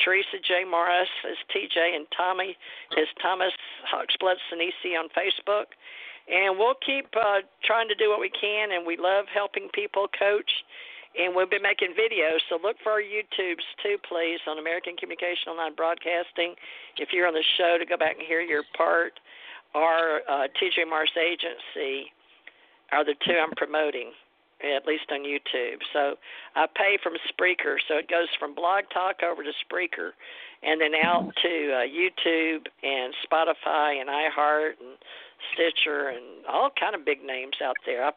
Theresa J. Morris is TJ, and Tommy is Thomas Hawksblood Sinisi on Facebook. And we'll keep uh, trying to do what we can, and we love helping people coach. And we'll be making videos, so look for our YouTubes too, please, on American Communication Online Broadcasting. If you're on the show, to go back and hear your part. Our uh, TJ Morris Agency are the two I'm promoting at least on YouTube. So I pay from Spreaker, so it goes from Blog Talk over to Spreaker, and then out to uh, YouTube and Spotify and iHeart and Stitcher and all kind of big names out there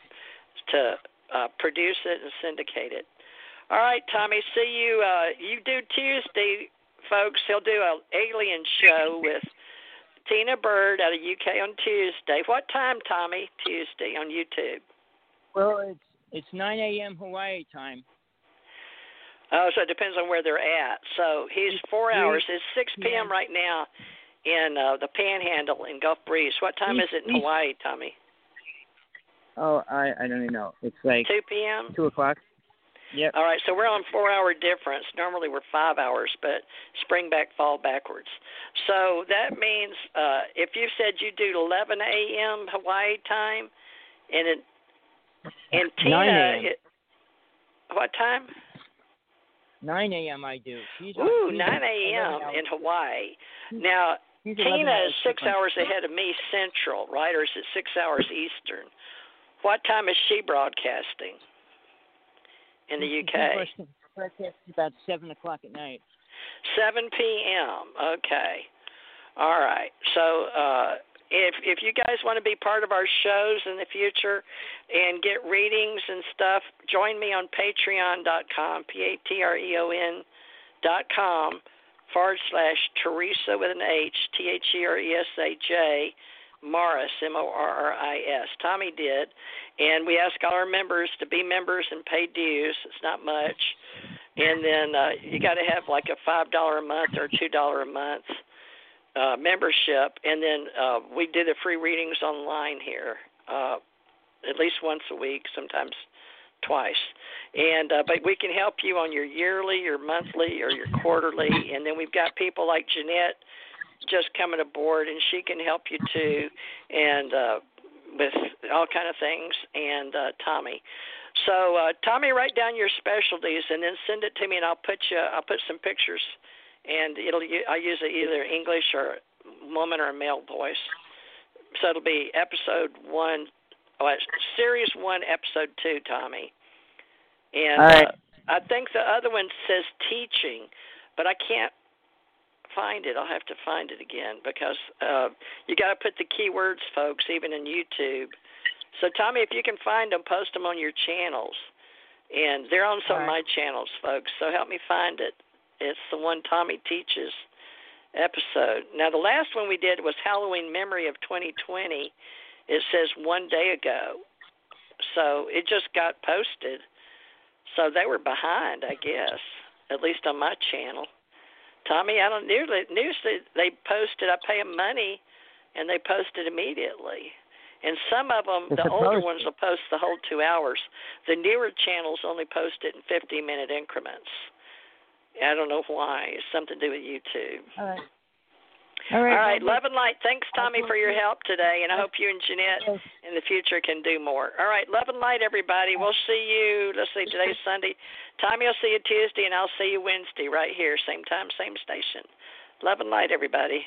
to uh, produce it and syndicate it. All right, Tommy. See you. Uh, you do Tuesday, folks. He'll do a alien show with Tina Bird out of UK on Tuesday. What time, Tommy? Tuesday on YouTube. Well, it's it's 9 a.m. Hawaii time. Oh, so it depends on where they're at. So he's four hours. It's 6 p.m. right now in uh, the Panhandle in Gulf Breeze. What time is it in Hawaii, Tommy? Oh, I I don't even know. It's like 2 p.m. Two o'clock. Yep. All right, so we're on four hour difference. Normally we're five hours, but spring back, fall backwards. So that means uh, if you said you do 11 a.m. Hawaii time, and it, and Tina, it, what time? 9 a.m. I do. She's Ooh, 9 a.m. in Hawaii. Now, Tina is six hours ahead of me Central, right? Or is it six hours Eastern? What time is she broadcasting in the UK? Broadcasting about 7 o'clock at night. 7 p.m. Okay. All right. So, uh, if if you guys want to be part of our shows in the future and get readings and stuff, join me on patreon.com, P A T R E O N dot com forward slash Theresa with an H, T H E R E S A J Morris, M O R R I S. Tommy did. And we ask all our members to be members and pay dues. It's not much. And then uh, you got to have like a $5 a month or $2 a month uh, membership, and then uh, we do the free readings online here, uh, at least once a week, sometimes twice. And uh, but we can help you on your yearly, your monthly, or your quarterly. And then we've got people like Ginette just coming aboard, and she can help you too, and uh, with all kind of things. And uh, Tommy. So uh, Tommy, write down your specialties and then send it to me, and I'll put you. I'll put some pictures and it'll I use either English or woman or male voice. So it'll be episode one, oh, series one, episode two, Tommy. And All right. uh, I think the other one says teaching, but I can't find it. I'll have to find it again because uh, you got to put the keywords, folks, even in YouTube. So Tommy, if you can find them, post them on your channels and they're on some All of my channels, folks. So help me find it. It's the one Tommy teaches episode. Now the last one we did was Halloween Memory of 2020. It says one day ago, so it just got posted. So they were behind, I guess, at least on my channel. Tommy, I don't nearly usually they posted. I pay them money, and they posted immediately. And some of them, It's the older ones, will post the whole two hours. The newer channels only post it in 50 minute increments. I don't know why. It's something to do with YouTube. All right. All All right. right, well, love and light. Thanks, Tommy, for your help today, and I hope you and Ginette in the future can do more. All right, love and light, everybody. We'll see you. Let's see, today's Sunday. Tommy, I'll see you Tuesday, and I'll see you Wednesday right here, same time, same station. Love and light, everybody.